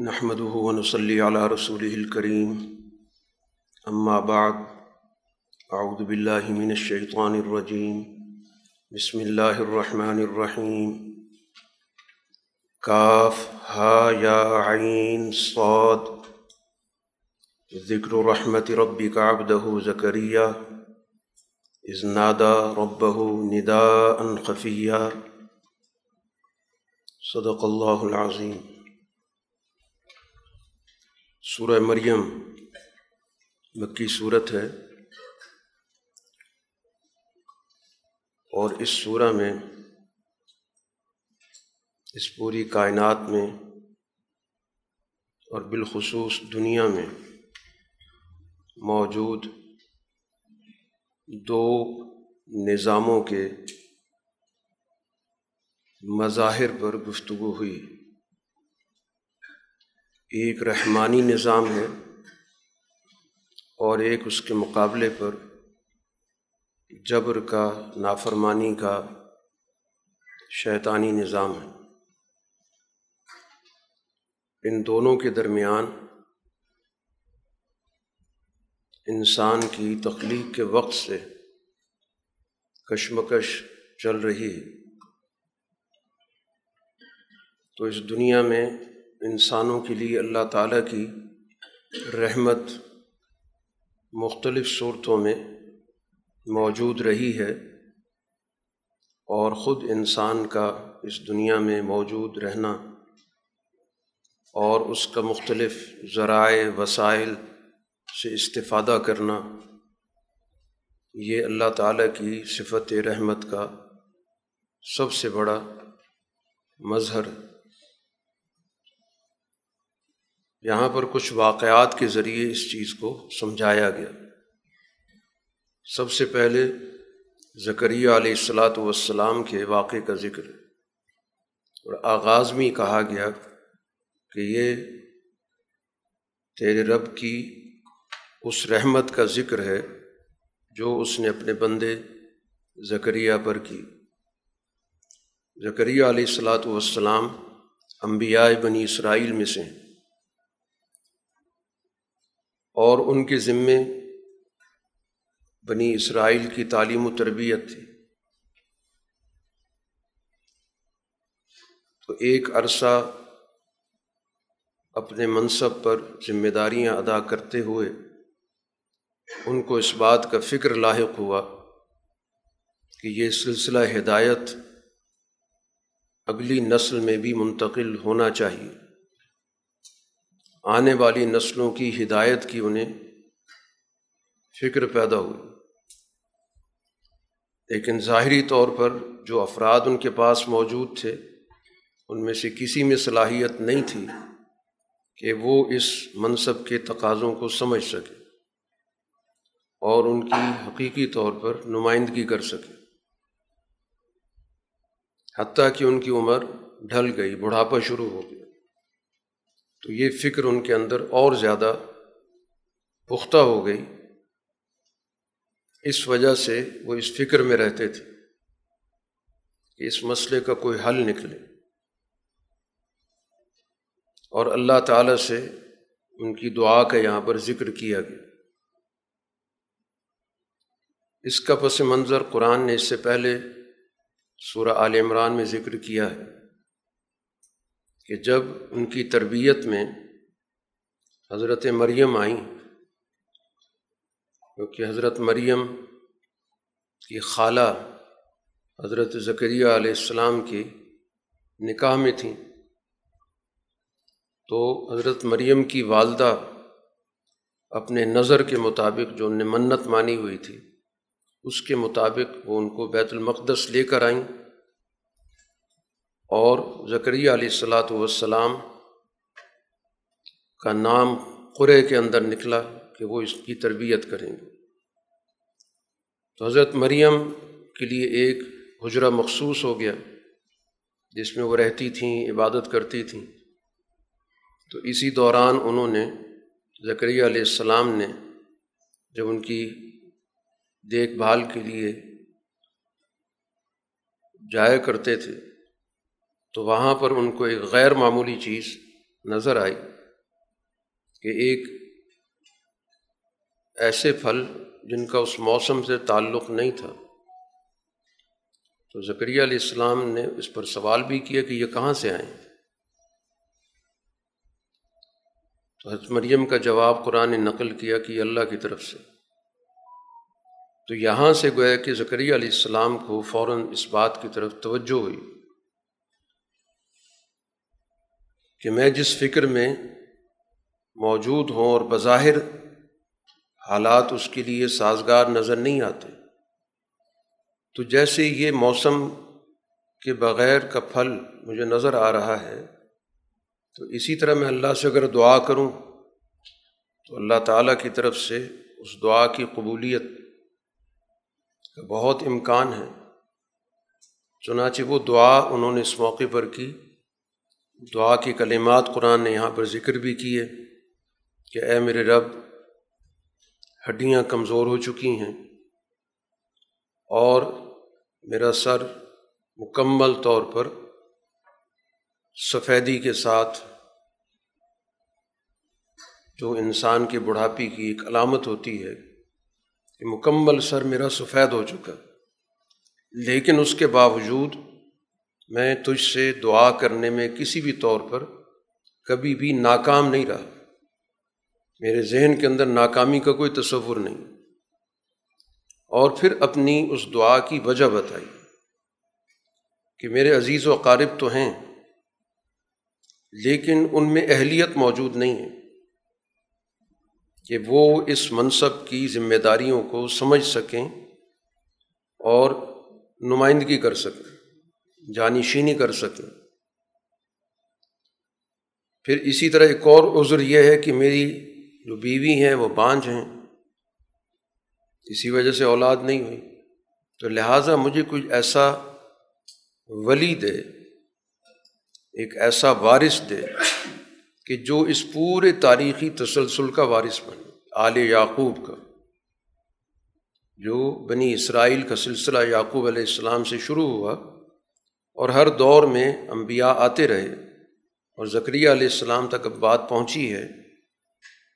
نحمده ونصلي على رسوله الكريم. أما بعد، أعوذ بالله من الشيطان الرجيم. بسم الله الرحمن الرحيم. كاف، ها، يا عين، صاد. ذكر رحمة ربك عبده زكريا. إذ نادى ربه نداء خفيا. صدق الله العظيم. سورہ مریم، مکی صورت ہے۔ اور اس سورہ میں، اس پوری کائنات میں اور بالخصوص دنیا میں موجود دو نظاموں کے مظاہر پر گفتگو ہوئی۔ ایک رحمانی نظام ہے اور ایک اس کے مقابلے پر جبر کا، نافرمانی کا شیطانی نظام ہے۔ ان دونوں کے درمیان انسان کی تخلیق کے وقت سے کشمکش چل رہی ہے۔ تو اس دنیا میں انسانوں کے لیے اللہ تعالیٰ کی رحمت مختلف صورتوں میں موجود رہی ہے اور خود انسان کا اس دنیا میں موجود رہنا اور اس کا مختلف ذرائع، وسائل سے استفادہ کرنا، یہ اللہ تعالیٰ کی صفت رحمت کا سب سے بڑا مظہر یہاں پر کچھ واقعات کے ذریعے اس چیز کو سمجھایا گیا۔ سب سے پہلے زکریہ علیہ السلاۃ والسلام کے واقعے کا ذکر ہے۔ اور آغاز میں کہا گیا کہ یہ تیرے رب کی اس رحمت کا ذکر ہے جو اس نے اپنے بندے زکریہ پر کی۔ زکریہ علیہ السلاۃ والسلام انبیاء بنی اسرائیل میں سے ہیں۔ اور ان کے ذمے بنی اسرائیل کی تعلیم و تربیت تھی۔ تو ایک عرصہ اپنے منصب پر ذمہ داریاں ادا کرتے ہوئے ان کو اس بات کا فکر لاحق ہوا کہ یہ سلسلہ ہدایت اگلی نسل میں بھی منتقل ہونا چاہیے۔ آنے والی نسلوں کی ہدایت کی انہیں فکر پیدا ہوئی۔ لیکن ظاہری طور پر جو افراد ان کے پاس موجود تھے، ان میں سے کسی میں صلاحیت نہیں تھی کہ وہ اس منصب کے تقاضوں کو سمجھ سکے اور ان کی حقیقی طور پر نمائندگی کر سکے۔ حتیٰ کہ ان کی عمر ڈھل گئی، بڑھاپا شروع ہو گیا تو یہ فکر ان کے اندر اور زیادہ پختہ ہو گئی۔ اس وجہ سے وہ اس فکر میں رہتے تھے کہ اس مسئلے کا کوئی حل نکلے۔ اور اللہ تعالیٰ سے ان کی دعا کا یہاں پر ذکر کیا گیا۔ اس کا پس منظر قرآن نے اس سے پہلے سورہ عال عمران میں ذکر کیا ہے۔ کہ جب ان کی تربیت میں حضرت مریم آئیں، کیونکہ حضرت مریم کی خالہ حضرت ذکریہ علیہ السلام کی نکاح میں تھیں، تو حضرت مریم کی والدہ اپنے نظر کے مطابق جو ان نے منت مانی ہوئی تھی، اس کے مطابق وہ ان کو بیت المقدس لے کر آئیں۔ اور ذکریہ علیہ السلاۃ والسلام کا نام قرے کے اندر نکلا کہ وہ اس کی تربیت کریں گے۔ تو حضرت مریم کے لیے ایک حجرہ مخصوص ہو گیا جس میں وہ رہتی تھیں، عبادت کرتی تھیں۔ تو اسی دوران انہوں نے ذکریہ علیہ السلام نے جب ان کی دیکھ بھال کے لیے جایا کرتے تھے تو وہاں پر ان کو ایک غیر معمولی چیز نظر آئی کہ ایک ایسے پھل جن کا اس موسم سے تعلق نہیں تھا۔ تو ذکریہ علیہ السلام نے اس پر سوال بھی کیا کہ یہ کہاں سے آئیں تو حضرت مریم کا جواب قرآن نے نقل کیا کہ یہ اللہ کی طرف سے۔ تو یہاں سے گویا کہ ذکریہ علیہ السلام کو فوراً اس بات کی طرف توجہ ہوئی۔ کہ میں جس فکر میں موجود ہوں اور بظاہر حالات اس کے لیے سازگار نظر نہیں آتے، تو جیسے یہ موسم کے بغیر کا پھل مجھے نظر آ رہا ہے، تو اسی طرح میں اللہ سے اگر دعا کروں، تو اللہ تعالیٰ کی طرف سے اس دعا کی قبولیت کا بہت امکان ہے۔ چنانچہ وہ دعا انہوں نے اس موقع پر کی۔ دعا کی کلمات قرآن نے یہاں پر ذکر بھی کیے کہ اے میرے رب، ہڈیاں کمزور ہو چکی ہیں اور میرا سر مکمل طور پر سفیدی کے ساتھ جو انسان کے بڑھاپی کی ایک علامت ہوتی ہے کہ مکمل سر میرا سفید ہو چکا، لیکن اس کے باوجود میں تجھ سے دعا کرنے میں کسی بھی طور پر کبھی بھی ناکام نہیں رہا۔ میرے ذہن کے اندر ناکامی کا کوئی تصور نہیں۔ اور پھر اپنی اس دعا کی وجہ بتائی کہ میرے عزیز و قارب تو ہیں، لیکن ان میں اہلیت موجود نہیں ہے۔ کہ وہ اس منصب کی ذمہ داریوں کو سمجھ سکیں اور نمائندگی کر سکیں۔ جانشینی کر سکیں پھر اسی طرح ایک اور عذر یہ ہے کہ میری جو بیوی ہیں وہ بانجھ ہیں۔ اسی وجہ سے اولاد نہیں ہوئی۔ تو لہٰذا مجھے کچھ ایسا ولی دے، ایک ایسا وارث دے کہ جو اس پورے تاریخی تسلسل کا وارث بنے، آل یعقوب کا۔ جو بنی اسرائیل کا سلسلہ یعقوب علیہ السلام سے شروع ہوا اور ہر دور میں انبیاء آتے رہے اور ذکریہ علیہ السلام تک اب بات پہنچی ہے،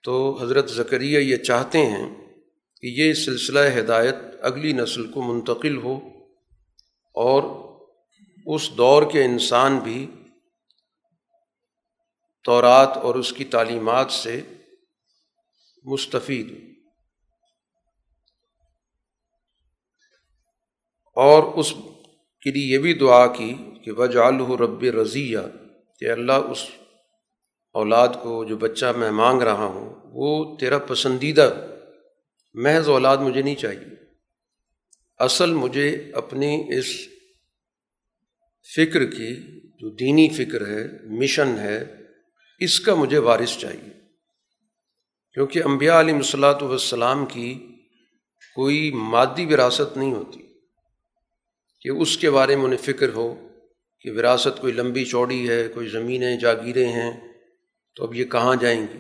تو حضرت ذکریہ یہ چاہتے ہیں کہ یہ سلسلہ ہدایت اگلی نسل کو منتقل ہو اور اس دور کے انسان بھی تورات اور اس کی تعلیمات سے مستفید اور اس کے لیے جی یہ بھی دعا کی کہ وجال رب رضیہ، کہ اللہ اس اولاد کو جو بچہ میں مانگ رہا ہوں، وہ تیرا پسندیدہ محض اولاد مجھے نہیں چاہیے۔ اصل مجھے اپنی اس فکر کی جو دینی فکر ہے، مشن ہے، اس کا مجھے وارث چاہیے۔ کیونکہ انبیاء علیہ مثلاۃ والسلام کی کوئی مادی وراثت نہیں ہوتی۔ کہ اس کے بارے میں انہیں فکر ہو کہ وراثت کوئی لمبی چوڑی ہے، کوئی زمینیں، جاگیریں ہیں، تو اب یہ کہاں جائیں گی؟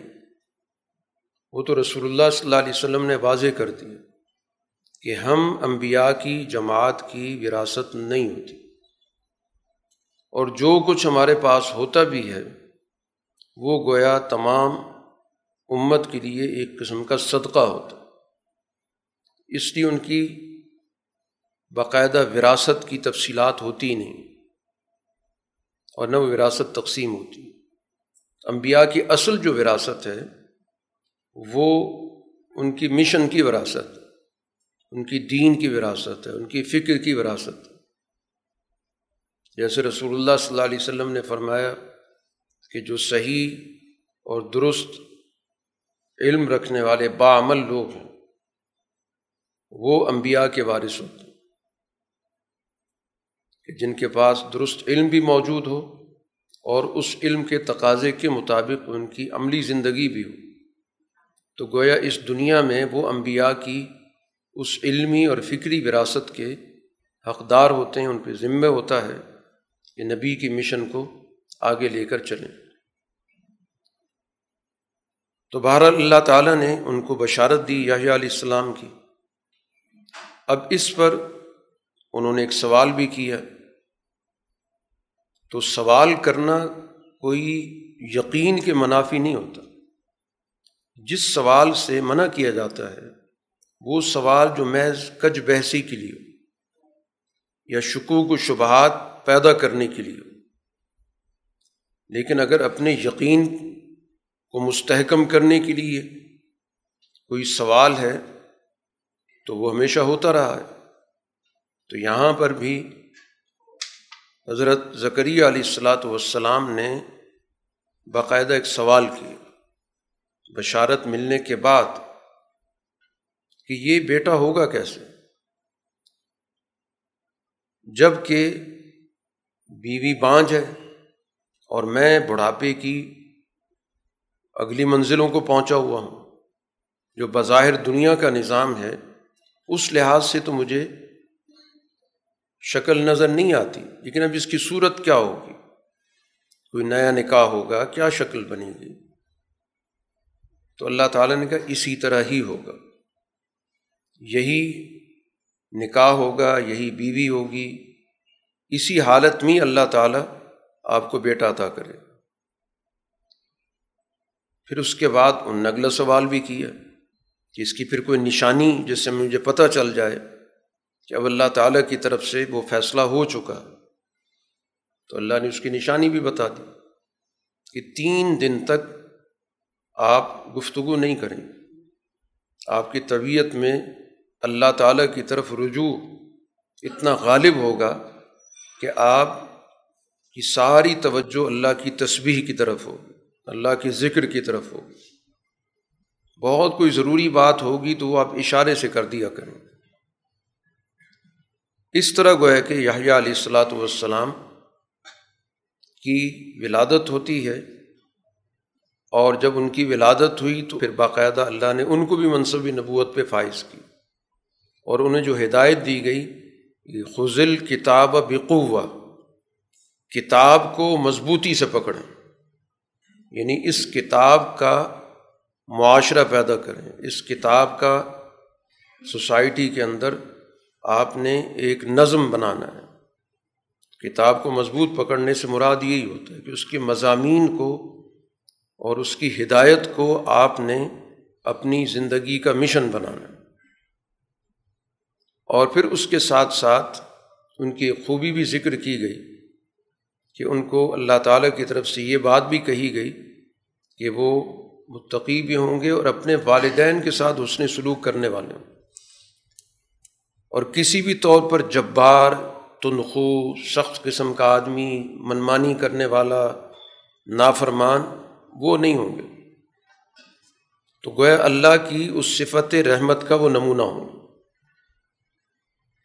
وہ تو رسول اللہ صلی اللہ علیہ وسلم نے واضح کر دیا کہ ہم انبیاء کی، جماعت کی وراثت نہیں ہوتی۔ اور جو کچھ ہمارے پاس ہوتا بھی ہے، وہ گویا تمام امت کے لیے ایک قسم کا صدقہ ہوتا۔ اس لیے ان کی باقاعدہ وراثت کی تفصیلات ہوتی نہیں اور نہ وہ وراثت تقسیم ہوتی۔ انبیاء کی اصل جو وراثت ہے، وہ ان کی مشن کی وراثت، ان کی دین کی وراثت ہے، ان کی فکر کی وراثت ہے۔ جیسے رسول اللہ صلی اللہ علیہ وسلم نے فرمایا کہ جو صحیح اور درست علم رکھنے والے باعمل لوگ ہیں، وہ انبیاء کے وارث ہوتے ہیں۔ کہ جن کے پاس درست علم بھی موجود ہو اور اس علم کے تقاضے کے مطابق ان کی عملی زندگی بھی ہو۔ تو گویا اس دنیا میں وہ انبیاء کی اس علمی اور فکری وراثت کے حقدار ہوتے ہیں، ان پہ ذمہ ہوتا ہے کہ نبی کی مشن کو آگے لے کر چلیں۔ تو بہر اللہ تعالیٰ نے ان کو بشارت دی یاہیا علیہ السلام کی۔ اب اس پر انہوں نے ایک سوال بھی کیا۔ تو سوال کرنا کوئی یقین کے منافی نہیں ہوتا۔ جس سوال سے منع کیا جاتا ہے، وہ سوال جو محض کج بحثی کے لیے ہو، یا شکوک و شبہات پیدا کرنے کے لیے ہو۔ لیکن اگر اپنے یقین کو مستحکم کرنے کے لیے کوئی سوال ہے، تو وہ ہمیشہ ہوتا رہا ہے۔ تو یہاں پر بھی حضرت ذکریہ علیہ السلاۃ والسلام نے باقاعدہ ایک سوال کیا، بشارت ملنے کے بعد کہ یہ بیٹا ہوگا کیسے؟ جبکہ بیوی بانج ہے اور میں بڑھاپے کی اگلی منزلوں کو پہنچا ہوا ہوں، جو بظاہر دنیا کا نظام ہے، اس لحاظ سے تو مجھے شکل نظر نہیں آتی، لیکن اب اس کی صورت کیا ہوگی؟ کوئی نیا نکاح ہوگا، کیا شکل بنے گی تو اللہ تعالیٰ نے کہا، اسی طرح ہی ہوگا۔ یہی نکاح ہوگا، یہی بیوی ہوگی، اسی حالت میں اللہ تعالیٰ آپ کو بیٹا عطا کرے۔ پھر اس کے بعد ان نگل سوال بھی کیا کہ اس کی پھر کوئی نشانی جس سے مجھے پتہ چل جائے۔ کہ اب اللہ تعالیٰ کی طرف سے وہ فیصلہ ہو چکا تو اللہ نے اس کی نشانی بھی بتا دی کہ تین دن تک آپ گفتگو نہیں کریں آپ کی طبیعت میں اللہ تعالیٰ کی طرف رجوع اتنا غالب ہوگا کہ آپ کی ساری توجہ اللہ کی تسبیح کی طرف ہوگی اللہ کے ذکر کی طرف ہوگی بہت کوئی ضروری بات ہوگی تو وہ آپ اشارے سے کر دیا کریں۔ اس طرح گویا کہ یحییٰ علیہ السلاۃ والسلام کی ولادت ہوتی ہے اور جب ان کی ولادت ہوئی تو پھر باقاعدہ اللہ نے ان کو بھی منصبی نبوت پہ فائز کی اور انہیں جو ہدایت دی گئی کہ خزل کتاب بقوا کتاب کو مضبوطی سے پکڑیں یعنی اس کتاب کا معاشرہ پیدا کریں، اس کتاب کا سوسائٹی کے اندر آپ نے ایک نظم بنانا ہے۔ کتاب کو مضبوط پکڑنے سے مراد یہی ہوتا ہے کہ اس کے مضامین کو اور اس کی ہدایت کو آپ نے اپنی زندگی کا مشن بنانا اور پھر اس کے ساتھ ساتھ ان کی خوبی بھی ذکر کی گئی کہ ان کو اللہ تعالیٰ کی طرف سے یہ بات بھی کہی گئی کہ وہ متقی بھی ہوں گے اور اپنے والدین کے ساتھ اس نے سلوک کرنے والے ہوں اور کسی بھی طور پر جبار، تنخو، سخت قسم کا آدمی، منمانی کرنے والا، نافرمان، وہ نہیں ہوں گے۔ تو گویا اللہ کی اس صفت رحمت کا وہ نمونہ ہوں۔ گے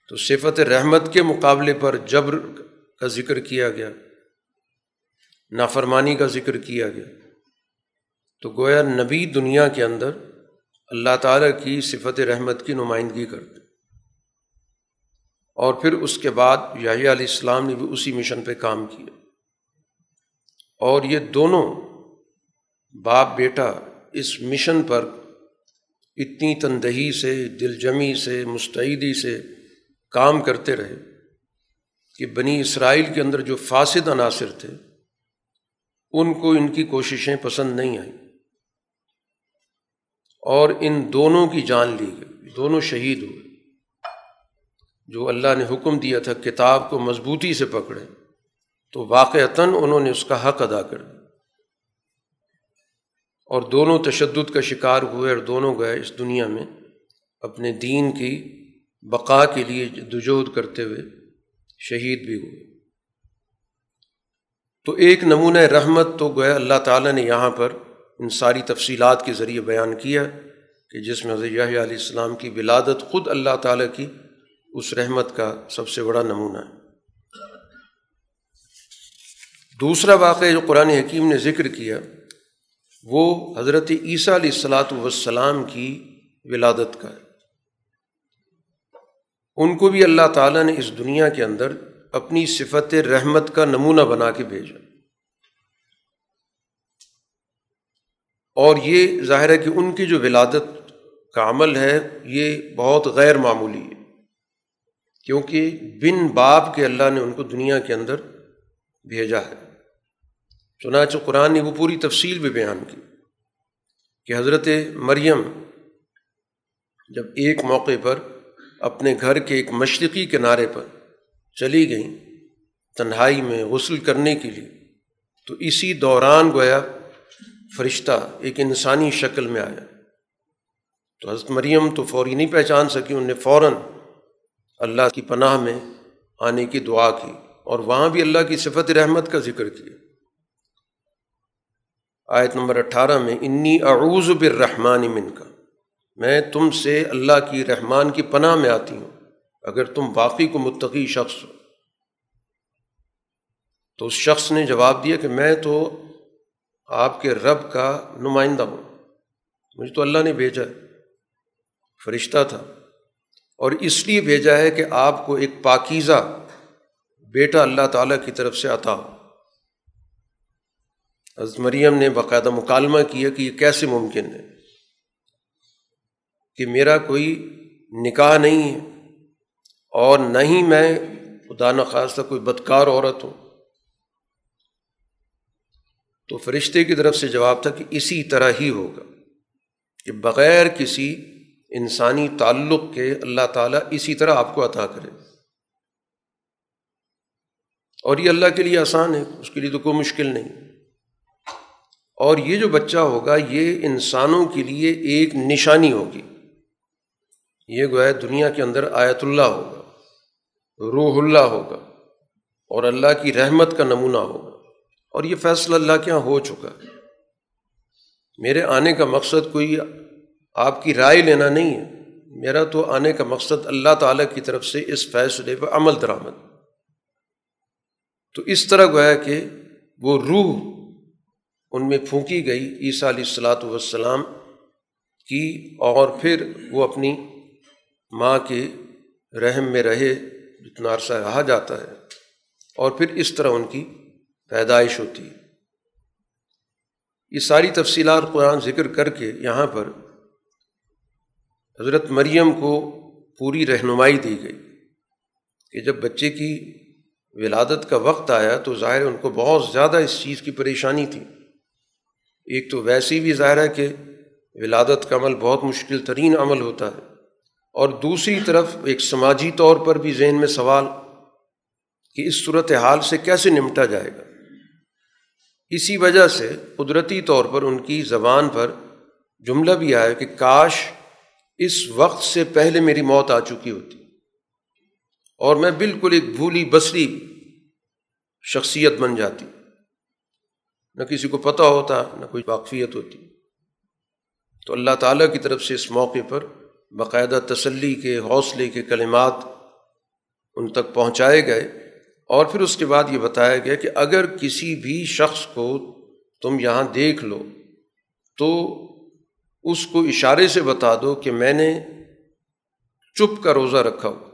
تو صفت رحمت کے مقابلے پر جبر کا ذکر کیا گیا، نافرمانی کا ذکر کیا گیا۔ تو گویا نبی دنیا کے اندر اللہ تعالیٰ کی صفت رحمت کی نمائندگی کرتے۔ اور پھر اس کے بعد یاہی علیہ السلام نے بھی اسی مشن پہ کام کیا۔ اور یہ دونوں باپ بیٹا اس مشن پر اتنی تندہی سے دل جمی سے، مستعدی سے کام کرتے رہے کہ بنی اسرائیل کے اندر جو فاسد عناصر تھے، ان کو ان کی کوششیں پسند نہیں آئیں۔ اور ان دونوں کی جان لی گئی، دونوں شہید ہوئے۔ جو اللہ نے حکم دیا تھا کتاب کو مضبوطی سے پکڑے، تو واقعتاً انہوں نے اس کا حق ادا کر دیا۔ اور دونوں تشدد کا شکار ہوئے اور دونوں گئے اس دنیا میں اپنے دین کی بقا کے لیے دجود کرتے ہوئے شہید بھی ہوئے۔ تو ایک نمونۂ رحمت تو گویا اللہ تعالیٰ نے یہاں پر ان ساری تفصیلات کے ذریعے بیان کیا کہ جس میں حضرت علیہ السلام کی ولادت خود اللہ تعالیٰ کی اس رحمت کا سب سے بڑا نمونہ ہے۔ دوسرا واقعہ جو قرآن حکیم نے ذکر کیا، وہ حضرت عیسیٰ علیہ السلاۃ والسلام کی ولادت کا ہے۔ ان کو بھی اللہ تعالیٰ نے اس دنیا کے اندر اپنی صفت رحمت کا نمونہ بنا کے بھیجا۔ اور یہ ظاہر ہے کہ ان کی جو ولادت کا عمل ہے، یہ بہت غیر معمولی ہے۔ کیونکہ بن باپ کے اللہ نے ان کو دنیا کے اندر بھیجا ہے۔ چنانچہ قرآن نے وہ پوری تفصیل بھی بیان کی کہ حضرت مریم جب ایک موقع پر اپنے گھر کے ایک مشرقی کنارے پر چلی گئیں تنہائی میں غسل کرنے کے لیے، تو اسی دوران گویا فرشتہ ایک انسانی شکل میں آیا۔ تو حضرت مریم تو فوری نہیں پہچان سکی انہوں نے فوراً اللہ کی پناہ میں آنے کی دعا کی اور وہاں بھی اللہ کی صفت رحمت کا ذکر کیا۔ آیت نمبر اٹھارہ میں انی اعوذ بالرحمن من کا میں تم سے اللہ کی رحمان کی پناہ میں آتی ہوں، اگر تم واقعی کو متقی شخص ہو۔ تو اس شخص نے جواب دیا کہ میں تو آپ کے رب کا نمائندہ ہوں، مجھے تو اللہ نے بھیجا ہے فرشتہ تھا۔ اور اس لیے بھیجا ہے کہ آپ کو ایک پاکیزہ بیٹا اللہ تعالیٰ کی طرف سے عطا ہو۔ حضرت مریم نے باقاعدہ مکالمہ کیا کہ یہ کیسے ممکن ہے کہ میرا کوئی نکاح نہیں ہے اور نہ ہی میں خدا نخواستہ کوئی بدکار عورت ہوں۔ تو فرشتے کی طرف سے جواب تھا کہ اسی طرح ہی ہوگا کہ بغیر کسی انسانی تعلق کے اللہ تعالیٰ اسی طرح آپ کو عطا کرے۔ اور یہ اللہ کے لیے آسان ہے، اس کے لیے تو کوئی مشکل نہیں۔ اور یہ جو بچہ ہوگا، یہ انسانوں کے لیے ایک نشانی ہوگی۔ یہ گویا دنیا کے اندر آیت اللہ ہوگا، روح اللہ ہوگا، اور اللہ کی رحمت کا نمونہ ہوگا۔ اور یہ فیصلہ اللہ کے یہاں ہو چکا۔ ہے میرے آنے کا مقصد کوئی آپ کی رائے لینا نہیں ہے۔ میرا تو آنے کا مقصد اللہ تعالیٰ کی طرف سے اس فیصلے پر عمل درآمد۔ تو اس طرح گویا کہ وہ روح ان میں پھونکی گئی عیسیٰ علیہ السلاۃ والسلام کی اور پھر وہ اپنی ماں کے رحم میں رہے جتنا عرصہ رہا جاتا ہے۔ اور پھر اس طرح ان کی پیدائش ہوتی۔ ہے یہ ساری تفصیلات قرآن ذکر کر کے یہاں پر حضرت مریم کو پوری رہنمائی دی گئی کہ جب بچے کی ولادت کا وقت آیا تو ظاہر ان کو بہت زیادہ اس چیز کی پریشانی تھی۔ ایک تو ویسی بھی ظاہر ہے کہ ولادت کا عمل بہت مشکل ترین عمل ہوتا ہے اور دوسری طرف ایک سماجی طور پر بھی ذہن میں سوال کہ اس صورت حال سے کیسے نمٹا جائے گا؟ اسی وجہ سے قدرتی طور پر ان کی زبان پر جملہ بھی آیا کہ کاش اس وقت سے پہلے میری موت آ چکی ہوتی۔ اور میں بالکل ایک بھولی بسری شخصیت بن جاتی۔ نہ کسی کو پتہ ہوتا، نہ کوئی واقفیت ہوتی۔ تو اللہ تعالیٰ کی طرف سے اس موقع پر باقاعدہ تسلی کے، حوصلے کے کلمات ان تک پہنچائے گئے۔ اور پھر اس کے بعد یہ بتایا گیا کہ اگر کسی بھی شخص کو تم یہاں دیکھ لو، تو اس کو اشارے سے بتا دو کہ میں نے چپ کا روزہ رکھا ہو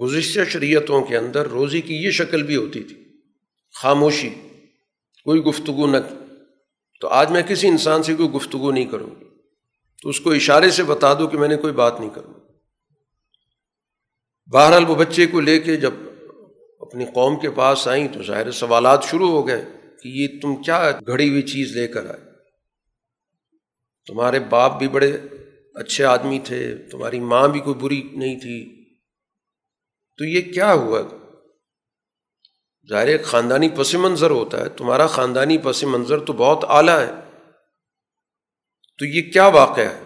گزشتہ شریعتوں کے اندر روزی کی یہ شکل بھی ہوتی تھی۔ خاموشی، کوئی گفتگو نہ تو آج میں کسی انسان سے کوئی گفتگو نہیں کروں گی۔ تو اس کو اشارے سے بتا دو کہ میں نے کوئی بات نہیں کروں۔ بہرحال وہ بچے کو لے کے جب اپنی قوم کے پاس آئیں تو ظاہر سوالات شروع ہو گئے کہ یہ تم کیا گھڑی ہوئی چیز لے کر آئے؟ تمہارے باپ بھی بڑے اچھے آدمی تھے، تمہاری ماں بھی کوئی بری نہیں تھی۔ تو یہ کیا ہوا؟ ظاہر ایک خاندانی پس منظر ہوتا ہے، تمہارا خاندانی پس منظر تو بہت اعلیٰ ہے۔ تو یہ کیا واقعہ ہے؟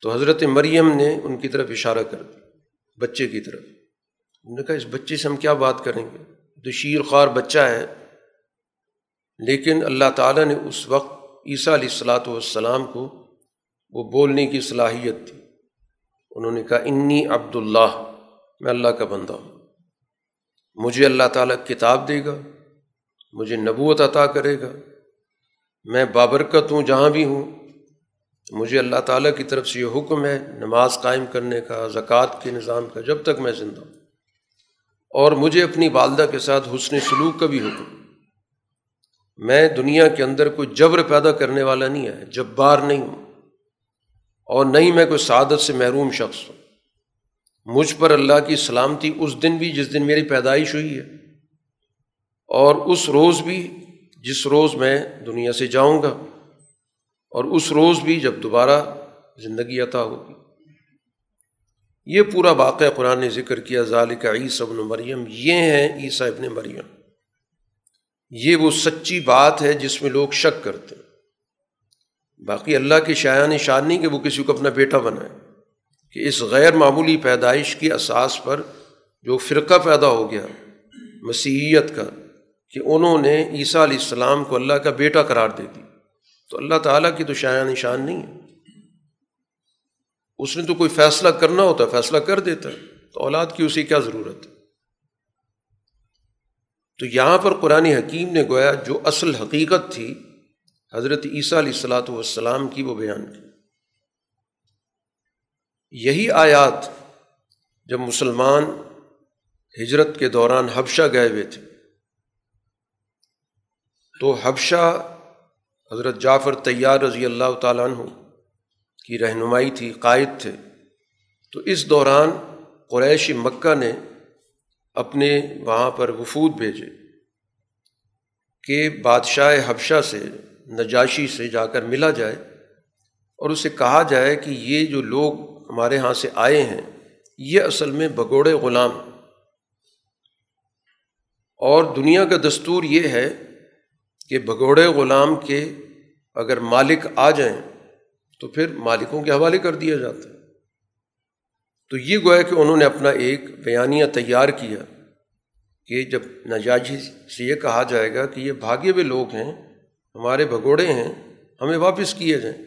تو حضرت مریم نے ان کی طرف اشارہ کر دی بچے کی طرف۔ انہوں نے کہا، اس بچے سے ہم کیا بات کریں گے؟ تو شیر خوار بچہ ہے، لیکن اللہ تعالیٰ نے اس وقت عیسیٰ علیہ السلاۃ والسلام کو وہ بولنے کی صلاحیت تھی انہوں نے کہا، انی عبد اللہ میں اللہ کا بندہ ہوں۔ مجھے اللہ تعالیٰ کتاب دے گا، مجھے نبوت عطا کرے گا۔ میں بابرکت ہوں، جہاں بھی ہوں۔ مجھے اللہ تعالیٰ کی طرف سے یہ حکم ہے، نماز قائم کرنے کا، زکوٰۃ کے نظام کا، جب تک میں زندہ ہوں۔ اور مجھے اپنی والدہ کے ساتھ حسن سلوک کا بھی حکم۔ میں دنیا کے اندر کوئی جبر پیدا کرنے والا نہیں ہے جب بار نہیں ہوں۔ اور نہیں میں کوئی سعادت سے محروم شخص ہوں۔ مجھ پر اللہ کی سلامتی اس دن بھی جس دن میری پیدائش ہوئی ہے۔ اور اس روز بھی جس روز میں دنیا سے جاؤں گا۔ اور اس روز بھی جب دوبارہ زندگی عطا ہوگی۔ یہ پورا واقعہ قرآن نے ذکر کیا، ذالک عیسی ابن مریم۔ یہ ہیں عیسیٰ ابن مریم۔ یہ وہ سچی بات ہے جس میں لوگ شک کرتے ہیں۔ باقی اللہ کی شاعن نشان نہیں کہ وہ کسی کو اپنا بیٹا بنائے، کہ اس غیر معمولی پیدائش کی اساس پر جو فرقہ پیدا ہو گیا، مسیحیت کا، کہ انہوں نے عیسیٰ علیہ السلام کو اللہ کا بیٹا قرار دے دی تو اللہ تعالیٰ کی تو شاعن نشان نہیں ہے۔ اس نے تو کوئی فیصلہ کرنا ہوتا، فیصلہ کر دیتا ہے تو اولاد کی اسے کیا ضرورت ہے؟ تو یہاں پر قرآن حکیم نے گویا جو اصل حقیقت تھی، حضرت عیسیٰ علیہ السلاۃ والسلام کی وہ بیان کی۔ یہی آیات جب مسلمان ہجرت کے دوران حبشہ گئے ہوئے تھے، تو حبشہ حضرت جعفر طیار رضی اللہ تعالیٰ عنہ کی رہنمائی تھی، قائد تھے۔ تو اس دوران قریش مکہ نے اپنے وہاں پر وفود بھیجے کہ بادشاہ حبشہ سے، نجاشی سے جا کر ملا جائے اور اسے کہا جائے کہ یہ جو لوگ ہمارے ہاں سے آئے ہیں، یہ اصل میں بگوڑے غلام اور دنیا کا دستور یہ ہے کہ بگوڑے غلام کے اگر مالک آ جائیں تو پھر مالکوں کے حوالے کر دیا جاتا ہے۔ تو یہ گویا کہ انہوں نے اپنا ایک بیانیہ تیار کیا کہ جب نجاجی سے یہ کہا جائے گا کہ یہ بھاگے ہوئے لوگ ہیں، ہمارے بھگوڑے ہیں، ہمیں واپس کیے جائیں۔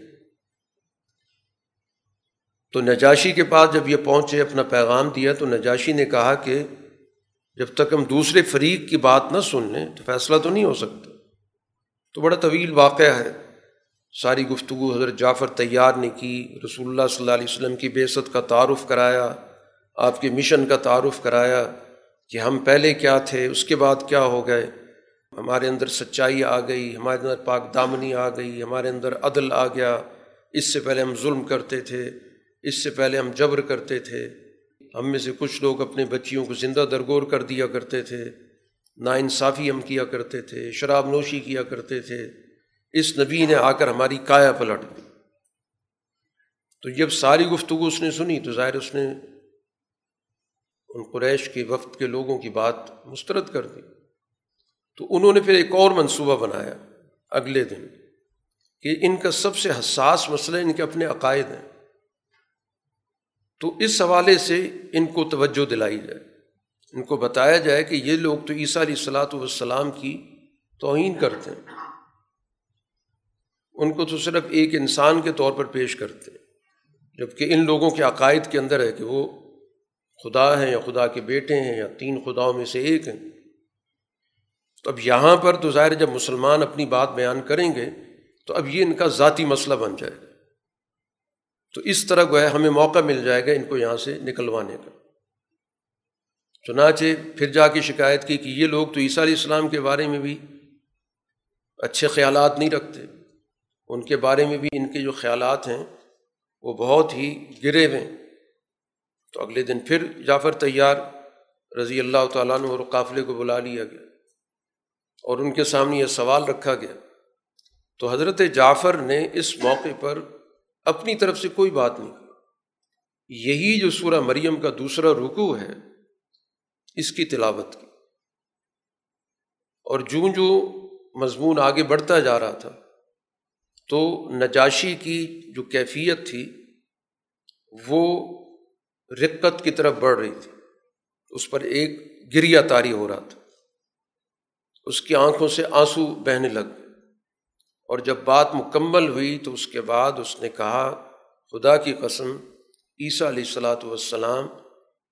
تو نجاشی کے پاس جب یہ پہنچے، اپنا پیغام دیا، تو نجاشی نے کہا کہ جب تک ہم دوسرے فریق کی بات نہ سن لیں تو فیصلہ تو نہیں ہو سکتا۔ تو بڑا طویل واقعہ ہے۔ ساری گفتگو حضرت جعفر تیار نے کی، رسول اللہ صلی اللہ علیہ وسلم کی بیست کا تعارف کرایا، آپ کے مشن کا تعارف کرایا کہ ہم پہلے کیا تھے، اس کے بعد کیا ہو گئے؟ ہمارے اندر سچائی آ گئی، ہمارے اندر پاک دامنی آ گئی، ہمارے اندر عدل آ گیا۔ اس سے پہلے ہم ظلم کرتے تھے، اس سے پہلے ہم جبر کرتے تھے۔ ہم میں سے کچھ لوگ اپنے بچیوں کو زندہ درگور کر دیا کرتے تھے، نا انصافی ہم کیا کرتے تھے، شراب نوشی کیا کرتے تھے۔ اس نبی نے آ کر ہماری کایا پلٹ دی۔ تو جب ساری گفتگو اس نے سنی تو ظاہر اس نے ان قریش کے وقت کے لوگوں کی بات مسترد کر دی۔ تو انہوں نے پھر ایک اور منصوبہ بنایا اگلے دن کہ ان کا سب سے حساس مسئلہ ان کے اپنے عقائد ہیں۔ تو اس حوالے سے ان کو توجہ دلائی جائے۔ ان کو بتایا جائے کہ یہ لوگ تو عیسیٰ علیہ السلاۃ والسلام کی توہین کرتے ہیں۔ ان کو تو صرف ایک انسان کے طور پر پیش کرتے ہیں جبکہ ان لوگوں کے عقائد کے اندر ہے کہ وہ خدا ہیں یا خدا کے بیٹے ہیں یا تین خداؤں میں سے ایک ہیں۔ تو اب یہاں پر تو ظاہر جب مسلمان اپنی بات بیان کریں گے، تو اب یہ ان کا ذاتی مسئلہ بن جائے گا۔ تو اس طرح گویا ہمیں موقع مل جائے گا ان کو یہاں سے نکلوانے کا۔ چنانچہ پھر جا کے شکایت کی کہ یہ لوگ تو عیسیٰ علیہ السلام کے بارے میں بھی اچھے خیالات نہیں رکھتے۔ ان کے بارے میں بھی ان کے جو خیالات ہیں وہ بہت ہی گرے ہوئے تو اگلے دن پھر جعفر تیار رضی اللہ تعالیٰ نے اور قافلے کو بلا لیا گیا اور ان کے سامنے یہ سوال رکھا گیا۔ تو حضرت جعفر نے اس موقع پر اپنی طرف سے کوئی بات نہیں کی یہی جو سورہ مریم کا دوسرا رکو ہے، اس کی تلاوت کی۔ اور جوں جو مضمون آگے بڑھتا جا رہا تھا تو نجاشی کی جو کیفیت تھی، وہ رقت کی طرف بڑھ رہی تھی۔ اس پر ایک گریا تاری ہو رہا تھا۔ اس کی آنکھوں سے آنسو بہنے لگ گئے۔ اور جب بات مکمل ہوئی تو اس کے بعد اس نے کہا، خدا کی قسم، عیسیٰ علیہ السلاۃ والسلام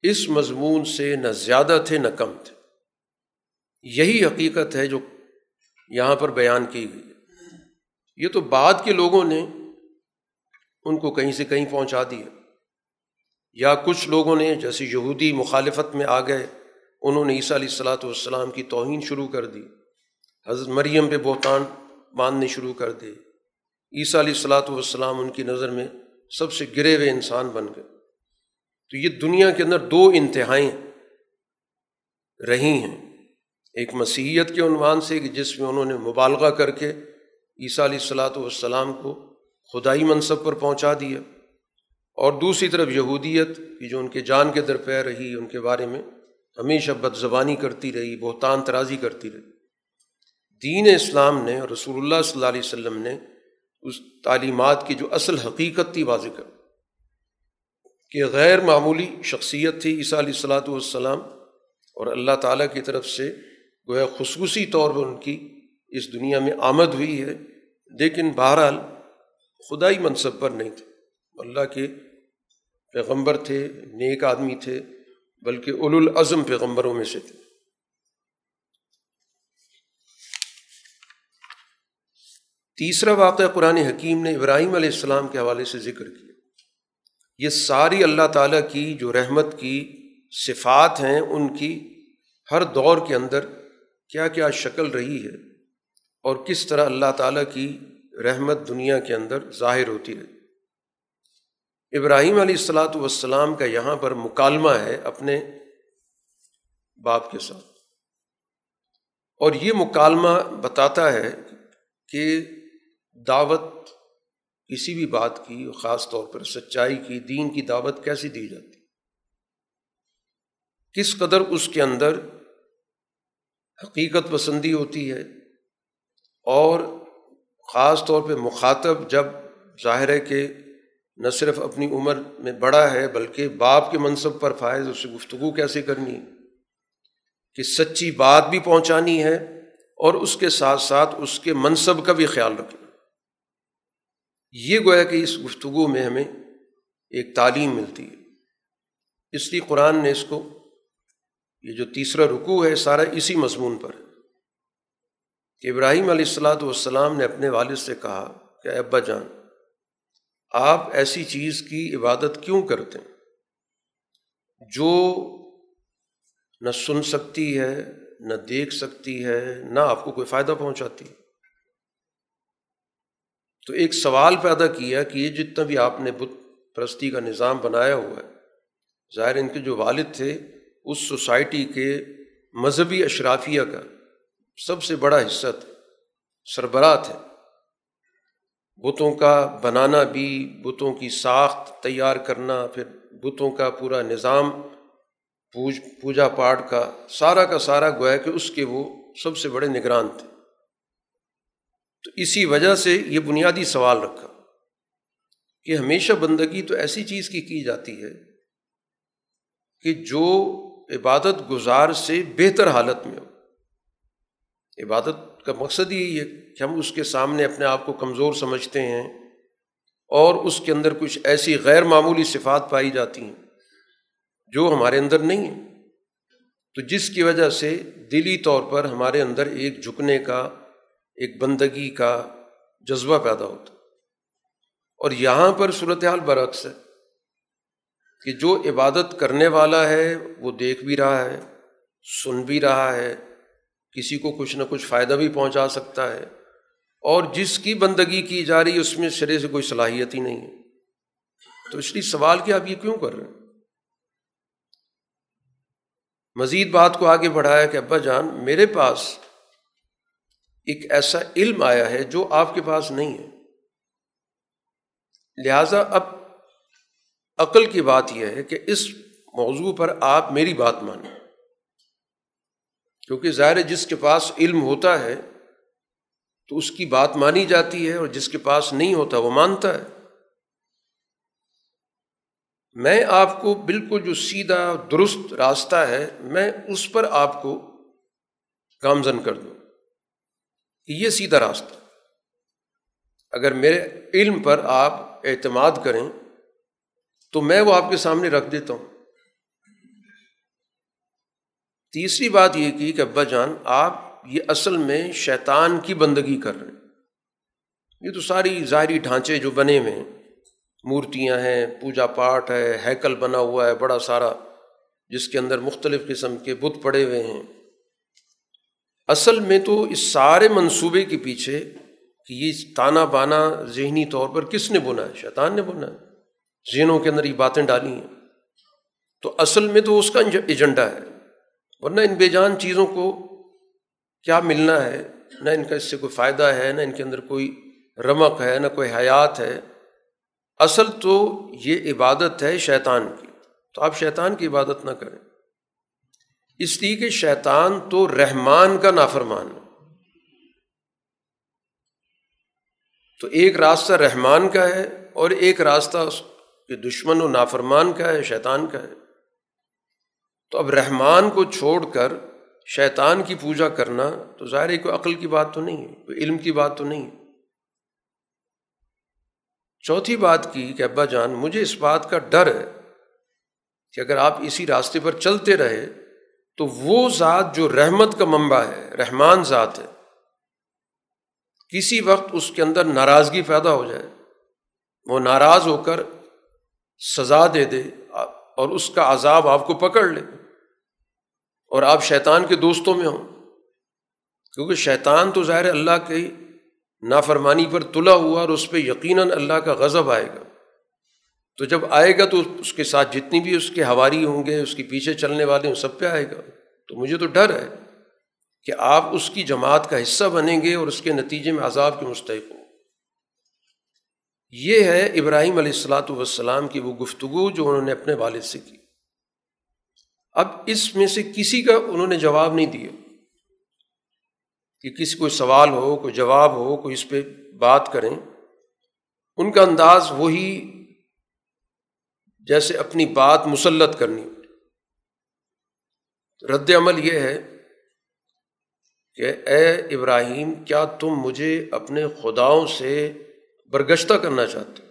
اس مضمون سے نہ زیادہ تھے نہ کم تھے۔ یہی حقیقت ہے جو یہاں پر بیان کی گئی۔ یہ تو بعد کے لوگوں نے ان کو کہیں سے کہیں پہنچا دیا یا کچھ لوگوں نے جیسے یہودی مخالفت میں آ گئے، انہوں نے عیسیٰ علیہ السلاۃ والسلام کی توہین شروع کر دی۔ حضرت مریم پہ بہتان باندھنے شروع کر دی۔ عیسیٰ علیہ السلاۃ والسلام ان کی نظر میں سب سے گرے ہوئے انسان بن گئے۔ تو یہ دنیا کے اندر دو انتہائیں رہی ہیں۔ ایک مسیحیت کے عنوان سے کہ جس میں انہوں نے مبالغہ کر کے عیسیٰ علیہ السلاۃ والسلام کو خدائی منصب پر پہنچا دیا اور دوسری طرف یہودیت کی جو ان کے جان کے درپے رہی، ان کے بارے میں ہمیشہ بد زبانی کرتی رہی، بہتان ترازی کرتی رہی۔ دین اسلام نے اور رسول اللہ صلی اللہ علیہ وسلم نے اس تعلیمات کی جو اصل حقیقت تھی واضح کر کہ غیر معمولی شخصیت تھی عیسیٰ علیہ السلاۃ والسلام اور اللہ تعالیٰ کی طرف سے گویا خصوصی طور پر ان کی اس دنیا میں آمد ہوئی ہے، لیکن بہرحال خدائی منصب پر نہیں تھے۔ اللہ کے پیغمبر تھے، نیک آدمی تھے، بلکہ اول العظم پیغمبروں میں سے تھے۔ تیسرا واقعہ قرآن حکیم نے ابراہیم علیہ السلام کے حوالے سے ذکر کیا۔ یہ ساری اللہ تعالیٰ کی جو رحمت کی صفات ہیں، ان کی ہر دور کے اندر کیا کیا شکل رہی ہے اور کس طرح اللہ تعالیٰ کی رحمت دنیا کے اندر ظاہر ہوتی رہی۔ ابراہیم علیہ السلاۃ والسلام کا یہاں پر مکالمہ ہے اپنے باپ کے ساتھ۔ اور یہ مکالمہ بتاتا ہے کہ دعوت کسی بھی بات کی، خاص طور پر سچائی کی، دین کی دعوت کیسی دی جاتی۔ کس قدر اس کے اندر حقیقت پسندی ہوتی ہے اور خاص طور پہ مخاطب جب ظاہر ہے کہ نہ صرف اپنی عمر میں بڑا ہے بلکہ باپ کے منصب پر فائز اسے گفتگو کیسے کرنی ہے؟ کہ سچی بات بھی پہنچانی ہے اور اس کے ساتھ ساتھ اس کے منصب کا بھی خیال رکھنا۔ یہ گویا کہ اس گفتگو میں ہمیں ایک تعلیم ملتی ہے۔ اس لیے قرآن نے اس کو، یہ جو تیسرا رکوع ہے، سارا اسی مضمون پر ہے۔ کہ ابراہیم علیہ السلاۃ والسلام نے اپنے والد سے کہا کہ ابا جان، آپ ایسی چیز کی عبادت کیوں کرتے ہیں؟ جو نہ سن سکتی ہے، نہ دیکھ سکتی ہے، نہ آپ کو کوئی فائدہ پہنچاتی۔ تو ایک سوال پیدا کیا کہ یہ جتنا بھی آپ نے بت پرستی کا نظام بنایا ہوا ہے، ظاہر ان کے جو والد تھے، اس سوسائٹی کے مذہبی اشرافیہ کا سب سے بڑا حصہ تھا سربراہ تھے۔ بتوں کا بنانا بھی، بتوں کی ساخت تیار کرنا، پھر بتوں کا پورا نظام، پوج، پوجا پاٹ کا، سارا کا سارا گویا کہ اس کے وہ سب سے بڑے نگران تھے۔ تو اسی وجہ سے یہ بنیادی سوال رکھا کہ ہمیشہ بندگی تو ایسی چیز کی کی جاتی ہے کہ جو عبادت گزار سے بہتر حالت میں ہو۔ عبادت کا مقصد یہی ہے کہ ہم اس کے سامنے اپنے آپ کو کمزور سمجھتے ہیں اور اس کے اندر کچھ ایسی غیر معمولی صفات پائی جاتی ہیں جو ہمارے اندر نہیں ہیں۔ تو جس کی وجہ سے دلی طور پر ہمارے اندر ایک جھکنے کا، ایک بندگی کا جذبہ پیدا ہوتا اور یہاں پر صورت حال برعکس ہے کہ جو عبادت کرنے والا ہے، وہ دیکھ بھی رہا ہے، سن بھی رہا ہے کسی کو کچھ نہ کچھ فائدہ بھی پہنچا سکتا ہے۔ اور جس کی بندگی کی جا رہی ہے، اس میں سرے سے کوئی صلاحیت ہی نہیں ہے۔ تو اس لیے سوال کہ آپ یہ کیوں کر رہے ہیں؟ مزید بات کو آگے بڑھایا کہ ابا جان، میرے پاس ایک ایسا علم آیا ہے جو آپ کے پاس نہیں ہے۔ لہذا اب عقل کی بات یہ ہے کہ اس موضوع پر آپ میری بات مانیں۔ کیونکہ ظاہر جس کے پاس علم ہوتا ہے تو اس کی بات مانی جاتی ہے اور جس کے پاس نہیں ہوتا وہ مانتا ہے۔ میں آپ کو بالکل جو سیدھا درست راستہ ہے میں اس پر آپ کو گامزن کر دوں۔ کہ یہ سیدھا راستہ۔ اگر میرے علم پر آپ اعتماد کریں تو میں وہ آپ کے سامنے رکھ دیتا ہوں۔ تیسری بات یہ کی کہ ابا جان، آپ یہ اصل میں شیطان کی بندگی کر رہے ہیں۔ یہ تو ساری ظاہری ڈھانچے جو بنے ہوئے ہیں، مورتیاں ہیں، پوجا پاٹ ہے، ہیکل بنا ہوا ہے، بڑا سارا، جس کے اندر مختلف قسم کے بت پڑے ہوئے ہیں۔ اصل میں تو اس سارے منصوبے کے پیچھے کہ یہ تانا بانا ذہنی طور پر کس نے بنا ہے؟ شیطان نے بنا ہے۔ ذہنوں کے اندر یہ باتیں ڈالی ہیں۔ تو اصل میں تو اس کا ایجنڈا ہے۔ ورنہ ان بے جان چیزوں کو کیا ملنا ہے، نہ ان کا اس سے کوئی فائدہ ہے، نہ ان کے اندر کوئی رمق ہے، نہ کوئی حیات ہے۔ اصل تو یہ عبادت ہے شیطان کی۔ تو آپ شیطان کی عبادت نہ کریں۔ اس لیے کہ شیطان تو رحمان کا نافرمان ہے۔ تو ایک راستہ رحمان کا ہے اور ایک راستہ اس کے دشمن و نافرمان کا ہے، شیطان کا ہے۔ تو اب رحمان کو چھوڑ کر شیطان کی پوجا کرنا تو ظاہر ہے کوئی عقل کی بات تو نہیں ہے، کوئی علم کی بات تو نہیں ہے۔ چوتھی بات کی کہ ابا جان، مجھے اس بات کا ڈر ہے کہ اگر آپ اسی راستے پر چلتے رہے تو وہ ذات جو رحمت کا منبع ہے، رحمان ذات ہے، کسی وقت اس کے اندر ناراضگی پیدا ہو جائے۔ وہ ناراض ہو کر سزا دے دے، اور اس کا عذاب آپ کو پکڑ لے۔ اور آپ شیطان کے دوستوں میں ہوں۔ کیونکہ شیطان تو ظاہر اللہ کی نافرمانی پر تلا ہوا اور اس پہ یقیناً اللہ کا غضب آئے گا۔ تو جب آئے گا تو اس کے ساتھ جتنی بھی اس کے ہواری ہوں گے، اس کے پیچھے چلنے والے ہوں، سب پہ آئے گا۔ تو مجھے تو ڈر ہے کہ آپ اس کی جماعت کا حصہ بنیں گے اور اس کے نتیجے میں عذاب کے مستحق ہوں۔ یہ ہے ابراہیم علیہ السلاۃ والسلام کی وہ گفتگو جو انہوں نے اپنے والد سے کی۔ اب اس میں سے کسی کا انہوں نے جواب نہیں دیا کہ کسی کوئی سوال ہو، کوئی جواب ہو، کوئی اس پہ بات کریں۔ ان کا انداز وہی جیسے اپنی بات مسلط کرنی۔ رد عمل یہ ہے کہ اے ابراہیم، کیا تم مجھے اپنے خداؤں سے برگشتہ کرنا چاہتے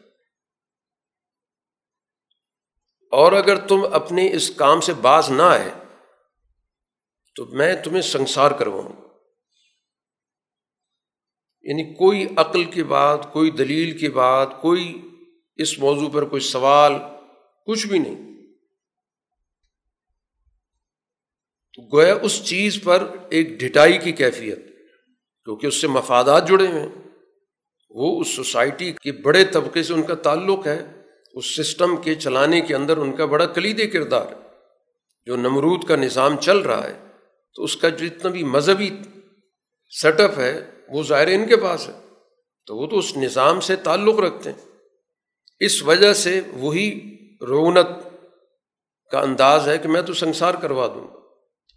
اور اگر تم اپنے اس کام سے باز نہ آئے، تو میں تمہیں سنسار کرواؤں۔ یعنی کوئی عقل کی بات، کوئی دلیل کی بات، کوئی اس موضوع پر کوئی سوال، کچھ بھی نہیں۔ گویا اس چیز پر ایک ڈھٹائی کی کیفیت، کیونکہ اس سے مفادات جڑے ہوئے ہیں۔ وہ اس سوسائٹی کے بڑے طبقے سے ان کا تعلق ہے۔ اس سسٹم کے چلانے کے اندر ان کا بڑا کلیدی کردار ہے۔ جو نمرود کا نظام چل رہا ہے، تو اس کا جتنا بھی مذہبی سیٹ اپ ہے، وہ ظاہر ان کے پاس ہے۔ تو وہ تو اس نظام سے تعلق رکھتے ہیں۔ اس وجہ سے وہی رونت کا انداز ہے کہ میں تو سنسار کروا دوں گا۔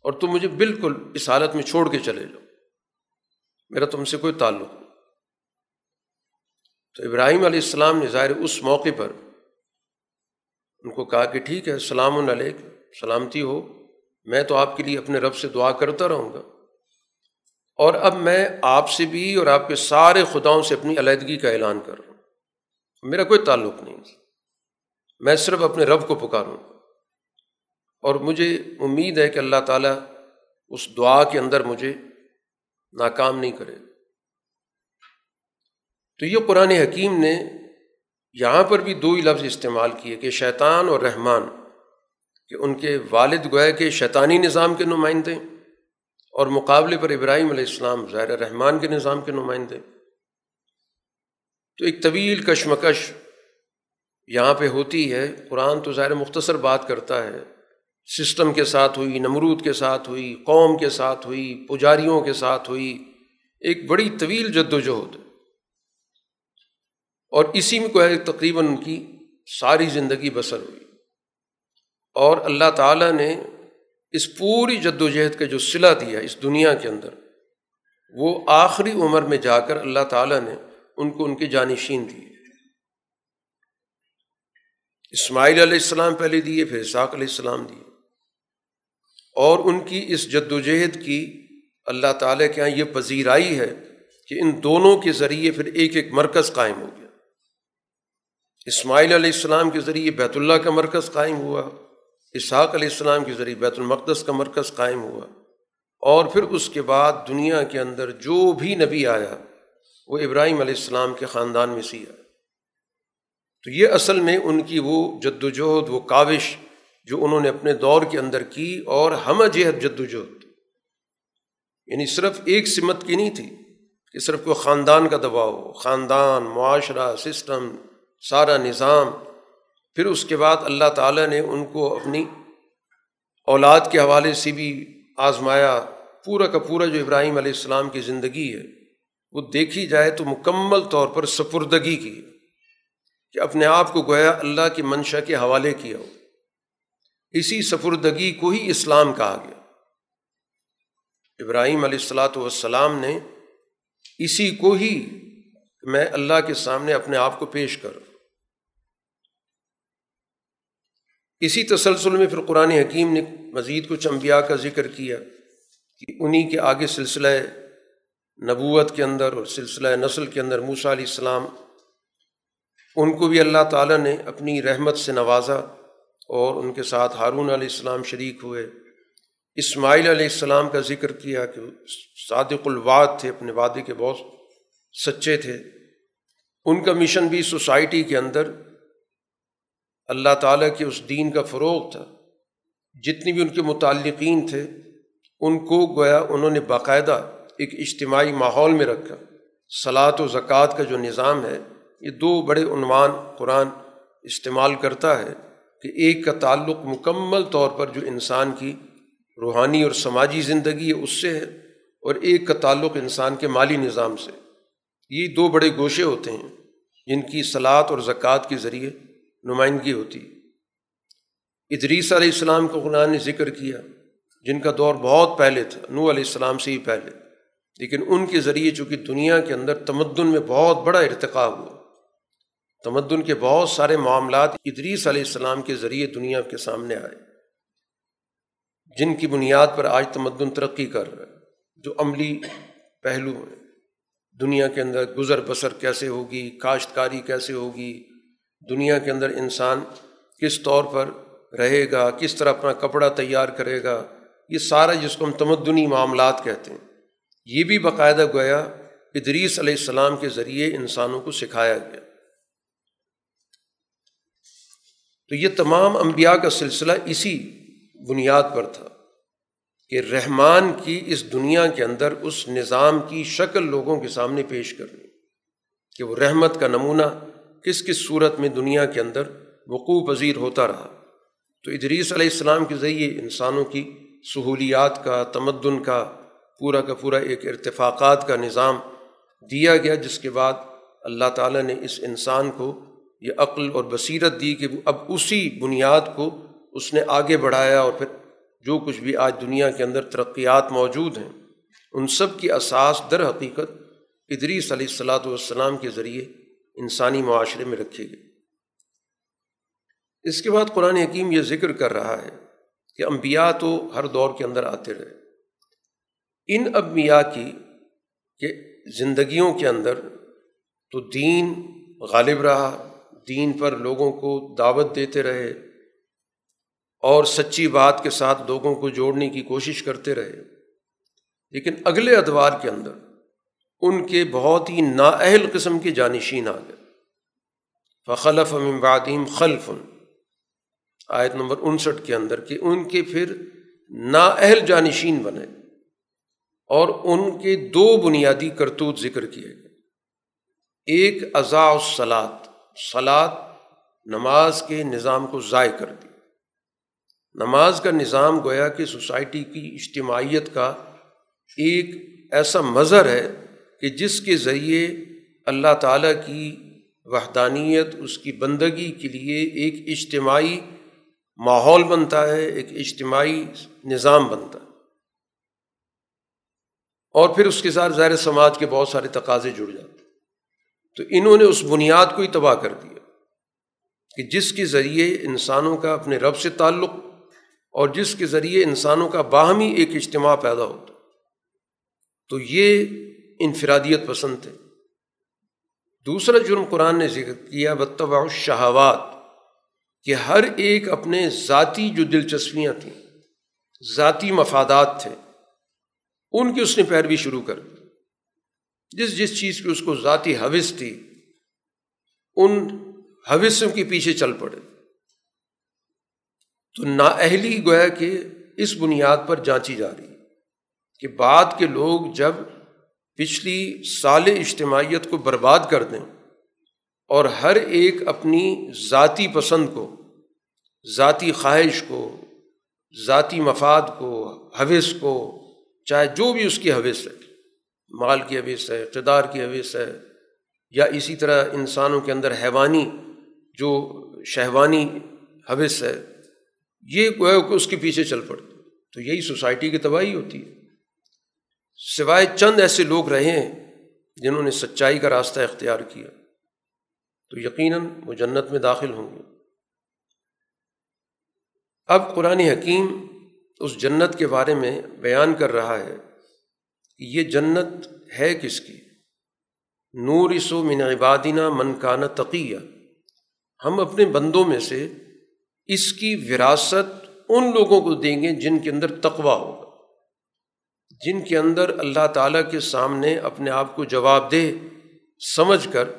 اور تم مجھے بالکل اس حالت میں چھوڑ کے چلے جاؤ۔ میرا تم سے کوئی تعلق نہیں۔ تو ابراہیم علیہ السلام نے ظاہر اس موقع پر ان کو کہا کہ ٹھیک ہے السلام علیکم سلامتی ہو۔ میں تو آپ کے لیے اپنے رب سے دعا کرتا رہوں گا۔ اور اب میں آپ سے بھی اور آپ کے سارے خداؤں سے اپنی علیحدگی کا اعلان کر رہا ہوں۔ میرا کوئی تعلق نہیں میں صرف اپنے رب کو پکاروں۔ اور مجھے امید ہے کہ اللہ تعالیٰ اس دعا کے اندر مجھے ناکام نہیں کرے۔ تو یہ قرآن حکیم نے یہاں پر بھی دو ہی لفظ استعمال کیے کہ شیطان اور رحمان، کہ ان کے والد گوئے کے شیطانی نظام کے نمائندے اور مقابلے پر ابراہیم علیہ السلام، ظاہر رحمان کے نظام کے نمائندے۔ تو ایک طویل کشمکش یہاں پہ ہوتی ہے۔ قرآن تو ظاہر مختصر بات کرتا ہے۔ سسٹم کے ساتھ ہوئی، نمرود کے ساتھ ہوئی، قوم کے ساتھ ہوئی، پجاریوں کے ساتھ ہوئی۔ ایک بڑی طویل جد و جہد اور اسی میں کوئی تقریباً ان کی ساری زندگی بسر ہوئی۔ اور اللہ تعالیٰ نے اس پوری جد و جہد کا جو صلہ دیا اس دنیا کے اندر، وہ آخری عمر میں جا کر اللہ تعالیٰ نے ان کو ان کے جانشین دیے۔ اسماعیل علیہ السلام پہلے دیے، پھر اساق علیہ السلام دیے۔ اور ان کی اس جد و جہد کی اللہ تعالیٰ کے یہاں یہ پذیرائی ہے کہ ان دونوں کے ذریعے پھر ایک ایک مرکز قائم ہو گیا۔ اسماعیل علیہ السلام کے ذریعے بیت اللہ کا مرکز قائم ہوا، اسحاق علیہ السلام کے ذریعے بیت المقدس کا مرکز قائم ہوا۔ اور پھر اس کے بعد دنیا کے اندر جو بھی نبی آیا، وہ ابراہیم علیہ السلام کے خاندان میں سی آیا۔ تو یہ اصل میں ان کی وہ جد وجہد وہ کاوش جو انہوں نے اپنے دور کے اندر کی اور ہم جہد جد وجہد یعنی صرف ایک سمت کی نہیں تھی کہ صرف کوئی خاندان کا دباؤ خاندان، معاشرہ، سسٹم۔ سارا نظام، پھر اس کے بعد اللہ تعالیٰ نے ان کو اپنی اولاد کے حوالے سے بھی آزمایا۔ پورا کا پورا جو ابراہیم علیہ السلام کی زندگی ہے، وہ دیکھی جائے تو مکمل طور پر سپردگی کی کہ اپنے آپ کو گویا اللہ کی منشا کے حوالے کیا ہو۔ اسی سفردگی کو ہی اسلام کہا گیا۔ ابراہیم علیہ السلاۃ والسلام نے اسی کو ہی میں اللہ کے سامنے اپنے آپ کو پیش کروں اسی تسلسل میں پھر قرآن حکیم نے مزید کچھ انبیاء کا ذکر کیا کہ انہی کے آگے سلسلہ نبوت کے اندر اور سلسلہ نسل کے اندر موسیٰ علیہ السلام، ان کو بھی اللہ تعالیٰ نے اپنی رحمت سے نوازا اور ان کے ساتھ ہارون علیہ السلام شریک ہوئے۔ اسماعیل علیہ السلام کا ذکر کیا کہ صادق الواد تھے، اپنے وعدے کے بہت سچے تھے۔ ان کا مشن بھی سوسائٹی کے اندر اللہ تعالیٰ کے اس دین کا فروغ تھا۔ جتنی بھی ان کے متعلقین تھے، ان کو گویا انہوں نے باقاعدہ ایک اجتماعی ماحول میں رکھا۔ سلاد و زکوٰۃ کا جو نظام ہے، یہ دو بڑے عنوان قرآن استعمال کرتا ہے کہ ایک کا تعلق مکمل طور پر جو انسان کی روحانی اور سماجی زندگی ہے، اس سے ہے، اور ایک کا تعلق انسان کے مالی نظام سے۔ یہ دو بڑے گوشے ہوتے ہیں جن کی سلاد اور زکوٰۃ کے ذریعے نمائندگی ہوتی۔ ادریس علیہ السلام کو قرآن نے ذکر کیا، جن کا دور بہت پہلے تھا نو علیہ السلام سے ہی پہلے۔ لیکن ان کے ذریعے چونکہ دنیا کے اندر تمدن میں بہت بڑا ارتقا ہوا، تمدن کے بہت سارے معاملات ادریس علیہ السلام کے ذریعے دنیا کے سامنے آئے۔ جن کی بنیاد پر آج تمدن ترقی کر رہا ہے، جو عملی پہلو ہیں۔ دنیا کے اندر گزر بسر کیسے ہوگی، کاشتکاری کیسے ہوگی دنیا کے اندر انسان کس طور پر رہے گا، کس طرح اپنا کپڑا تیار کرے گا، یہ سارا جس کو ہم تمدنی معاملات کہتے ہیں، یہ بھی باقاعدہ گویا ادریس علیہ السلام کے ذریعے انسانوں کو سکھایا گیا۔ تو یہ تمام انبیاء کا سلسلہ اسی بنیاد پر تھا کہ رحمان کی اس دنیا کے اندر اس نظام کی شکل لوگوں کے سامنے پیش کرنی، کہ وہ رحمت کا نمونہ کس کس صورت میں دنیا کے اندر وقوع پذیر ہوتا رہا۔ تو ادریس علیہ السلام کے ذریعے انسانوں کی سہولیات کا، تمدن کا، پورا کا پورا ایک ارتفاقات کا نظام دیا گیا، جس کے بعد اللہ تعالیٰ نے اس انسان کو یہ عقل اور بصیرت دی کہ اب اسی بنیاد کو اس نے آگے بڑھایا اور پھر جو کچھ بھی آج دنیا کے اندر ترقیات موجود ہیں، ان سب کی اساس در حقیقت ادریس علیہ السلاۃ والسلام کے ذریعے انسانی معاشرے میں رکھے گئے اس کے بعد قرآن حکیم یہ ذکر کر رہا ہے کہ انبیاء تو ہر دور کے اندر آتے رہے۔ ان انبیاء کی کہ زندگیوں کے اندر تو دین غالب رہا، دین پر لوگوں کو دعوت دیتے رہے اور سچی بات کے ساتھ لوگوں کو جوڑنے کی کوشش کرتے رہے۔ لیکن اگلے ادوار کے اندر ان کے بہت ہی نااہل قسم کے جانشین آ گئے۔ فخلف بعدیم خلف۔ آیت نمبر انسٹھ کے اندر کہ ان کے پھر نااہل جانشین بنے اور ان کے دو بنیادی کرتوت ذکر کیے گئے۔ ایک ازا سلاد سلاد نماز کے نظام کو ضائع کر دی۔ نماز کا نظام گویا کہ سوسائٹی کی اجتماعیت کا ایک ایسا مظہر ہے کہ جس کے ذریعے اللہ تعالیٰ کی وحدانیت، اس کی بندگی کے لیے ایک اجتماعی ماحول بنتا ہے، ایک اجتماعی نظام بنتا ہے۔ اور پھر اس کے ساتھ ظاہر سماج کے بہت سارے تقاضے جڑ جاتے تو انہوں نے اس بنیاد کو ہی تباہ کر دیا کہ جس کے ذریعے انسانوں کا اپنے رب سے تعلق اور جس کے ذریعے انسانوں کا باہمی ایک اجتماع پیدا ہوتا تو یہ انفرادیت پسند تھے۔ دوسرا جرم قرآن نے ذکر کیا بتبا شہوات کہ ہر ایک اپنے ذاتی جو دلچسپیاں تھیں، ذاتی مفادات تھے، ان کی اس نے پیروی شروع کر دی۔ جس جس چیز کی اس کو ذاتی حوث تھی، ان حوثوں کے پیچھے چل پڑے۔ تو نااہلی گویا کہ اس بنیاد پر جانچی جا رہی کہ بعد کے لوگ جب پچھلی سال اجتماعیت کو برباد کر دیں اور ہر ایک اپنی ذاتی پسند کو، ذاتی خواہش کو، ذاتی مفاد کو، حوث کو، چاہے جو بھی اس کی حوث ہے، مال کی حوث ہے، اقتدار کی حوث ہے، یا اسی طرح انسانوں کے اندر حیوانی جو شہوانی حوث ہے، یہ کہ اس کے پیچھے چل پڑتے تو یہی سوسائٹی کی تباہی ہوتی ہے۔ سوائے چند ایسے لوگ رہے ہیں جنہوں نے سچائی کا راستہ اختیار کیا، تو یقیناً وہ جنت میں داخل ہوں گے۔ اب قرآن حکیم اس جنت کے بارے میں بیان کر رہا ہے کہ یہ جنت ہے کس کی؟ نور اسو من عبادینہ منکانہ تقیہ۔ ہم اپنے بندوں میں سے اس کی وراثت ان لوگوں کو دیں گے جن کے اندر تقوا ہوگا۔ جن کے اندر اللہ تعالیٰ کے سامنے اپنے آپ کو جواب دہ سمجھ کر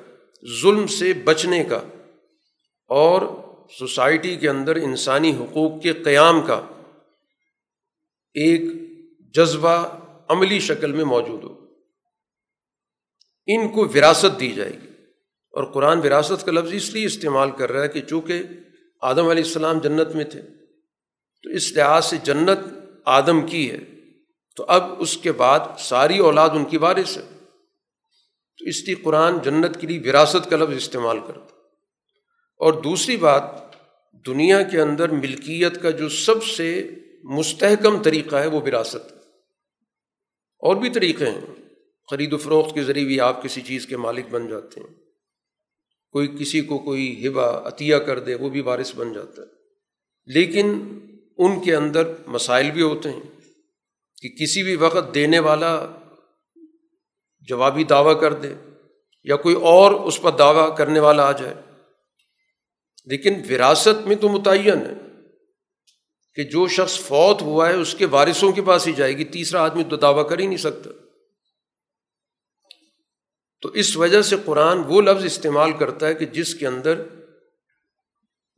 ظلم سے بچنے کا اور سوسائٹی کے اندر انسانی حقوق کے قیام کا ایک جذبہ عملی شکل میں موجود ہو۔ ان کو وراثت دی جائے گی۔ اور قرآن وراثت کا لفظ اس لیے استعمال کر رہا ہے کہ چونکہ آدم علیہ السلام جنت میں تھے، تو اس لحاظ سے جنت آدم کی ہے۔ تو اب اس کے بعد ساری اولاد ان کی وارث ہے۔ تو اس لیے قرآن جنت کے لیے وراثت کا لفظ استعمال کرتا۔ اور دوسری بات، دنیا کے اندر ملکیت کا جو سب سے مستحکم طریقہ ہے وہ وراثت اور بھی طریقے ہیں۔ خرید و فروخت کے ذریعے بھی آپ کسی چیز کے مالک بن جاتے ہیں۔ کوئی کسی کو کوئی ہبا عطیہ کر دے، وہ بھی وارث بن جاتا ہے۔ لیکن ان کے اندر مسائل بھی ہوتے ہیں۔ کہ کسی بھی وقت دینے والا جوابی دعویٰ کر دے یا کوئی اور اس پر دعویٰ کرنے والا آ جائے۔ لیکن وراثت میں تو متعین ہے کہ جو شخص فوت ہوا ہے، اس کے وارثوں کے پاس ہی جائے گی، تیسرا آدمی تو دعویٰ کر ہی نہیں سکتا۔ تو اس وجہ سے قرآن وہ لفظ استعمال کرتا ہے کہ جس کے اندر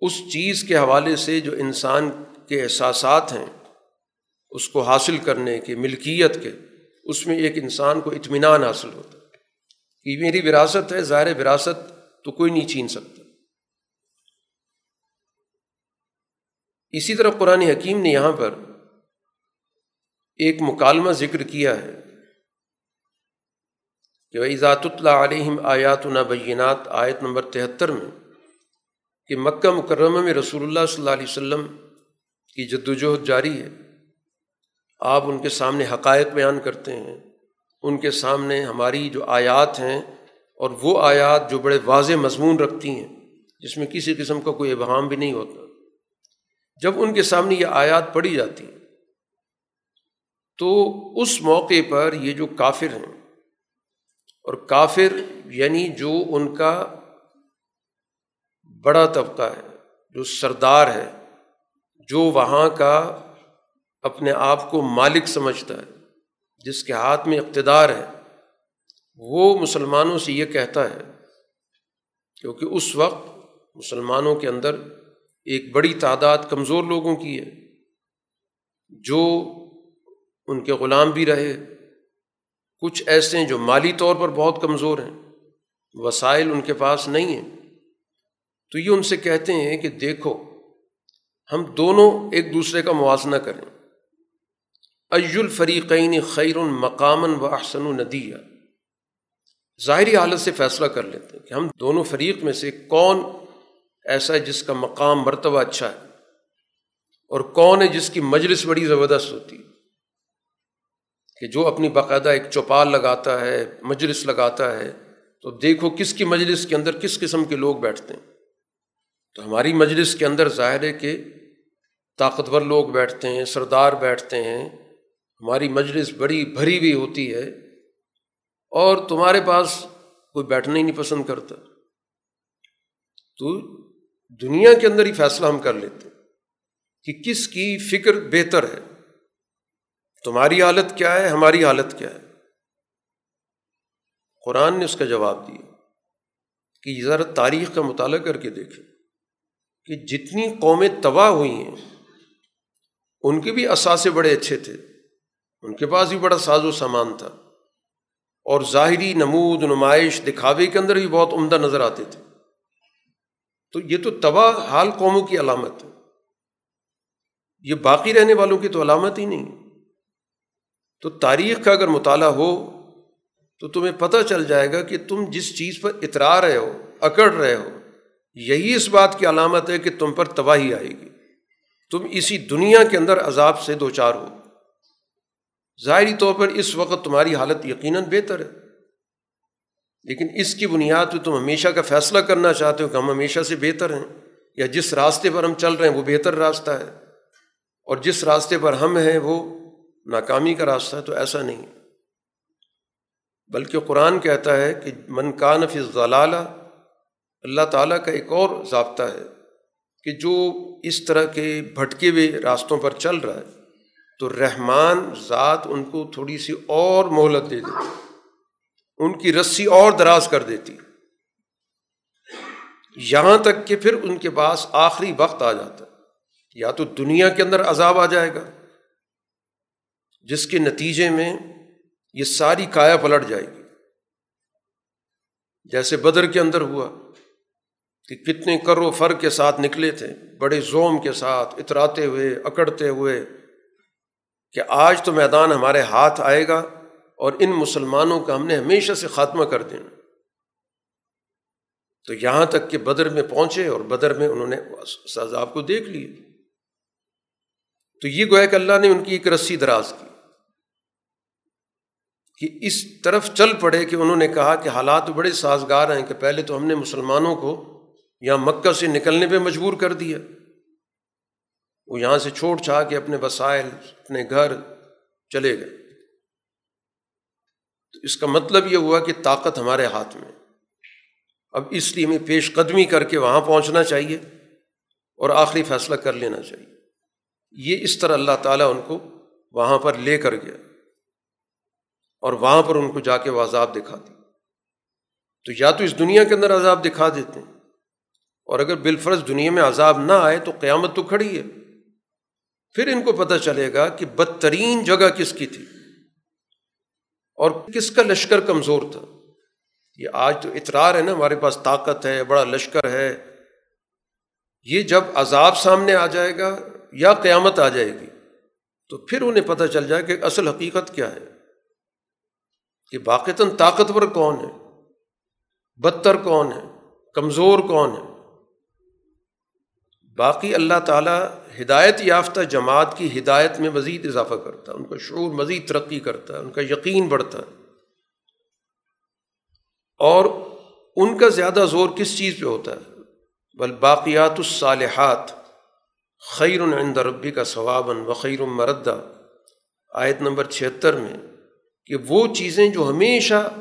اس چیز کے حوالے سے جو انسان کے احساسات ہیں اس کو حاصل کرنے کے، ملکیت کے، اس میں ایک انسان کو اطمینان حاصل ہوتا ہے۔ کہ میری وراثت ہے، ظاہر وراثت تو کوئی نہیں چھین سکتا۔ اسی طرح قرآن حکیم نے یہاں پر ایک مکالمہ ذکر کیا ہے کہ بھائی ذات اللہ علیہم آیات نبینات آیت نمبر تہتر میں کہ مکہ مکرمہ میں رسول اللہ صلی اللہ علیہ وسلم کی جد وجہد جاری ہے۔ آپ ان کے سامنے حقائق بیان کرتے ہیں، ان کے سامنے ہماری جو آیات ہیں اور وہ آیات جو بڑے واضح مضمون رکھتی ہیں، جس میں کسی قسم کا کوئی ابہام بھی نہیں ہوتا۔ جب ان کے سامنے یہ آیات پڑھی جاتی ہیں، تو اس موقع پر یہ جو کافر ہیں، اور کافر یعنی جو ان کا بڑا طبقہ ہے، جو سردار ہے، جو وہاں کا اپنے آپ کو مالک سمجھتا ہے، جس کے ہاتھ میں اقتدار ہے، وہ مسلمانوں سے یہ کہتا ہے، کیونکہ اس وقت مسلمانوں کے اندر ایک بڑی تعداد کمزور لوگوں کی ہے، جو ان کے غلام بھی رہے، کچھ ایسے ہیں جو مالی طور پر بہت کمزور ہیں، وسائل ان کے پاس نہیں ہیں۔ تو یہ ان سے کہتے ہیں کہ دیکھو، ہم دونوں ایک دوسرے کا موازنہ کریں۔ ای الفریقین خیر المقامن و احسن و ندیہ۔ ظاہری حالت سے فیصلہ کر لیتے ہیں کہ ہم دونوں فریق میں سے کون ایسا ہے جس کا مقام مرتبہ اچھا ہے اور کون ہے جس کی مجلس بڑی زبردست ہوتی ہے کہ جو اپنی باقاعدہ ایک چوپال لگاتا ہے، مجلس لگاتا ہے، تو دیکھو کس کی مجلس کے اندر کس قسم کے لوگ بیٹھتے ہیں۔ تو ہماری مجلس کے اندر ظاہر ہے کہ طاقتور لوگ بیٹھتے ہیں، سردار بیٹھتے ہیں ہماری مجلس بڑی بھری ہوئی ہوتی ہے اور تمہارے پاس کوئی بیٹھنا ہی نہیں پسند کرتا۔ تو دنیا کے اندر ہی فیصلہ ہم کر لیتے کہ کس کی فکر بہتر ہے۔ تمہاری حالت کیا ہے؟ ہماری حالت کیا ہے؟ قرآن نے اس کا جواب دیا کہ ذرا تاریخ کا مطالعہ کر کے دیکھیں کہ جتنی قومیں تباہ ہوئی ہیں، ان کے بھی اثاثے بڑے اچھے تھے۔ ان کے پاس بھی بڑا ساز و سامان تھا۔ اور ظاہری نمود، نمائش دکھاوے کے اندر بھی بہت عمدہ نظر آتے تھے۔ تو یہ تو تباہ حال قوموں کی علامت ہے۔ یہ باقی رہنے والوں کی تو علامت ہی نہیں۔ تو تاریخ کا اگر مطالعہ ہو، تو تمہیں پتہ چل جائے گا کہ تم جس چیز پر اترا رہے ہو، اکڑ رہے ہو، یہی اس بات کی علامت ہے کہ تم پر تباہی آئے گی۔ تم اسی دنیا کے اندر عذاب سے دو چار ہو۔ ظاہری طور پر اس وقت تمہاری حالت یقیناً بہتر ہے۔ لیکن اس کی بنیاد پہ تم ہمیشہ کا فیصلہ کرنا چاہتے ہو کہ ہم ہمیشہ سے بہتر ہیں یا جس راستے پر ہم چل رہے ہیں وہ بہتر راستہ ہے۔ اور جس راستے پر ہم ہیں وہ ناکامی کا راستہ ہے، تو ایسا نہیں۔ بلکہ قرآن کہتا ہے کہ من کان فی ضلالہ اللہ تعالیٰ کا ایک اور ضابطہ ہے کہ جو اس طرح کے بھٹکے ہوئے راستوں پر چل رہا ہے تو رحمان ذات ان کو تھوڑی سی اور مہلت دے دیتی۔ ان کی رسی اور دراز کر دیتی۔ یہاں تک کہ پھر ان کے پاس آخری وقت آ جاتا۔ یا تو دنیا کے اندر عذاب آ جائے گا، جس کے نتیجے میں یہ ساری کایا پلٹ جائے گی۔ جیسے بدر کے اندر ہوا کہ کتنے کرو فر کے ساتھ نکلے تھے، بڑے زوم کے ساتھ، اتراتے ہوئے، اکڑتے ہوئے کہ آج تو میدان ہمارے ہاتھ آئے گا اور ان مسلمانوں کا ہم نے ہمیشہ سے خاتمہ کر دینا تو یہاں تک کہ بدر میں پہنچے اور بدر میں انہوں نے سزاب کو دیکھ لیے تو یہ گویا کہ اللہ نے ان کی ایک رسی دراز کی کہ اس طرف چل پڑے کہ انہوں نے کہا کہ حالات بڑے سازگار ہیں کہ پہلے تو ہم نے مسلمانوں کو یہاں مکہ سے نکلنے پہ مجبور کر دیا۔ وہ یہاں سے چھوڑ چھا کے اپنے وسائل، اپنے گھر چلے گئے۔ تو اس کا مطلب یہ ہوا کہ طاقت ہمارے ہاتھ میں اب اس لیے ہمیں پیش قدمی کر کے وہاں پہنچنا چاہیے اور آخری فیصلہ کر لینا چاہیے۔ یہ اس طرح اللہ تعالیٰ ان کو وہاں پر لے کر گیا اور وہاں پر ان کو جا کے وہ عذاب دکھا دی۔ تو یا تو اس دنیا کے اندر عذاب دکھا دیتے ہیں اور اگر بالفرض دنیا میں عذاب نہ آئے تو قیامت تو کھڑی ہے۔ پھر ان کو پتہ چلے گا کہ بدترین جگہ کس کی تھی اور کس کا لشکر کمزور تھا۔ یہ آج تو اطرار ہے نا، ہمارے پاس طاقت ہے، بڑا لشکر ہے۔ یہ جب عذاب سامنے آ جائے گا یا قیامت آ جائے گی، تو پھر انہیں پتہ چل جائے کہ اصل حقیقت کیا ہے۔ کہ باقیتاً طاقتور کون ہے؟ بدتر کون ہے؟ کمزور کون ہے؟ باقی اللہ تعالیٰ ہدایت یافتہ جماعت کی ہدایت میں مزید اضافہ کرتا ہے، ان کا شعور مزید ترقی کرتا ہے، ان کا یقین بڑھتا ہے۔ اور ان کا زیادہ زور کس چیز پہ ہوتا ہے؟ بل باقیات الصالحات خیر عند ربی کا ثوابً و خیر مردہ آیت نمبر چھہتر میں کہ وہ چیزیں جو ہمیشہ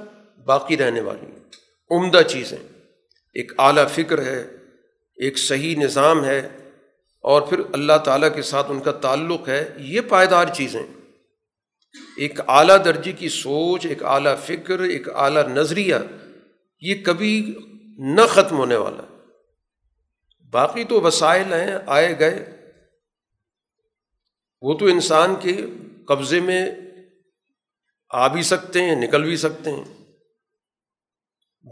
باقی رہنے والی ہیں، عمدہ چیزیں۔ ایک اعلیٰ فکر ہے، ایک صحیح نظام ہے اور پھر اللہ تعالیٰ کے ساتھ ان کا تعلق ہے، یہ پائیدار چیزیں۔ ایک اعلیٰ درجے کی سوچ، ایک اعلیٰ فکر، ایک اعلیٰ نظریہ، یہ کبھی نہ ختم ہونے والا۔ باقی تو وسائل ہیں، آئے گئے۔ وہ تو انسان کے قبضے میں آ بھی سکتے ہیں، نکل بھی سکتے ہیں۔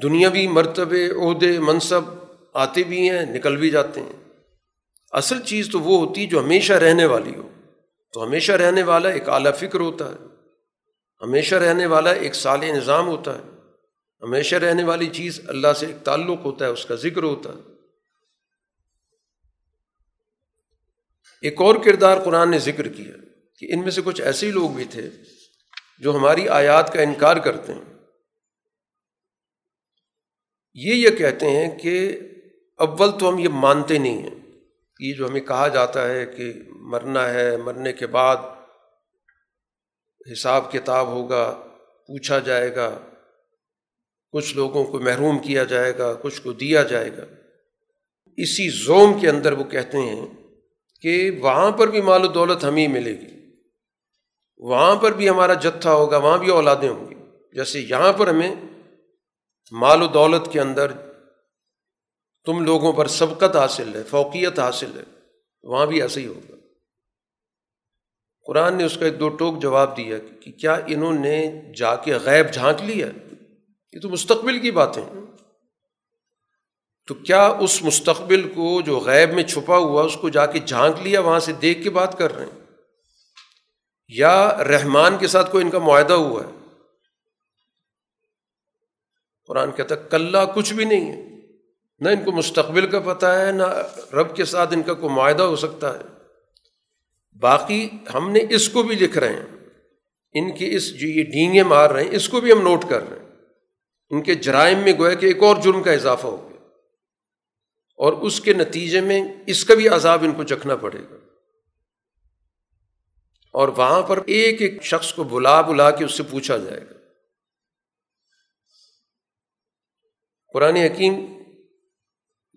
دنیاوی مرتبے، عہدے، منصب آتے بھی ہیں، نکل بھی جاتے ہیں۔ اصل چیز تو وہ ہوتی جو ہمیشہ رہنے والی ہو۔ تو ہمیشہ رہنے والا ایک اعلیٰ فکر ہوتا ہے۔ ہمیشہ رہنے والا ایک سال نظام ہوتا ہے۔ ہمیشہ رہنے والی چیز اللہ سے ایک تعلق ہوتا ہے، اس کا ذکر ہوتا ہے۔ ایک اور کردار قرآن نے ذکر کیا کہ ان میں سے کچھ ایسے ہی لوگ بھی تھے جو ہماری آیات کا انکار کرتے ہیں۔ یہ یہ کہتے ہیں کہ اول تو ہم یہ مانتے نہیں ہیں۔ یہ جو ہمیں کہا جاتا ہے کہ مرنا ہے، مرنے کے بعد حساب کتاب ہوگا، پوچھا جائے گا، کچھ لوگوں کو محروم کیا جائے گا، کچھ کو دیا جائے گا۔ اسی زوم کے اندر وہ کہتے ہیں کہ وہاں پر بھی مال و دولت ہمیں ملے گی۔ وہاں پر بھی ہمارا جتھا ہوگا، وہاں بھی اولادیں ہوں گی۔ جیسے یہاں پر ہمیں مال و دولت کے اندر تم لوگوں پر سبقت حاصل ہے، فوقیت حاصل ہے۔ وہاں بھی ایسا ہی ہوگا۔ قرآن نے اس کا ایک دو ٹوک جواب دیا کہ کیا انہوں نے جا کے غیب جھانک لیا؟ یہ تو مستقبل کی باتیں تو کیا اس مستقبل کو جو غیب میں چھپا ہوا اس کو جا کے جھانک لیا، وہاں سے دیکھ کے بات کر رہے ہیں؟ یا رحمان کے ساتھ کوئی ان کا معاہدہ ہوا ہے؟ قرآن کہتا ہے، کلّا کچھ بھی نہیں ہے۔ نہ ان کو مستقبل کا پتہ ہے، نہ رب کے ساتھ ان کا کوئی معاہدہ ہو سکتا ہے۔ باقی ہم نے اس کو بھی لکھ رہے ہیں۔ ان کے اس جو یہ ڈینگے مار رہے ہیں، اس کو بھی ہم نوٹ کر رہے ہیں۔ ان کے جرائم میں گویا کہ ایک اور جرم کا اضافہ ہو گیا۔ اور اس کے نتیجے میں اس کا بھی عذاب ان کو چکھنا پڑے گا۔ اور وہاں پر ایک ایک شخص کو بلا بلا کے اس سے پوچھا جائے گا۔ قرآن حکیم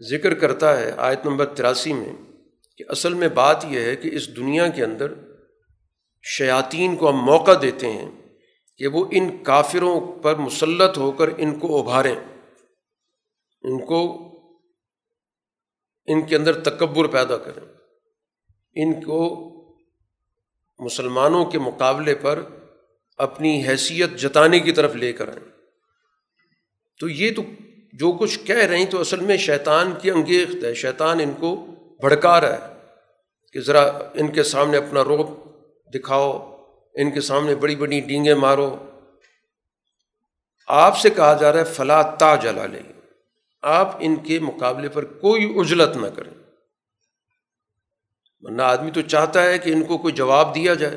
ذکر کرتا ہے آیت نمبر تراسی میں کہ اصل میں بات یہ ہے کہ اس دنیا کے اندر شیاطین کو ہم موقع دیتے ہیں کہ وہ ان کافروں پر مسلط ہو کر ان کو ابھاریں، ان کو ان کے اندر تکبر پیدا کریں، ان کو مسلمانوں کے مقابلے پر اپنی حیثیت جتانے کی طرف لے کر آئیں۔ تو یہ تو جو کچھ کہہ رہی تو اصل میں شیطان کی انگیخت ہے۔ شیطان ان کو بھڑکا رہا ہے کہ ذرا ان کے سامنے اپنا روب دکھاؤ، ان کے سامنے بڑی بڑی ڈینگیں مارو۔ آپ سے کہا جا رہا ہے، فلا تا جلا لے آپ ان کے مقابلے پر کوئی اجلت نہ کریں۔ ورنہ آدمی تو چاہتا ہے کہ ان کو کوئی جواب دیا جائے۔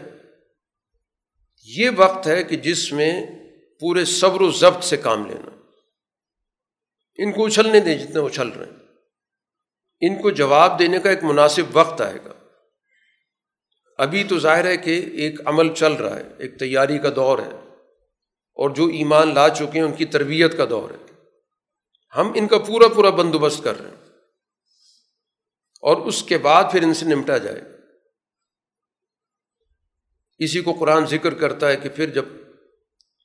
یہ وقت ہے کہ جس میں پورے صبر و ضبط سے کام لینا۔ ان کو اچھلنے دیں جتنے اچھل رہے ہیں۔ ان کو جواب دینے کا ایک مناسب وقت آئے گا۔ ابھی تو ظاہر ہے کہ ایک عمل چل رہا ہے، ایک تیاری کا دور ہے۔ اور جو ایمان لا چکے ہیں، ان کی تربیت کا دور ہے۔ ہم ان کا پورا پورا بندوبست کر رہے ہیں۔ اور اس کے بعد پھر ان سے نمٹا جائے اسی کو قرآن ذکر کرتا ہے کہ پھر جب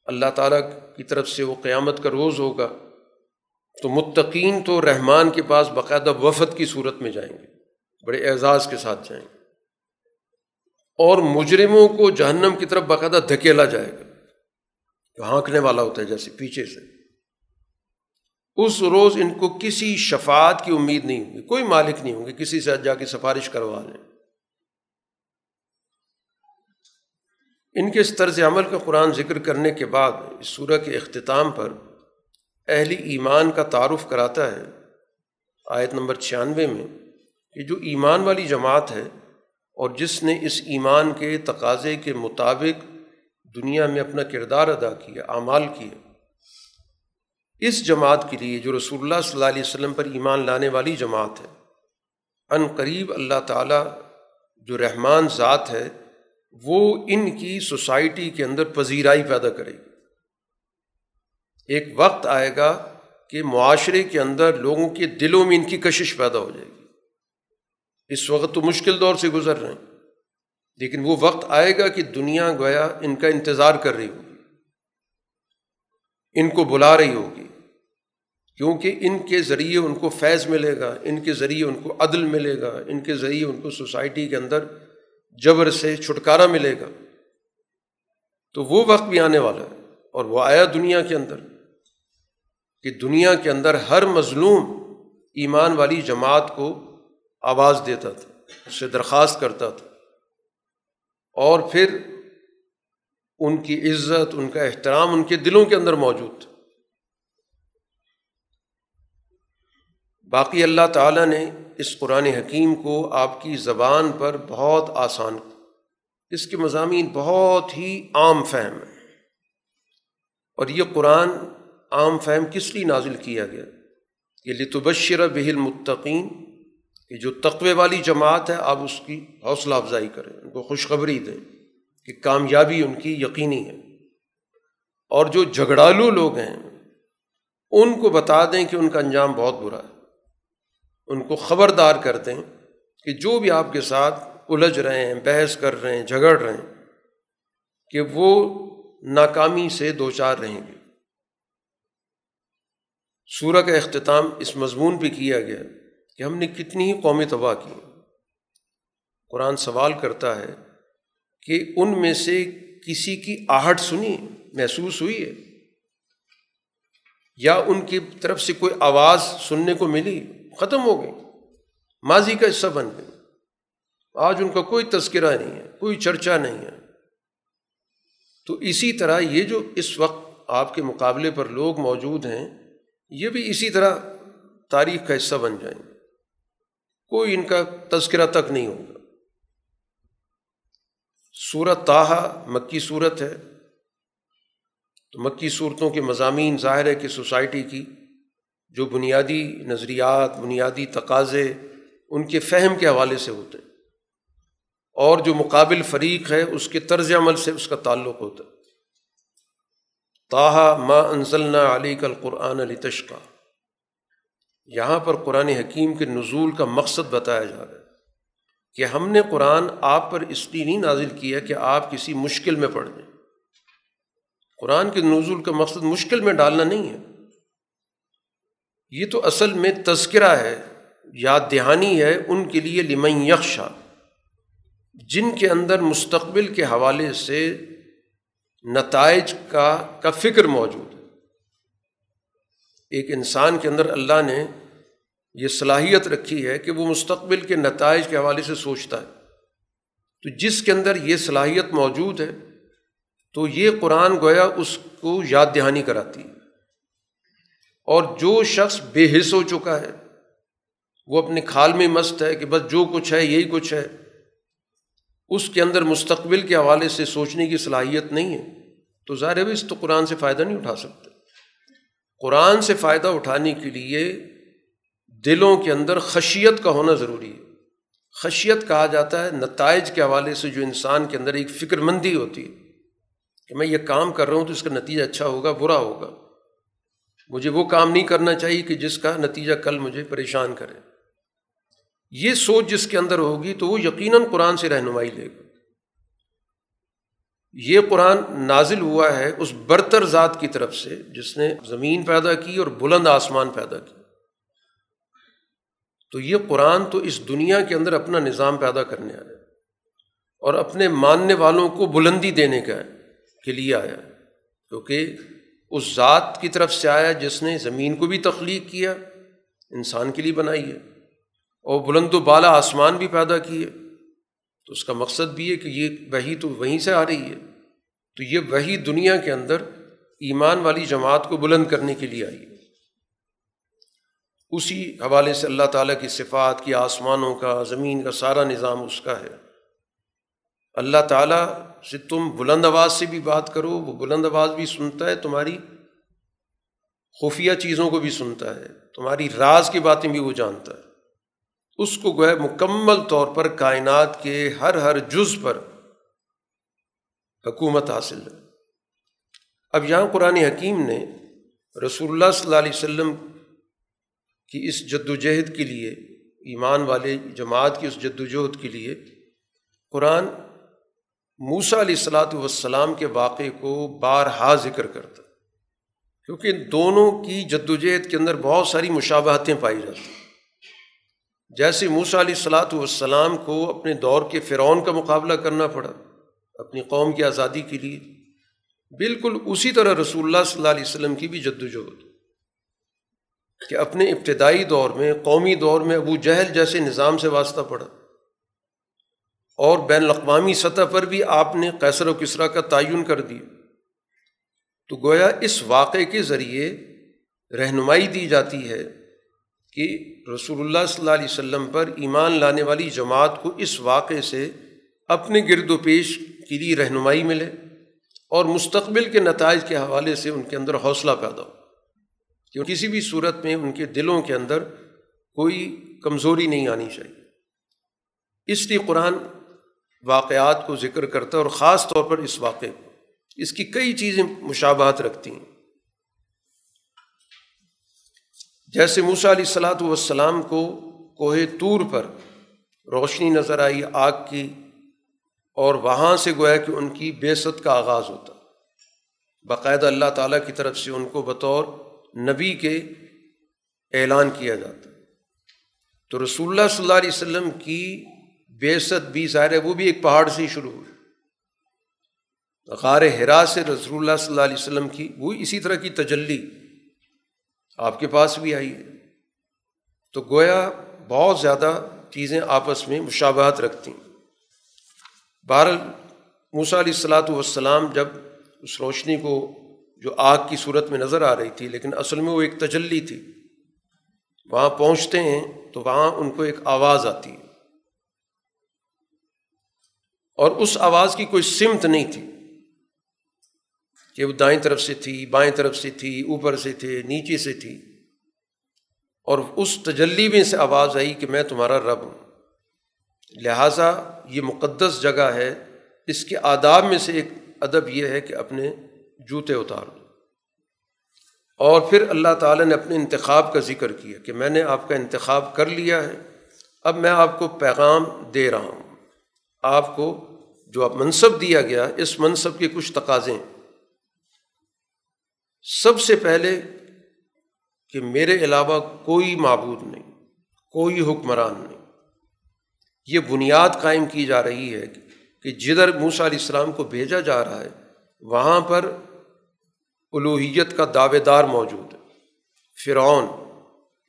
اللہ تعالیٰ کی طرف سے وہ قیامت کا روز ہوگا تو متقین تو رحمان کے پاس باقاعدہ وفد کی صورت میں جائیں گے، بڑے اعزاز کے ساتھ جائیں گے۔ اور مجرموں کو جہنم کی طرف باقاعدہ دھکیلا جائے گا، جو ہانکنے والا ہوتا ہے جیسے پیچھے سے۔ اس روز ان کو کسی شفاعت کی امید نہیں ہوگی، کوئی مالک نہیں ہوں گے، کسی سے جا کے سفارش کروا لیں۔ ان کے اس طرز عمل کا قرآن ذکر کرنے کے بعد اس سورہ کے اختتام پر اہلی ایمان کا تعارف کراتا ہے۔ آیت نمبر چھیانوے میں کہ جو ایمان والی جماعت ہے اور جس نے اس ایمان کے تقاضے کے مطابق دنیا میں اپنا کردار ادا کیا، اعمال کیے اس جماعت کے لیے جو رسول اللہ صلی اللہ علیہ وسلم پر ایمان لانے والی جماعت ہے، ان قریب اللہ تعالیٰ جو رحمان ذات ہے، وہ ان کی سوسائٹی کے اندر پذیرائی پیدا کرے گی۔ ایک وقت آئے گا کہ معاشرے کے اندر لوگوں کے دلوں میں ان کی کشش پیدا ہو جائے گی۔ اس وقت تو مشکل دور سے گزر رہے ہیں۔ لیکن وہ وقت آئے گا کہ دنیا گویا ان کا انتظار کر رہی ہوگی۔ ان کو بلا رہی ہوگی۔ کیونکہ ان کے ذریعے ان کو فیض ملے گا، ان کے ذریعے ان کو عدل ملے گا، ان کے ذریعے ان کو سوسائٹی کے اندر جبر سے چھٹکارا ملے گا۔ تو وہ وقت بھی آنے والا ہے اور وہ آیا دنیا کے اندر۔ کہ دنیا کے اندر ہر مظلوم ایمان والی جماعت کو آواز دیتا تھا اس سے درخواست کرتا تھا۔ اور پھر ان کی عزت، ان کا احترام ان کے دلوں کے اندر موجود تھا۔ باقی اللہ تعالیٰ نے اس قرآن حکیم کو آپ کی زبان پر بہت آسان اس کے مضامین بہت ہی عام فہم ہیں۔ اور یہ قرآن عام فہم کس لیے نازل کیا گیا؟ یہ لتبشر بہل متقین کہ جو تقوے والی جماعت ہے، آپ اس کی حوصلہ افزائی کریں، ان کو خوشخبری دیں کہ کامیابی ان کی یقینی ہے۔ اور جو جھگڑالو لوگ ہیں، ان کو بتا دیں کہ ان کا انجام بہت برا ہے۔ ان کو خبردار کر دیں کہ جو بھی آپ کے ساتھ الجھ رہے ہیں، بحث کر رہے ہیں، جھگڑ رہے ہیں، کہ وہ ناکامی سے دو چار رہیں گے۔ سورہ کا اختتام اس مضمون پہ کیا گیا کہ ہم نے کتنی ہی قومی تباہ کی قرآن سوال کرتا ہے کہ ان میں سے کسی کی آہٹ سنی، محسوس ہوئی ہے؟ یا ان کی طرف سے کوئی آواز سننے کو ملی، ختم ہو گئی، ماضی کا حصہ بن گئی۔ آج ان کا کوئی تذکرہ نہیں ہے، کوئی چرچا نہیں ہے۔ تو اسی طرح یہ جو اس وقت آپ کے مقابلے پر لوگ موجود ہیں یہ بھی اسی طرح تاریخ کا حصہ بن جائیں گے۔ کوئی ان کا تذکرہ تک نہیں ہوگا۔ صورت تاہا مکی صورت ہے۔ تو مکی صورتوں کے مضامین ظاہر ہے کہ سوسائٹی کی جو بنیادی نظریات، بنیادی تقاضے ان کے فہم کے حوالے سے ہوتے ہیں۔ اور جو مقابل فریق ہے، اس کے طرز عمل سے اس کا تعلق ہوتا ہے۔ تاہا ما انزلنا علی کل قرآن علی تشکا یہاں پر قرآن حکیم کے نزول کا مقصد بتایا جا رہا ہے کہ ہم نے قرآن آپ پر اس لیے نہیں نازل کیا کہ آپ کسی مشکل میں پڑھ دیں قرآن کے نزول کا مقصد مشکل میں ڈالنا نہیں ہے۔ یہ تو اصل میں تذکرہ ہے، یاد دہانی ہے ان کے لیے لمن یکشا جن کے اندر مستقبل کے حوالے سے نتائج کا کا فکر موجود ہے۔ ایک انسان کے اندر اللہ نے یہ صلاحیت رکھی ہے کہ وہ مستقبل کے نتائج کے حوالے سے سوچتا ہے۔ تو جس کے اندر یہ صلاحیت موجود ہے، تو یہ قرآن گویا اس کو یاد دہانی کراتی ہے۔ اور جو شخص بے حص ہو چکا ہے، وہ اپنے کھال میں مست ہے کہ بس جو کچھ ہے، یہی کچھ ہے۔ اس کے اندر مستقبل کے حوالے سے سوچنے کی صلاحیت نہیں ہے، تو ظاہر ہے اس تو قرآن سے فائدہ نہیں اٹھا سکتے۔ قرآن سے فائدہ اٹھانے کے لیے دلوں کے اندر خشیت کا ہونا ضروری ہے۔ خشیت کہا جاتا ہے، نتائج کے حوالے سے جو انسان کے اندر ایک فکر مندی ہوتی ہے کہ میں یہ کام کر رہا ہوں تو اس کا نتیجہ اچھا ہوگا، برا ہوگا۔ مجھے وہ کام نہیں کرنا چاہیے کہ جس کا نتیجہ کل مجھے پریشان کرے۔ یہ سوچ جس کے اندر ہوگی تو وہ یقیناً قرآن سے رہنمائی لے گا۔ یہ قرآن نازل ہوا ہے اس برتر ذات کی طرف سے جس نے زمین پیدا کی اور بلند آسمان پیدا کی۔ تو یہ قرآن تو اس دنیا کے اندر اپنا نظام پیدا کرنے آیا اور اپنے ماننے والوں کو بلندی دینے کا کے لیے آیا کیونکہ اس ذات کی طرف سے آیا جس نے زمین کو بھی تخلیق کیا، انسان کے لیے بنائی ہے۔ اور بلند و بالا آسمان بھی پیدا کیے۔ تو اس کا مقصد بھی ہے کہ یہ وہی تو وہیں سے آ رہی ہے۔ تو یہ وہی دنیا کے اندر ایمان والی جماعت کو بلند کرنے کے لیے آئی ہے۔ اسی حوالے سے اللہ تعالیٰ کی صفات کی آسمانوں کا، زمین کا سارا نظام اس کا ہے۔ اللہ تعالیٰ سے تم بلند آواز سے بھی بات کرو، وہ بلند آواز بھی سنتا ہے، تمہاری خفیہ چیزوں کو بھی سنتا ہے۔ تمہاری راز کی باتیں بھی وہ جانتا ہے۔ اس کو گویا مکمل طور پر کائنات کے ہر ہر جز پر حکومت حاصل ہے۔ اب یہاں قرآن حکیم نے رسول اللہ صلی اللہ علیہ وسلم کی اس جد وجہد کے لیے، ایمان والے جماعت کی اس جد وجہد کے لیے قرآن موسا علیہ السلاۃ والسلام کے واقعے کو بارہا ذکر کرتا کیونکہ دونوں کی جد وجہد کے اندر بہت ساری مشابہتیں پائی جاتی جیسے موسا علیہ السلاۃ والسلام کو اپنے دور کے فرعون کا مقابلہ کرنا پڑا، اپنی قوم کی آزادی کے لیے۔ بالکل اسی طرح رسول اللہ صلی اللہ علیہ وسلم کی بھی جد وجہد کہ اپنے ابتدائی دور میں، قومی دور میں ابو جہل جیسے نظام سے واسطہ پڑا۔ اور بین الاقوامی سطح پر بھی آپ نے قیصر و کسرا کا تعین کر دیا۔ تو گویا اس واقعے کے ذریعے رہنمائی دی جاتی ہے۔ کہ رسول اللہ صلی اللہ علیہ وسلم پر ایمان لانے والی جماعت کو اس واقعے سے اپنے گرد و پیش کے لیے رہنمائی ملے اور مستقبل کے نتائج کے حوالے سے ان کے اندر حوصلہ پیدا ہو۔ کہ کسی بھی صورت میں ان کے دلوں کے اندر کوئی کمزوری نہیں آنی چاہیے۔ اس لیے قرآن واقعات کو ذکر کرتا ہے اور خاص طور پر اس واقعے کو۔ اس کی کئی چیزیں مشابہت رکھتی ہیں۔ جیسے موسا علیہ السلاۃ والسلام کو کوہ طور پر روشنی نظر آئی آگ کی، اور وہاں سے گویا کہ ان کی بے ست کا آغاز ہوتا۔ باقاعدہ اللہ تعالیٰ کی طرف سے ان کو بطور نبی کے اعلان کیا جاتا۔ تو رسول اللہ صلی اللہ علیہ وسلم کی بے بھی ظاہر ہے، وہ بھی ایک پہاڑ سے ہی شروع ہوئی۔ غار ہرا سے رسول اللہ صلی اللہ علیہ وسلم کی، وہ اسی طرح کی تجلی۔ آپ کے پاس بھی آئی ہے۔ تو گویا بہت زیادہ چیزیں آپس میں مشابہت رکھتی ہیں۔ بہر موسا علیہ السلاۃ والسلام جب اس روشنی کو جو آگ کی صورت میں نظر آ رہی تھی، لیکن اصل میں وہ ایک تجلی تھی، وہاں پہنچتے ہیں تو وہاں ان کو ایک آواز آتی ہے۔ اور اس آواز کی کوئی سمت نہیں تھی۔ کہ وہ دائیں طرف سے تھی، بائیں طرف سے تھی، اوپر سے تھے، نیچے سے تھی۔ اور اس تجلی میں سے آواز آئی کہ میں تمہارا رب ہوں۔ لہٰذا یہ مقدس جگہ ہے۔ اس کے آداب میں سے ایک ادب یہ ہے کہ اپنے جوتے اتار دو اور پھر اللہ تعالیٰ نے اپنے انتخاب کا ذکر کیا کہ میں نے آپ کا انتخاب کر لیا ہے۔ اب میں آپ کو پیغام دے رہا ہوں۔ آپ کو جو اب منصب دیا گیا، اس منصب کے کچھ تقاضے سب سے پہلے کہ میرے علاوہ کوئی معبود نہیں، کوئی حکمران نہیں۔ یہ بنیاد قائم کی جا رہی ہے کہ جدھر موسیٰ علیہ السلام کو بھیجا جا رہا ہے، وہاں پر الوحیت کا دعوے دار موجود ہے۔ فرعون،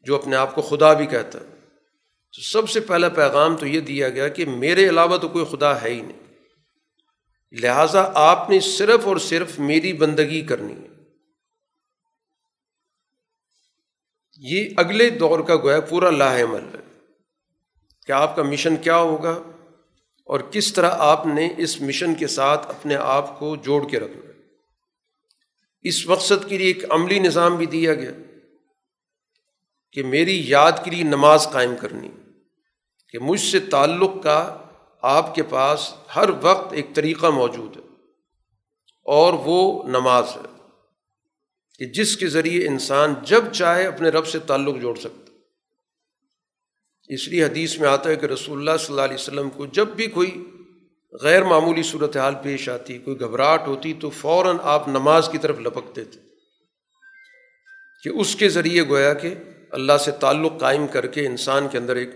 جو اپنے آپ کو خدا بھی کہتا ہے۔ تو سب سے پہلا پیغام تو یہ دیا گیا کہ میرے علاوہ تو کوئی خدا ہے ہی نہیں۔ لہٰذا آپ نے صرف اور صرف میری بندگی کرنی ہے۔ یہ اگلے دور کا گویا پورا لاہ عمل ہے کہ آپ کا مشن کیا ہوگا اور کس طرح آپ نے اس مشن کے ساتھ اپنے آپ کو جوڑ کے رکھنا اس مقصد کے لیے ایک عملی نظام بھی دیا گیا کہ میری یاد کے لیے نماز قائم کرنی، کہ مجھ سے تعلق کا آپ کے پاس ہر وقت ایک طریقہ موجود ہے اور وہ نماز ہے۔ کہ جس کے ذریعے انسان جب چاہے اپنے رب سے تعلق جوڑ سکتا اس لیے حدیث میں آتا ہے کہ رسول اللہ صلی اللہ علیہ وسلم کو جب بھی کوئی غیر معمولی صورت حال پیش آتی، کوئی گھبراہٹ ہوتی تو فوراً آپ نماز کی طرف لپکتے تھے۔ کہ اس کے ذریعے گویا کہ اللہ سے تعلق قائم کر کے انسان کے اندر ایک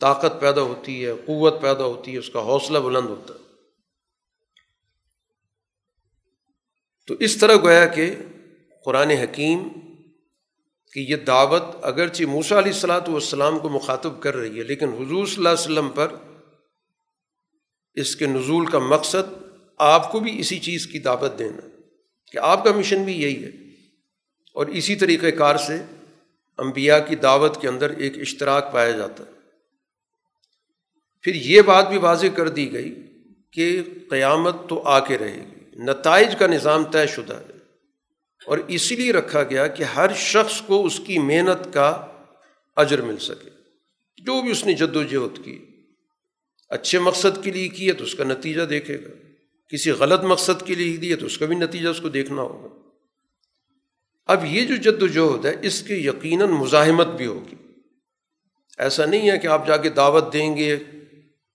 طاقت پیدا ہوتی ہے، قوت پیدا ہوتی ہے، اس کا حوصلہ بلند ہوتا ہے۔ تو اس طرح گویا کہ قرآن حکیم کہ یہ دعوت اگرچہ موسا علیہ السلاۃ والسلام کو مخاطب کر رہی ہے، لیکن حضور صلی اللہ علیہ وسلم پر اس کے نزول کا مقصد آپ کو بھی اسی چیز کی دعوت دینا، کہ آپ کا مشن بھی یہی ہے۔ اور اسی طریقۂ کار سے انبیاء کی دعوت کے اندر ایک اشتراک پایا جاتا۔ ہے پھر یہ بات بھی واضح کر دی گئی کہ قیامت تو آ کے رہے گی۔ نتائج کا نظام طے شدہ ہے۔ اور اسی لیے رکھا گیا کہ ہر شخص کو اس کی محنت کا اجر مل سکے۔ جو بھی اس نے جد و جہد کی، اچھے مقصد کے لیے کی ہے تو اس کا نتیجہ دیکھے گا۔ کسی غلط مقصد کے لیے دیا تو اس کا بھی نتیجہ اس کو دیکھنا ہوگا۔ اب یہ جو جد و جہد ہے، اس کی یقیناً مزاحمت بھی ہوگی۔ ایسا نہیں ہے کہ آپ جا کے دعوت دیں گے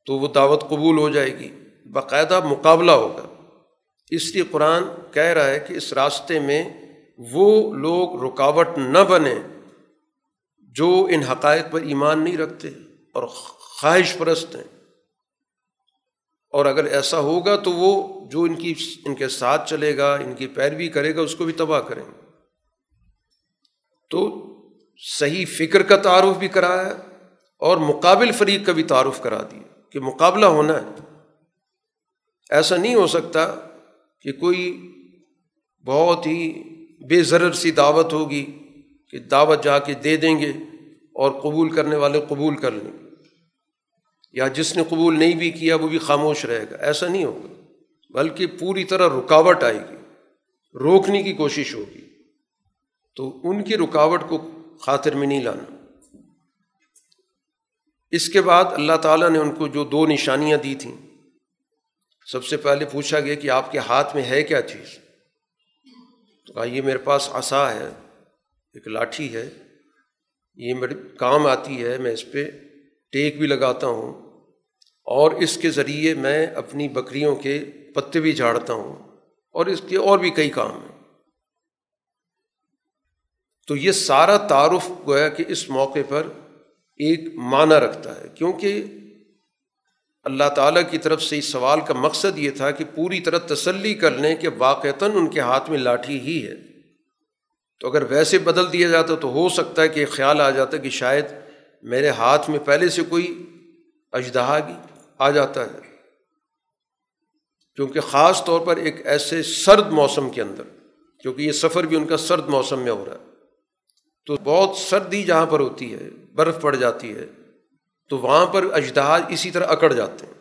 تو وہ دعوت قبول ہو جائے گی۔ باقاعدہ مقابلہ ہوگا۔ اس لیے قرآن کہہ رہا ہے کہ اس راستے میں وہ لوگ رکاوٹ نہ بنے جو ان حقائق پر ایمان نہیں رکھتے اور خواہش پرست ہیں۔ اور اگر ایسا ہوگا تو وہ جو ان کی، ان کے ساتھ چلے گا، ان کی پیروی کرے گا، اس کو بھی تباہ کریں گے۔ تو صحیح فکر کا تعارف بھی کرایا اور مقابل فریق کا بھی تعارف کرا دیا کہ مقابلہ ہونا ہے۔ ایسا نہیں ہو سکتا کہ کوئی بہت ہی بے ضرر سی دعوت ہوگی کہ دعوت جا کے دے دیں گے اور قبول کرنے والے قبول کر لیں گے۔ یا جس نے قبول نہیں بھی کیا وہ بھی خاموش رہے گا۔ ایسا نہیں ہوگا۔ بلکہ پوری طرح رکاوٹ آئے گی۔ روکنے کی کوشش ہوگی۔ تو ان کی رکاوٹ کو خاطر میں نہیں لانا۔ اس کے بعد اللہ تعالیٰ نے ان کو جو دو نشانیاں دی تھیں۔ سب سے پہلے پوچھا گیا کہ آپ کے ہاتھ میں ہے کیا چیز؟ تو کہا، یہ میرے پاس عصا ہے، ایک لاٹھی ہے، یہ میرے کام آتی ہے، میں اس پہ ٹیک بھی لگاتا ہوں، اور اس کے ذریعے میں اپنی بکریوں کے پتے بھی جھاڑتا ہوں، اور اس کے اور بھی کئی کام ہیں۔ تو یہ سارا تعارف گویا کہ اس موقع پر ایک معنی رکھتا ہے، کیونکہ اللہ تعالیٰ کی طرف سے اس سوال کا مقصد یہ تھا کہ پوری طرح تسلی کر لیں کہ واقعتاً ان کے ہاتھ میں لاٹھی ہی ہے۔ تو اگر ویسے بدل دیا جاتا تو ہو سکتا ہے کہ خیال آ جاتا کہ شاید میرے ہاتھ میں پہلے سے کوئی اجدہا آ جاتا ہے۔ کیونکہ خاص طور پر ایک ایسے سرد موسم کے اندر، کیونکہ یہ سفر بھی ان کا سرد موسم میں ہو رہا ہے، تو بہت سردی جہاں پر ہوتی ہے، برف پڑ جاتی ہے تو وہاں پر اجداد اسی طرح اکڑ جاتے ہیں۔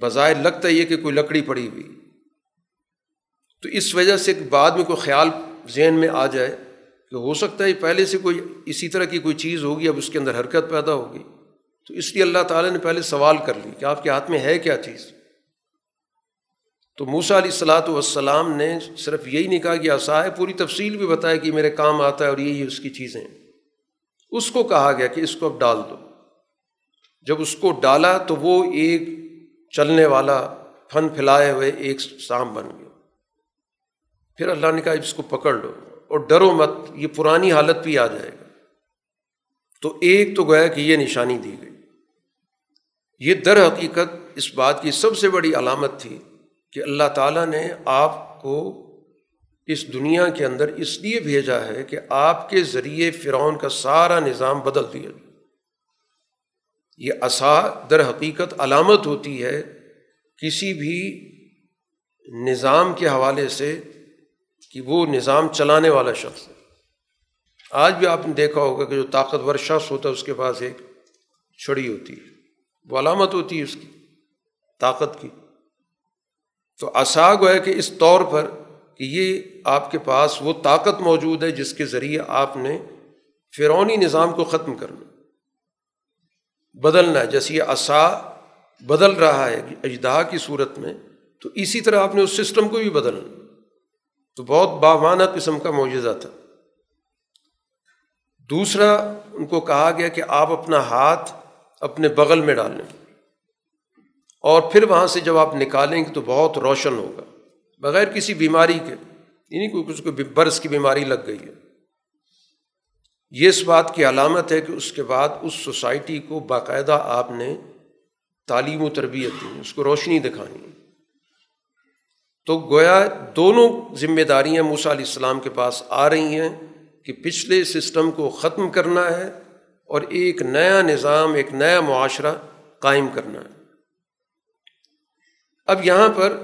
بظاہر لگتا ہے یہ کہ کوئی لکڑی پڑی ہوئی۔ تو اس وجہ سے بعد میں کوئی خیال ذہن میں آ جائے کہ ہو سکتا ہے پہلے سے کوئی اسی طرح کی کوئی چیز ہوگی، اب اس کے اندر حرکت پیدا ہوگی۔ تو اس لیے اللہ تعالیٰ نے پہلے سوال کر لی کہ آپ کے ہاتھ میں ہے کیا چیز؟ تو موسا علیہ السلاۃ والسلام نے صرف یہی نہیں کہا کہ آسا ہے، پوری تفصیل بھی بتایا کہ میرے کام آتا ہے اور یہی اس کی چیزیں اس کو کہا گیا کہ اس کو اب ڈال دو۔ جب اس کو ڈالا تو وہ ایک چلنے والا پھن پھیلائے ہوئے ایک سام بن گیا۔ پھر اللہ نے کہا اس کو پکڑ لو اور ڈرو مت، یہ پرانی حالت بھی آ جائے گا۔ تو ایک تو گویا کہ یہ نشانی دی گئی۔ یہ در حقیقت اس بات کی سب سے بڑی علامت تھی کہ اللہ تعالیٰ نے آپ کو اس دنیا کے اندر اس لیے بھیجا ہے کہ آپ کے ذریعے فرعون کا سارا نظام بدل دیا جائے یہ اصا در حقیقت علامت ہوتی ہے کسی بھی نظام کے حوالے سے کہ وہ نظام چلانے والا شخص ہے۔ آج بھی آپ نے دیکھا ہوگا کہ جو طاقتور شخص ہوتا ہے اس کے پاس ایک چھڑی ہوتی ہے۔ وہ علامت ہوتی ہے اس کی، طاقت کی۔ تو اساگ ہے کہ اس طور پر کہ یہ آپ کے پاس وہ طاقت موجود ہے جس کے ذریعے آپ نے فرونی نظام کو ختم کرنا بدلنا ہے۔ جیسے یہ اصا بدل رہا ہے اجدہا کی صورت میں، تو اسی طرح آپ نے اس سسٹم کو بھی بدلنا تو بہت بامانہ قسم کا معجزہ تھا۔ دوسرا، ان کو کہا گیا کہ آپ اپنا ہاتھ اپنے بغل میں ڈال لیں۔ اور پھر وہاں سے جب آپ نکالیں گے تو بہت روشن ہوگا۔ بغیر کسی بیماری کے یعنی کوئی کچھ کو برس کی بیماری لگ گئی ہے۔ یہ اس بات کی علامت ہے کہ اس کے بعد اس سوسائٹی کو باقاعدہ آپ نے تعلیم و تربیت دی، اس کو روشنی دکھانی۔ تو گویا دونوں ذمہ داریاں موسیٰ علیہ السلام کے پاس آ رہی ہیں کہ پچھلے سسٹم کو ختم کرنا ہے اور ایک نیا نظام، ایک نیا معاشرہ قائم کرنا ہے۔ اب یہاں پر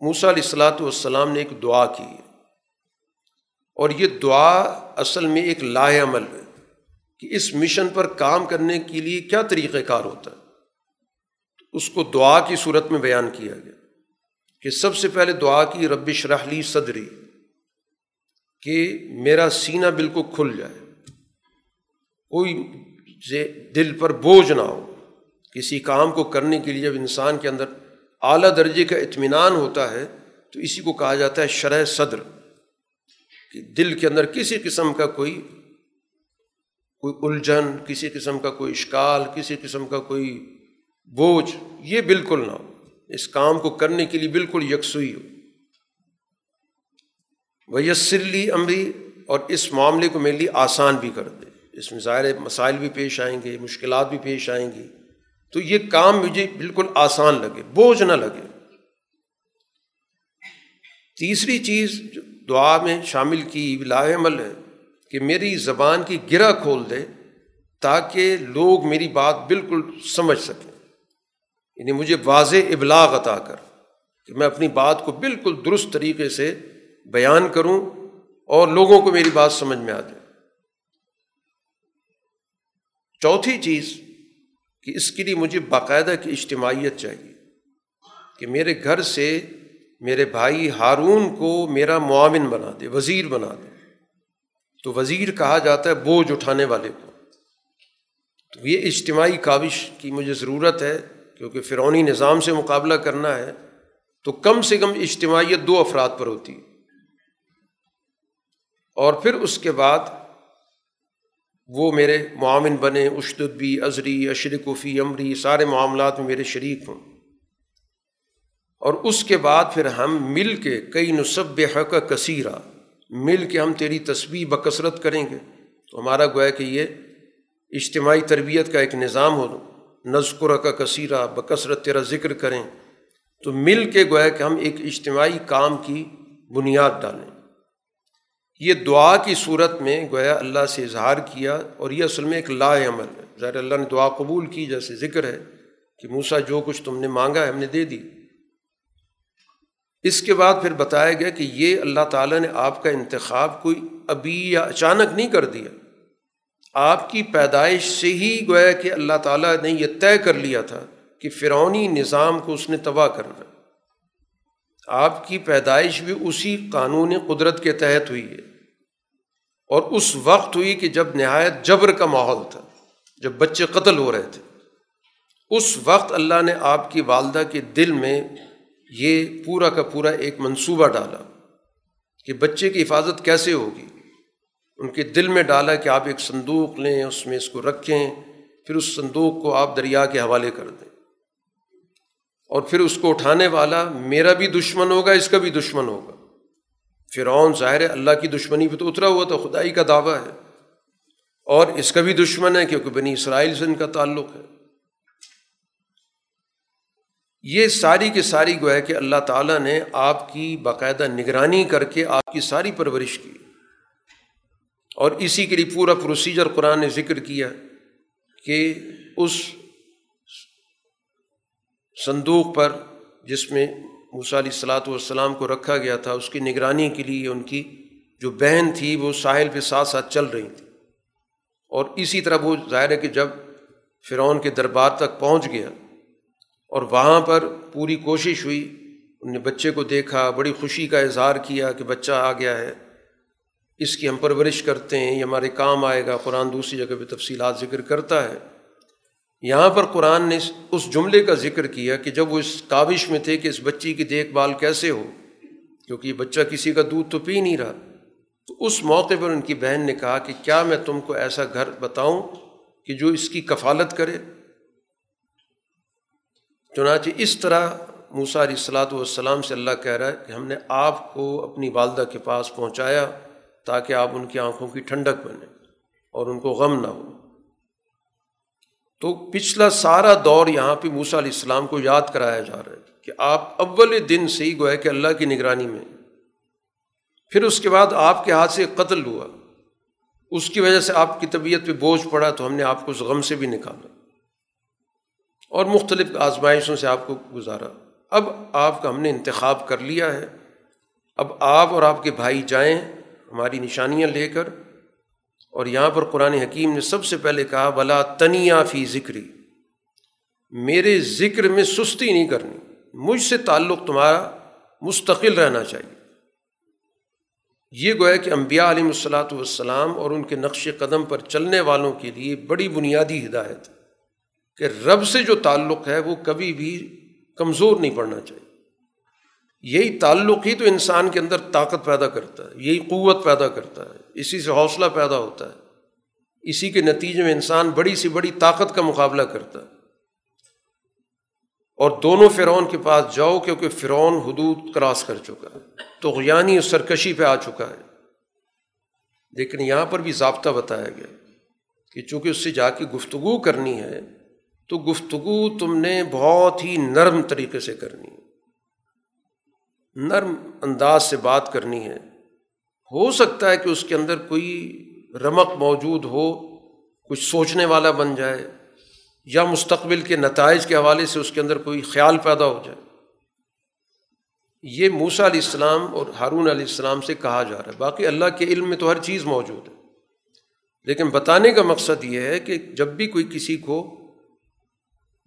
موسا علیہ السلاۃ والسلام نے ایک دعا کی۔ اور یہ دعا اصل میں ایک لاہ عمل ہے کہ اس مشن پر کام کرنے کے لیے کیا طریقۂ کار ہوتا ہے؟ اس کو دعا کی صورت میں بیان کیا گیا کہ سب سے پہلے دعا کی ربش رحلی صدری کہ میرا سینہ بالکل کھل جائے۔ کوئی دل پر بوجھ نہ ہو۔ کسی کام کو کرنے کے لیے جب انسان کے اندر اعلیٰ درجے کا اطمینان ہوتا ہے تو اسی کو کہا جاتا ہے شرح صدر۔ کہ دل کے اندر کسی قسم کا کوئی کوئی الجھن، کسی قسم کا کوئی اشکال، کسی قسم کا کوئی بوجھ، یہ بالکل نہ ہو۔ اس کام کو کرنے کے لیے بالکل یکسوئی ہو۔ وہ یسرلی امری اور اس معاملے کو میرے لیے آسان بھی کر دے۔ اس میں ظاہر مسائل بھی پیش آئیں گے، مشکلات بھی پیش آئیں گی۔ تو یہ کام مجھے بالکل آسان لگے، بوجھ نہ لگے۔ تیسری چیز جو دعا میں شامل کی عمل ہے کہ میری زبان کی گرا کھول دے تاکہ لوگ میری بات بالکل سمجھ سکیں۔ یعنی مجھے واضح ابلاغ عطا کر کہ میں اپنی بات کو بالکل درست طریقے سے بیان کروں اور لوگوں کو میری بات سمجھ میں آ جائے۔ چوتھی چیز کہ اس کے لیے مجھے باقاعدہ کی اجتماعیت چاہیے کہ میرے گھر سے میرے بھائی ہارون کو میرا معاون بنا دے، وزیر بنا دے۔ تو وزیر کہا جاتا ہے بوجھ اٹھانے والے کو۔ تو یہ اجتماعی کاوش کی مجھے ضرورت ہے، کیونکہ فرونی نظام سے مقابلہ کرنا ہے، تو کم سے کم اجتماعیت دو افراد پر ہوتی ہے۔ اور پھر اس کے بعد وہ میرے معاون بنے اشتدبی ازری اشرک وفی عمری سارے معاملات میں میرے شریک ہوں۔ اور اس کے بعد پھر ہم مل کے کئی نصب حق کثیرہ مل کے ہم تیری تصویر بکثرت کریں گے۔ تو ہمارا گویا کہ یہ اجتماعی تربیت کا ایک نظام ہو۔ نذکر کا کثیرہ بکثرت تیرا ذکر کریں۔ تو مل کے گویا کہ ہم ایک اجتماعی کام کی بنیاد ڈالیں۔ یہ دعا کی صورت میں گویا اللہ سے اظہار کیا اور یہ اصل میں ایک لا عمل ہے۔ ظاہر اللہ نے دعا قبول کی، جیسے ذکر ہے کہ موسا جو کچھ تم نے مانگا ہے ہم نے دے دی۔ اس کے بعد پھر بتایا گیا کہ یہ اللہ تعالیٰ نے آپ کا انتخاب کوئی ابھی یا اچانک نہیں کر دیا۔ آپ کی پیدائش سے ہی گویا کہ اللہ تعالیٰ نے یہ طے کر لیا تھا کہ فرعونی نظام کو اس نے تباہ کرنا۔ آپ کی پیدائش بھی اسی قانون قدرت کے تحت ہوئی ہے۔ اور اس وقت ہوئی کہ جب نہایت جبر کا ماحول تھا، جب بچے قتل ہو رہے تھے۔ اس وقت اللہ نے آپ کی والدہ کے دل میں یہ پورا کا پورا ایک منصوبہ ڈالا کہ بچے کی حفاظت کیسے ہوگی؟ ان کے دل میں ڈالا کہ آپ ایک صندوق لیں، اس میں اس کو رکھیں، پھر اس صندوق کو آپ دریا کے حوالے کر دیں۔ اور پھر اس کو اٹھانے والا میرا بھی دشمن ہوگا، اس کا بھی دشمن ہوگا۔ فرعون ظاہر ہے اللہ کی دشمنی پہ تو اترا ہوا تو خدائی کا دعویٰ ہے۔ اور اس کا بھی دشمن ہے کیونکہ بنی اسرائیل سے ان کا تعلق ہے۔ یہ ساری کی ساری گویا کہ اللہ تعالیٰ نے آپ کی باقاعدہ نگرانی کر کے آپ کی ساری پرورش کی۔ اور اسی کے لیے پورا پروسیجر قرآن نے ذکر کیا کہ اس صندوق پر جس میں علیہ السلاۃ والسلام کو رکھا گیا تھا، اس کی نگرانی کے لیے ان کی جو بہن تھی، وہ ساحل پہ ساتھ ساتھ چل رہی تھی۔ اور اسی طرح وہ ظاہر ہے کہ جب فرعون کے دربار تک پہنچ گیا اور وہاں پر پوری کوشش ہوئی۔ ان نے بچے کو دیکھا، بڑی خوشی کا اظہار کیا کہ بچہ آ گیا ہے۔ اس کی ہم پرورش کرتے ہیں، یہ ہمارے کام آئے گا۔ قرآن دوسری جگہ پہ تفصیلات ذکر کرتا ہے۔ یہاں پر قرآن نے اس جملے کا ذکر کیا کہ جب وہ اس کاوش میں تھے کہ اس بچی کی دیکھ بھال کیسے ہو، کیونکہ یہ بچہ کسی کا دودھ تو پی نہیں رہا۔ تو اس موقع پر ان کی بہن نے کہا کہ کیا میں تم کو ایسا گھر بتاؤں کہ جو اس کی کفالت کرے؟ چنانچہ اس طرح موسا علیہ السلاۃ والسلام سے اللہ کہہ رہا ہے کہ ہم نے آپ کو اپنی والدہ کے پاس پہنچایا تاکہ آپ ان کی آنکھوں کی ٹھنڈک بنیں اور ان کو غم نہ ہو۔ تو پچھلا سارا دور یہاں پہ موسا علیہ السلام کو یاد کرایا جا رہا ہے کہ آپ اول دن سے ہی گوئے کہ اللہ کی نگرانی میں پھر اس کے بعد آپ کے ہاتھ سے قتل ہوا۔ اس کی وجہ سے آپ کی طبیعت پہ بوجھ پڑا تو ہم نے آپ کو اس غم سے بھی نکالا۔ اور مختلف آزمائشوں سے آپ کو گزارا۔ اب آپ کا ہم نے انتخاب کر لیا ہے۔ اب آپ اور آپ کے بھائی جائیں ہماری نشانیاں لے کر۔ اور یہاں پر قرآن حکیم نے سب سے پہلے کہا بلا تنیا فی ذکری میرے ذکر میں سستی نہیں کرنی۔ مجھ سے تعلق تمہارا مستقل رہنا چاہیے۔ یہ گویا کہ امبیا علیہ الصلاۃ والسلام اور ان کے نقش قدم پر چلنے والوں کے لیے بڑی بنیادی ہدایت کہ رب سے جو تعلق ہے وہ کبھی بھی کمزور نہیں پڑنا چاہیے۔ یہی تعلق ہی تو انسان کے اندر طاقت پیدا کرتا ہے، یہی قوت پیدا کرتا ہے، اسی سے حوصلہ پیدا ہوتا ہے۔ اسی کے نتیجے میں انسان بڑی سی بڑی طاقت کا مقابلہ کرتا ہے۔ اور دونوں فرعون کے پاس جاؤ کیونکہ فرعون حدود کراس کر چکا ہے تو غیانی سرکشی پہ آ چکا ہے۔ لیکن یہاں پر بھی ضابطہ بتایا گیا کہ چونکہ اس سے جا کے گفتگو کرنی ہے تو گفتگو تم نے بہت ہی نرم طریقے سے کرنی ہے۔ نرم انداز سے بات کرنی ہے۔ ہو سکتا ہے کہ اس کے اندر کوئی رمق موجود ہو، کچھ سوچنے والا بن جائے، یا مستقبل کے نتائج کے حوالے سے اس کے اندر کوئی خیال پیدا ہو جائے۔ یہ موسا علیہ السلام اور ہارون علیہ السلام سے کہا جا رہا ہے۔ باقی اللہ کے علم میں تو ہر چیز موجود ہے۔ لیکن بتانے کا مقصد یہ ہے کہ جب بھی کوئی کسی کو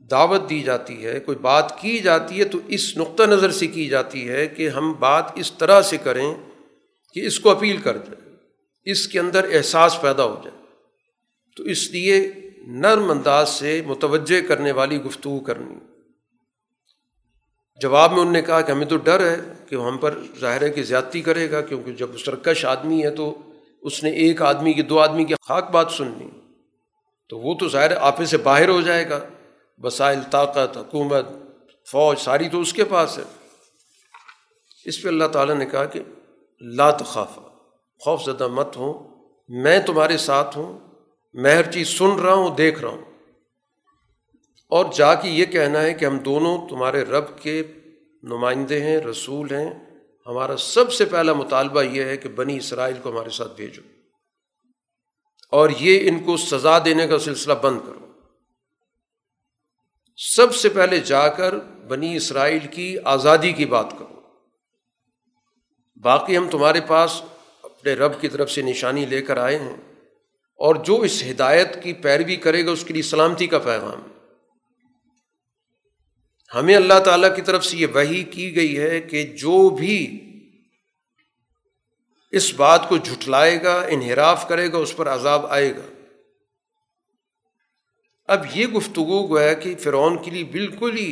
دعوت دی جاتی ہے، کوئی بات کی جاتی ہے تو اس نقطہ نظر سے کی جاتی ہے کہ ہم بات اس طرح سے کریں کہ اس کو اپیل کر جائے اس کے اندر احساس پیدا ہو جائے۔ تو اس لیے نرم انداز سے متوجہ کرنے والی گفتگو کرنی۔ جواب میں انہوں نے کہا کہ ہمیں تو ڈر ہے کہ ہم پر ظاہر ہے کہ زیادتی کرے گا، کیونکہ جب سرکش آدمی ہے تو اس نے ایک آدمی کی دو آدمی کی خاک بات سننی۔ تو وہ تو ظاہر آپے سے باہر ہو جائے گا۔ وسائل طاقت، حکومت، فوج، ساری تو اس کے پاس ہے۔ اس پہ اللہ تعالیٰ نے کہا کہ لا تخاف خوف زدہ مت ہوں۔ میں تمہارے ساتھ ہوں، میں ہر چیز سن رہا ہوں، دیکھ رہا ہوں۔ اور جا کے یہ کہنا ہے کہ ہم دونوں تمہارے رب کے نمائندے ہیں، رسول ہیں۔ ہمارا سب سے پہلا مطالبہ یہ ہے کہ بنی اسرائیل کو ہمارے ساتھ بھیجو۔ اور یہ ان کو سزا دینے کا سلسلہ بند کرو۔ سب سے پہلے جا کر بنی اسرائیل کی آزادی کی بات کرو۔ باقی ہم تمہارے پاس اپنے رب کی طرف سے نشانی لے کر آئے ہیں اور جو اس ہدایت کی پیروی کرے گا اس کے لیے سلامتی کا پیغام۔ ہمیں اللہ تعالیٰ کی طرف سے یہ وہی کی گئی ہے کہ جو بھی اس بات کو جھٹلائے گا، انحراف کرے گا، اس پر عذاب آئے گا۔ اب یہ گفتگو گویا کہ فرعون کے لیے بالکل ہی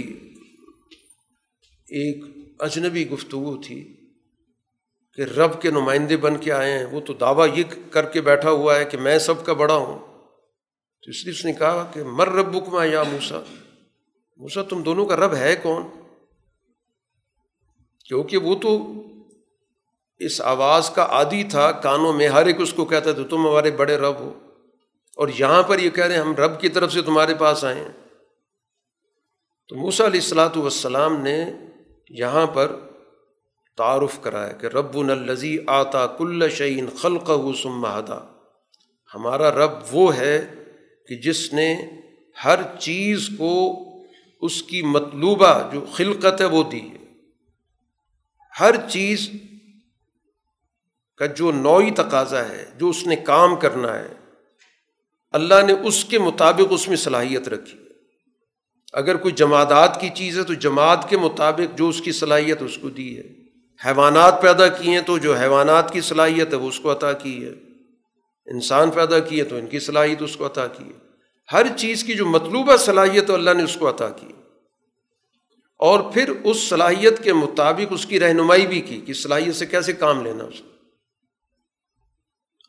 ایک اجنبی گفتگو تھی کہ رب کے نمائندے بن کے آئے ہیں۔ وہ تو دعویٰ یہ کر کے بیٹھا ہوا ہے کہ میں سب کا بڑا ہوں۔ تو اس لیے اس نے کہا کہ مر رب بکما یا موسا موسا تم دونوں کا رب ہے کون؟ کیونکہ وہ تو اس آواز کا عادی تھا۔ کانوں میں ہر ایک اس کو کہتا تھا تم ہمارے بڑے رب ہو۔ اور یہاں پر یہ کہہ رہے ہیں، ہم رب کی طرف سے تمہارے پاس آئے ہیں۔ تو موسا علیہ السلاۃ والسلام نے یہاں پر تعارف کرایا کہ رب الزی آتا کل شعین خلق سمہدا ہمارا رب وہ ہے کہ جس نے ہر چیز کو اس کی مطلوبہ جو خلقت ہے وہ دی ہے۔ ہر چیز کا جو نوعی تقاضا ہے، جو اس نے کام کرنا ہے اللہ نے اس کے مطابق اس میں صلاحیت رکھی۔ ہے اگر کوئی جماعت کی چیز ہے تو جماعت کے مطابق جو اس کی صلاحیت اس کو دی ہے۔ حیوانات پیدا کیے ہیں تو جو حیوانات کی صلاحیت ہے وہ اس کو عطا کی ہے۔ انسان پیدا کیے تو ان کی صلاحیت اس کو عطا کی ہے۔ ہر چیز کی جو مطلوبہ صلاحیت اللہ نے اس کو عطا کی اور پھر اس صلاحیت کے مطابق اس کی رہنمائی بھی کی کہ صلاحیت سے کیسے کام لینا اس کو۔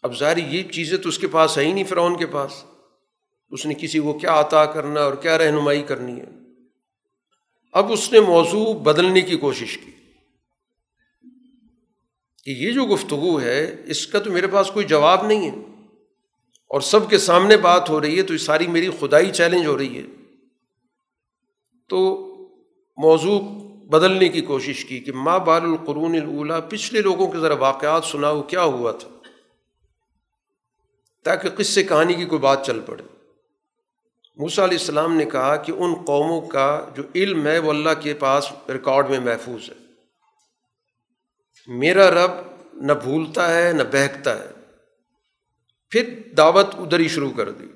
اب ظاہر یہ چیزیں تو اس کے پاس ہے ہی نہیں فرعون کے پاس۔ اس نے کسی کو کیا عطا کرنا اور کیا رہنمائی کرنی ہے۔ اب اس نے موضوع بدلنے کی کوشش کی۔ کہ یہ جو گفتگو ہے، اس کا تو میرے پاس کوئی جواب نہیں ہے۔ اور سب کے سامنے بات ہو رہی ہے تو یہ ساری میری خدائی چیلنج ہو رہی ہے۔ تو موضوع بدلنے کی کوشش کی کہ ماں بال القرون الاولا پچھلے لوگوں کے ذرا واقعات سناؤ، کیا ہوا تھا؟ تاکہ قصے کہانی کی کوئی بات چل پڑے۔ موسیٰ علیہ السلام نے کہا کہ ان قوموں کا جو علم ہے وہ اللہ کے پاس ریکارڈ میں محفوظ ہے۔ میرا رب نہ بھولتا ہے، نہ بہکتا ہے۔ پھر دعوت ادھر ہی شروع کر دی۔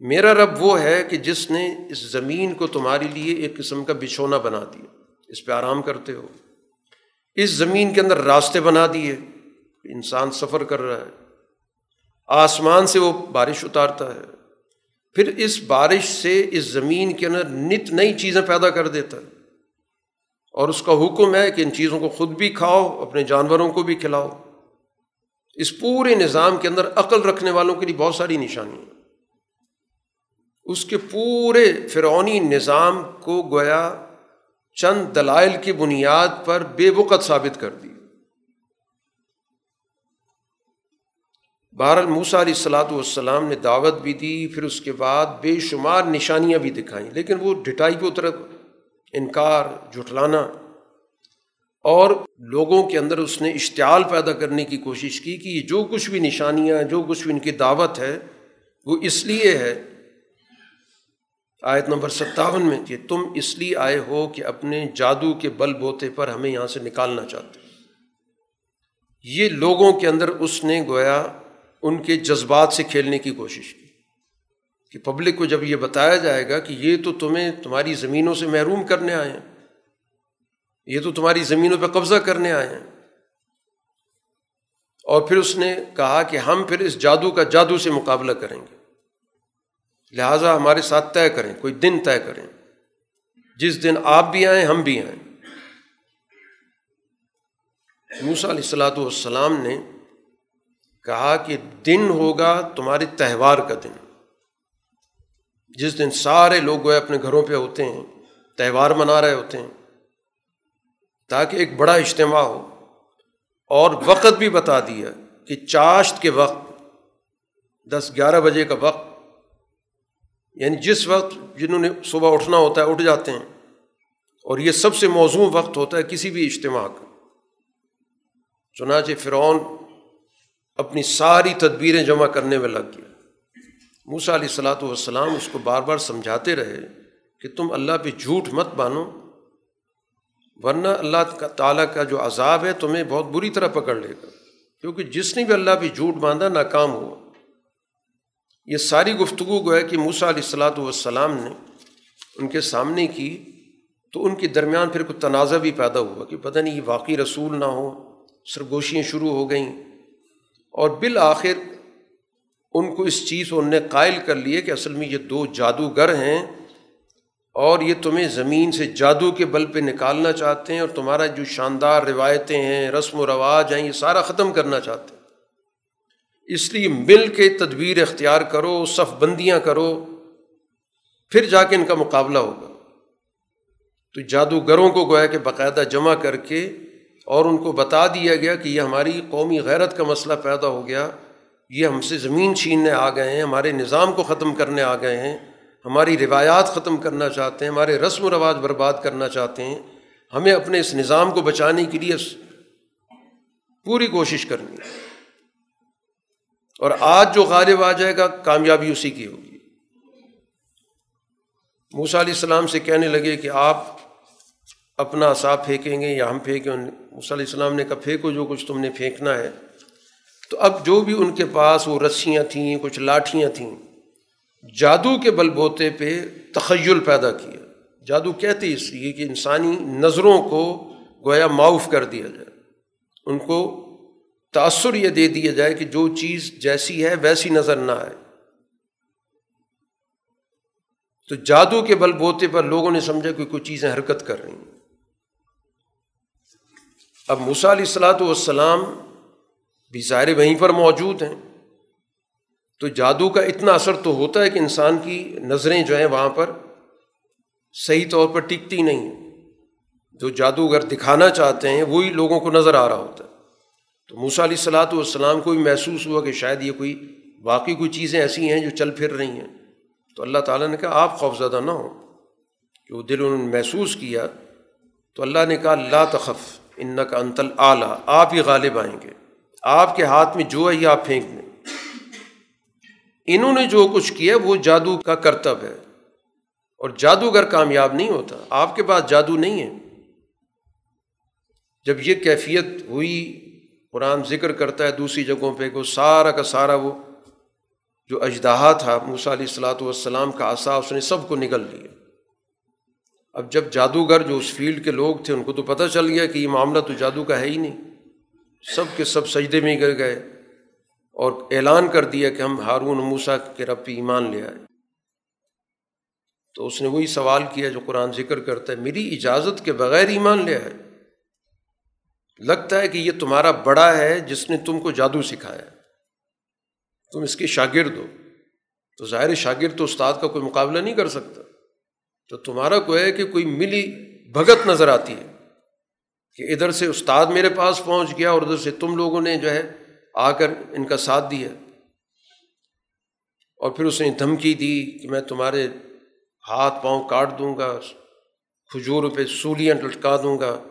میرا رب وہ ہے کہ جس نے اس زمین کو تمہارے لیے ایک قسم کا بچھونا بنا دیا۔ اس پہ آرام کرتے ہو۔ اس زمین کے اندر راستے بنا دیے۔ انسان سفر کر رہا ہے۔ آسمان سے وہ بارش اتارتا ہے۔ پھر اس بارش سے اس زمین کے اندر نت نئی چیزیں پیدا کر دیتا ہے۔ اور اس کا حکم ہے کہ ان چیزوں کو خود بھی کھاؤ، اپنے جانوروں کو بھی کھلاؤ۔ اس پورے نظام کے اندر عقل رکھنے والوں کے لیے بہت ساری نشانی اس کے پورے فرعونی نظام کو گویا چند دلائل کی بنیاد پر بے وقت ثابت کر دی۔ بہر الموسا علیہ السلاۃ والسلام نے دعوت بھی دی، پھر اس کے بعد بے شمار نشانیاں بھی دکھائیں۔ لیکن وہ ڈٹائی پہ اتر انکار، جھٹلانا اور لوگوں کے اندر اس نے اشتعال پیدا کرنے کی کوشش کی کہ یہ جو کچھ بھی نشانیاں، جو کچھ بھی ان کی دعوت ہے، وہ اس لیے ہے۔ آیت نمبر ستاون میں کہ تم اس لیے آئے ہو کہ اپنے جادو کے بل بوتے پر ہمیں یہاں سے نکالنا چاہتے۔ یہ لوگوں کے اندر اس نے گویا ان کے جذبات سے کھیلنے کی کوشش کی۔ کہ پبلک کو جب یہ بتایا جائے گا کہ یہ تو تمہیں تمہاری زمینوں سے محروم کرنے آئے ہیں، یہ تو تمہاری زمینوں پہ قبضہ کرنے آئے ہیں۔ اور پھر اس نے کہا کہ ہم پھر اس جادو کا جادو سے مقابلہ کریں گے۔ لہٰذا ہمارے ساتھ طے کریں، کوئی دن طے کریں۔ جس دن آپ بھی آئیں، ہم بھی آئیں۔ موسا علیہ السلاۃ والسلام نے کہا کہ دن ہوگا تمہارے تہوار کا دن۔ جس دن سارے لوگ گوئے اپنے گھروں پہ ہوتے ہیں، تہوار منا رہے ہوتے ہیں، تاکہ ایک بڑا اجتماع ہو۔ اور وقت بھی بتا دیا کہ چاشت کے وقت، دس گیارہ بجے کا وقت یعنی جس وقت جنہوں نے صبح اٹھنا ہوتا ہے، اٹھ جاتے ہیں۔ اور یہ سب سے موزوں وقت ہوتا ہے کسی بھی اجتماع کا۔ چنانچہ فرعون اپنی ساری تدبیریں جمع کرنے میں لگ گیا۔ موسا علیہ السلاۃ والسلام اس کو بار بار سمجھاتے رہے کہ تم اللہ پہ جھوٹ مت بانو ورنہ اللہ تعالیٰ کا جو عذاب ہے تمہیں بہت بری طرح پکڑ لے گا۔ کیونکہ جس نے بھی اللہ بھی جھوٹ باندھا، ناکام ہوا۔ یہ ساری گفتگو گو ہے کہ موسا علیہ السلاۃ والسلام نے ان کے سامنے کی تو ان کے درمیان پھر کوئی تنازع بھی پیدا ہوا کہ پتہ نہیں یہ واقعی رسول نہ ہو سرگوشیاں شروع ہو گئیں۔ اور بالآخر ان کو اس چیز کو ان نے قائل کر لیے کہ اصل میں یہ دو جادوگر ہیں اور یہ تمہیں زمین سے جادو کے بل پہ نکالنا چاہتے ہیں اور تمہارا جو شاندار روایتیں ہیں، رسم و رواج ہیں، یہ سارا ختم کرنا چاہتے ہیں۔ اس لیے مل کے تدبیر اختیار کرو، صف بندیاں کرو، پھر جا کے ان کا مقابلہ ہوگا۔ تو جادوگروں کو گویا کہ باقاعدہ جمع کر کے اور ان کو بتا دیا گیا کہ یہ ہماری قومی غیرت کا مسئلہ پیدا ہو گیا، یہ ہم سے زمین چھیننے آ گئے ہیں، ہمارے نظام کو ختم کرنے آ گئے ہیں، ہماری روایات ختم کرنا چاہتے ہیں، ہمارے رسم و رواج برباد کرنا چاہتے ہیں، ہمیں اپنے اس نظام کو بچانے کے لیے پوری کوشش کرنی ہے۔ اور آج جو غالب آ جائے گا، کامیابی اسی کی ہوگی۔ موسا علیہ السلام سے کہنے لگے کہ آپ اپنا صاف پھینکیں گے یا ہم پھینکیں موسیٰ علیہ السلام نے کہا، پھینکو جو کچھ تم نے پھینکنا ہے۔ تو اب جو بھی ان کے پاس وہ رسیاں تھیں، کچھ لاٹھیاں تھیں، جادو کے بل بوتے پہ تخیل پیدا کیا۔ جادو کہتے اس لیے کہ انسانی نظروں کو گویا معاف کر دیا جائے۔ ان کو تأثر یہ دے دیا جائے کہ جو چیز جیسی ہے، ویسی نظر نہ آئے۔ تو جادو کے بل بوتے پر لوگوں نے سمجھا کہ کوئی چیزیں حرکت کر رہی ہیں۔ اب موسا علیہ السلاۃ والسلام بھی ظاہر وہیں پر موجود ہیں۔ تو جادو کا اتنا اثر تو ہوتا ہے کہ انسان کی نظریں جو ہیں وہاں پر صحیح طور پر ٹکتی نہیں ہیں۔ جو جادوگر دکھانا چاہتے ہیں، وہی لوگوں کو نظر آ رہا ہوتا ہے۔ تو موسا علیہ السلاۃ والسلام کو بھی محسوس ہوا کہ شاید یہ کوئی واقعی کوئی چیزیں ایسی ہیں جو چل پھر رہی ہیں۔ تو اللہ تعالیٰ نے کہا، آپ خوفزدہ نہ ہو کہ وہ دل انہوں نے محسوس کیا۔ تو اللہ نے کہا، لا تخف۔ ان کا انتل اعلیٰ آپ ہی غالب آئیں گے۔ آپ کے ہاتھ میں جو ہے یہ آپ پھینک دیں۔ انہوں نے جو کچھ کیا، وہ جادو کا کرتب ہے۔ اور جادوگر کامیاب نہیں ہوتا۔ آپ کے پاس جادو نہیں ہے۔ جب یہ کیفیت ہوئی، قرآن ذکر کرتا ہے دوسری جگہوں پہ کہ سارا کا سارا وہ جو اجدہا تھا موسا علیہ السلاۃ والسلام کا آسا اس نے سب کو نگل لیا۔ اب جب جادوگر جو اس فیلڈ کے لوگ تھے، ان کو تو پتہ چل گیا کہ یہ معاملہ تو جادو کا ہے ہی نہیں۔ سب کے سب سجدے میں گر گئے اور اعلان کر دیا کہ ہم ہارون موسا کے رب پہ ایمان لے آئے۔ تو اس نے وہی سوال کیا جو قرآن ذکر کرتا ہے، میری اجازت کے بغیر ایمان لے آئے۔ لگتا ہے کہ یہ تمہارا بڑا ہے جس نے تم کو جادو سکھایا۔ تم اس کے شاگرد ہو۔ تو ظاہر شاگرد تو استاد کا کوئی مقابلہ نہیں کر سکتا۔ تو تمہارا کو ہے کہ کوئی ملی بھگت نظر آتی ہے کہ ادھر سے استاد میرے پاس پہنچ گیا اور ادھر سے تم لوگوں نے جو ہے آ کر ان کا ساتھ دیا اور پھر اس نے دھمکی دی کہ میں تمہارے ہاتھ پاؤں کاٹ دوں گا، کھجور پہ سولیاں لٹکا دوں گا۔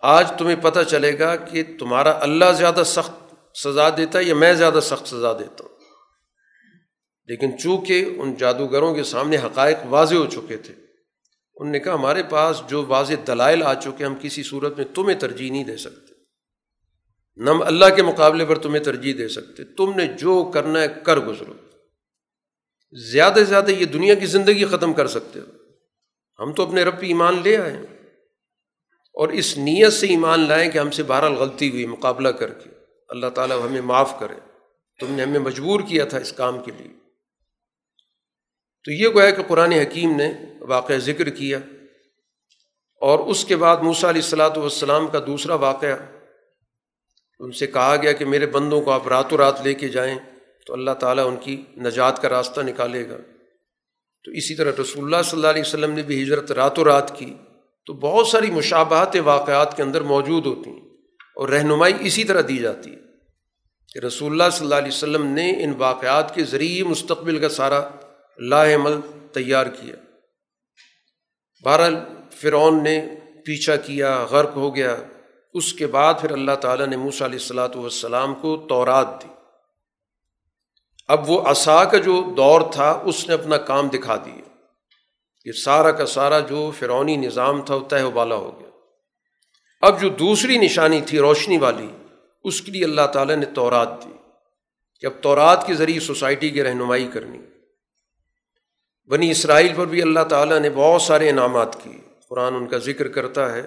آج تمہیں پتہ چلے گا کہ تمہارا اللہ زیادہ سخت سزا دیتا ہے یا میں زیادہ سخت سزا دیتا ہوں۔ لیکن چونکہ ان جادوگروں کے سامنے حقائق واضح ہو چکے تھے، ان نے کہا ہمارے پاس جو واضح دلائل آ چکے ہم کسی صورت میں تمہیں ترجیح نہیں دے سکتے۔ نم اللہ کے مقابلے پر تمہیں ترجیح دے سکتے، تم نے جو کرنا ہے کر گزرو۔ زیادہ سے زیادہ یہ دنیا کی زندگی ختم کر سکتے ہو۔ ہم تو اپنے رب پہ ایمان لے آئے ہیں۔ اور اس نیت سے ایمان لائیں کہ ہم سے بہرحال غلطی ہوئی، مقابلہ کر کے۔ اللہ تعالیٰ ہمیں معاف کرے۔ تم نے ہمیں مجبور کیا تھا اس کام کے لیے۔ تو یہ گویا کہ قرآن حکیم نے واقعہ ذکر کیا اور اس کے بعد موسا علیہ السلاۃ والسلام کا دوسرا واقعہ، ان سے کہا گیا کہ میرے بندوں کو آپ راتوں رات لے کے جائیں تو اللہ تعالیٰ ان کی نجات کا راستہ نکالے گا۔ تو اسی طرح رسول اللہ صلی اللہ علیہ وسلم نے بھی ہجرت راتوں رات کی۔ تو بہت ساری مشابہت واقعات کے اندر موجود ہوتی ہیں اور رہنمائی اسی طرح دی جاتی ہے کہ رسول اللہ صلی اللہ علیہ وسلم نے ان واقعات کے ذریعے مستقبل کا سارا لاہ عمل تیار کیا۔ بہرحال فرعون نے پیچھا کیا، غرق ہو گیا۔ اس کے بعد پھر اللہ تعالیٰ نے موسیٰ علیہ السلاۃ والسلام کو تورات دی۔ اب وہ عصا کا جو دور تھا، اس نے اپنا کام دکھا دیا۔ یہ سارا کا سارا جو فرونی نظام تھا، وہ طے و بالا ہو گیا۔ اب جو دوسری نشانی تھی، روشنی والی، اس کے لیے اللہ تعالیٰ نے تورات دی۔ کہ اب تورات کے ذریعے سوسائٹی کی رہنمائی کرنی۔ بنی اسرائیل پر بھی اللہ تعالیٰ نے بہت سارے انعامات کیے۔ قرآن ان کا ذکر کرتا ہے۔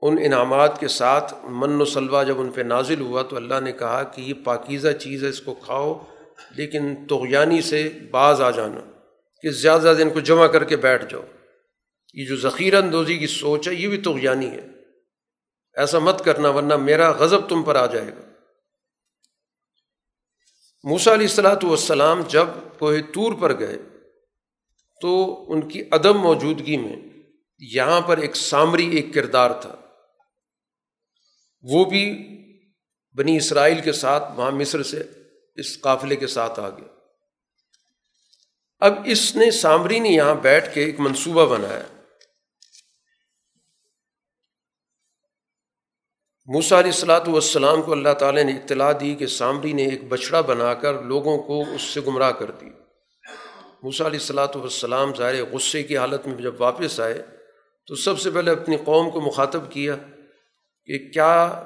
ان انعامات کے ساتھ من و سلوا جب ان پہ نازل ہوا تو اللہ نے کہا کہ یہ پاکیزہ چیز ہے، اس کو کھاؤ، لیکن تغیانی سے باز آ جانا، کہ زیادہ زیادہ ان کو جمع کر کے بیٹھ جاؤ۔ یہ جو ذخیرہ اندوزی کی سوچ ہے، یہ بھی تغیانی ہے۔ ایسا مت کرنا، ورنہ میرا غضب تم پر آ جائے گا۔ موسا علیہ السلاۃ والسلام جب کوہ طور پر گئے تو ان کی عدم موجودگی میں یہاں پر ایک سامری ایک کردار تھا۔ وہ بھی بنی اسرائیل کے ساتھ، وہاں مصر سے اس قافلے کے ساتھ آ گیا اب اس نے سامری نے یہاں بیٹھ کے ایک منصوبہ بنایا۔ موسا علیہ السلاۃ والسلام کو اللہ تعالیٰ نے اطلاع دی کہ سامری نے ایک بچڑا بنا کر لوگوں کو اس سے گمراہ کر دی موسا علیہ السلاۃ والسلام ظاہر غصے کی حالت میں جب واپس آئے تو سب سے پہلے اپنی قوم کو مخاطب کیا کہ کیا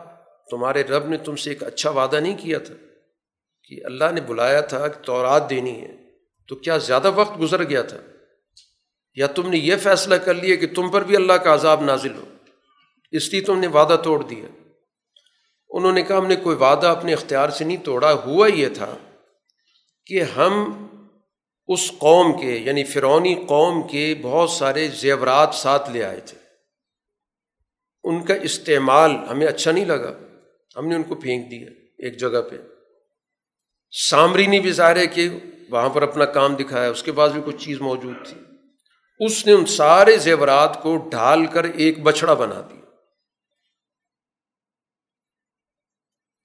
تمہارے رب نے تم سے ایک اچھا وعدہ نہیں کیا تھا کہ اللہ نے بلایا تھا کہ تورات دینی ہے؟ تو کیا زیادہ وقت گزر گیا تھا؟ یا تم نے یہ فیصلہ کر لیا کہ تم پر بھی اللہ کا عذاب نازل ہو؟ اس لیے تم نے وعدہ توڑ دیا۔ انہوں نے کہا ہم نے کوئی وعدہ اپنے اختیار سے نہیں توڑا، ہوا یہ تھا کہ ہم اس قوم کے یعنی فرونی قوم کے بہت سارے زیورات ساتھ لے آئے تھے۔ ان کا استعمال ہمیں اچھا نہیں لگا۔ ہم نے ان کو پھینک دیا ایک جگہ پہ۔ سامری نے بھی ظاہر ہے کہ وہاں پر اپنا کام دکھایا، اس کے بعد بھی کچھ چیز موجود تھی۔ اس نے ان سارے زیورات کو ڈھال کر ایک بچڑا بنا دیا۔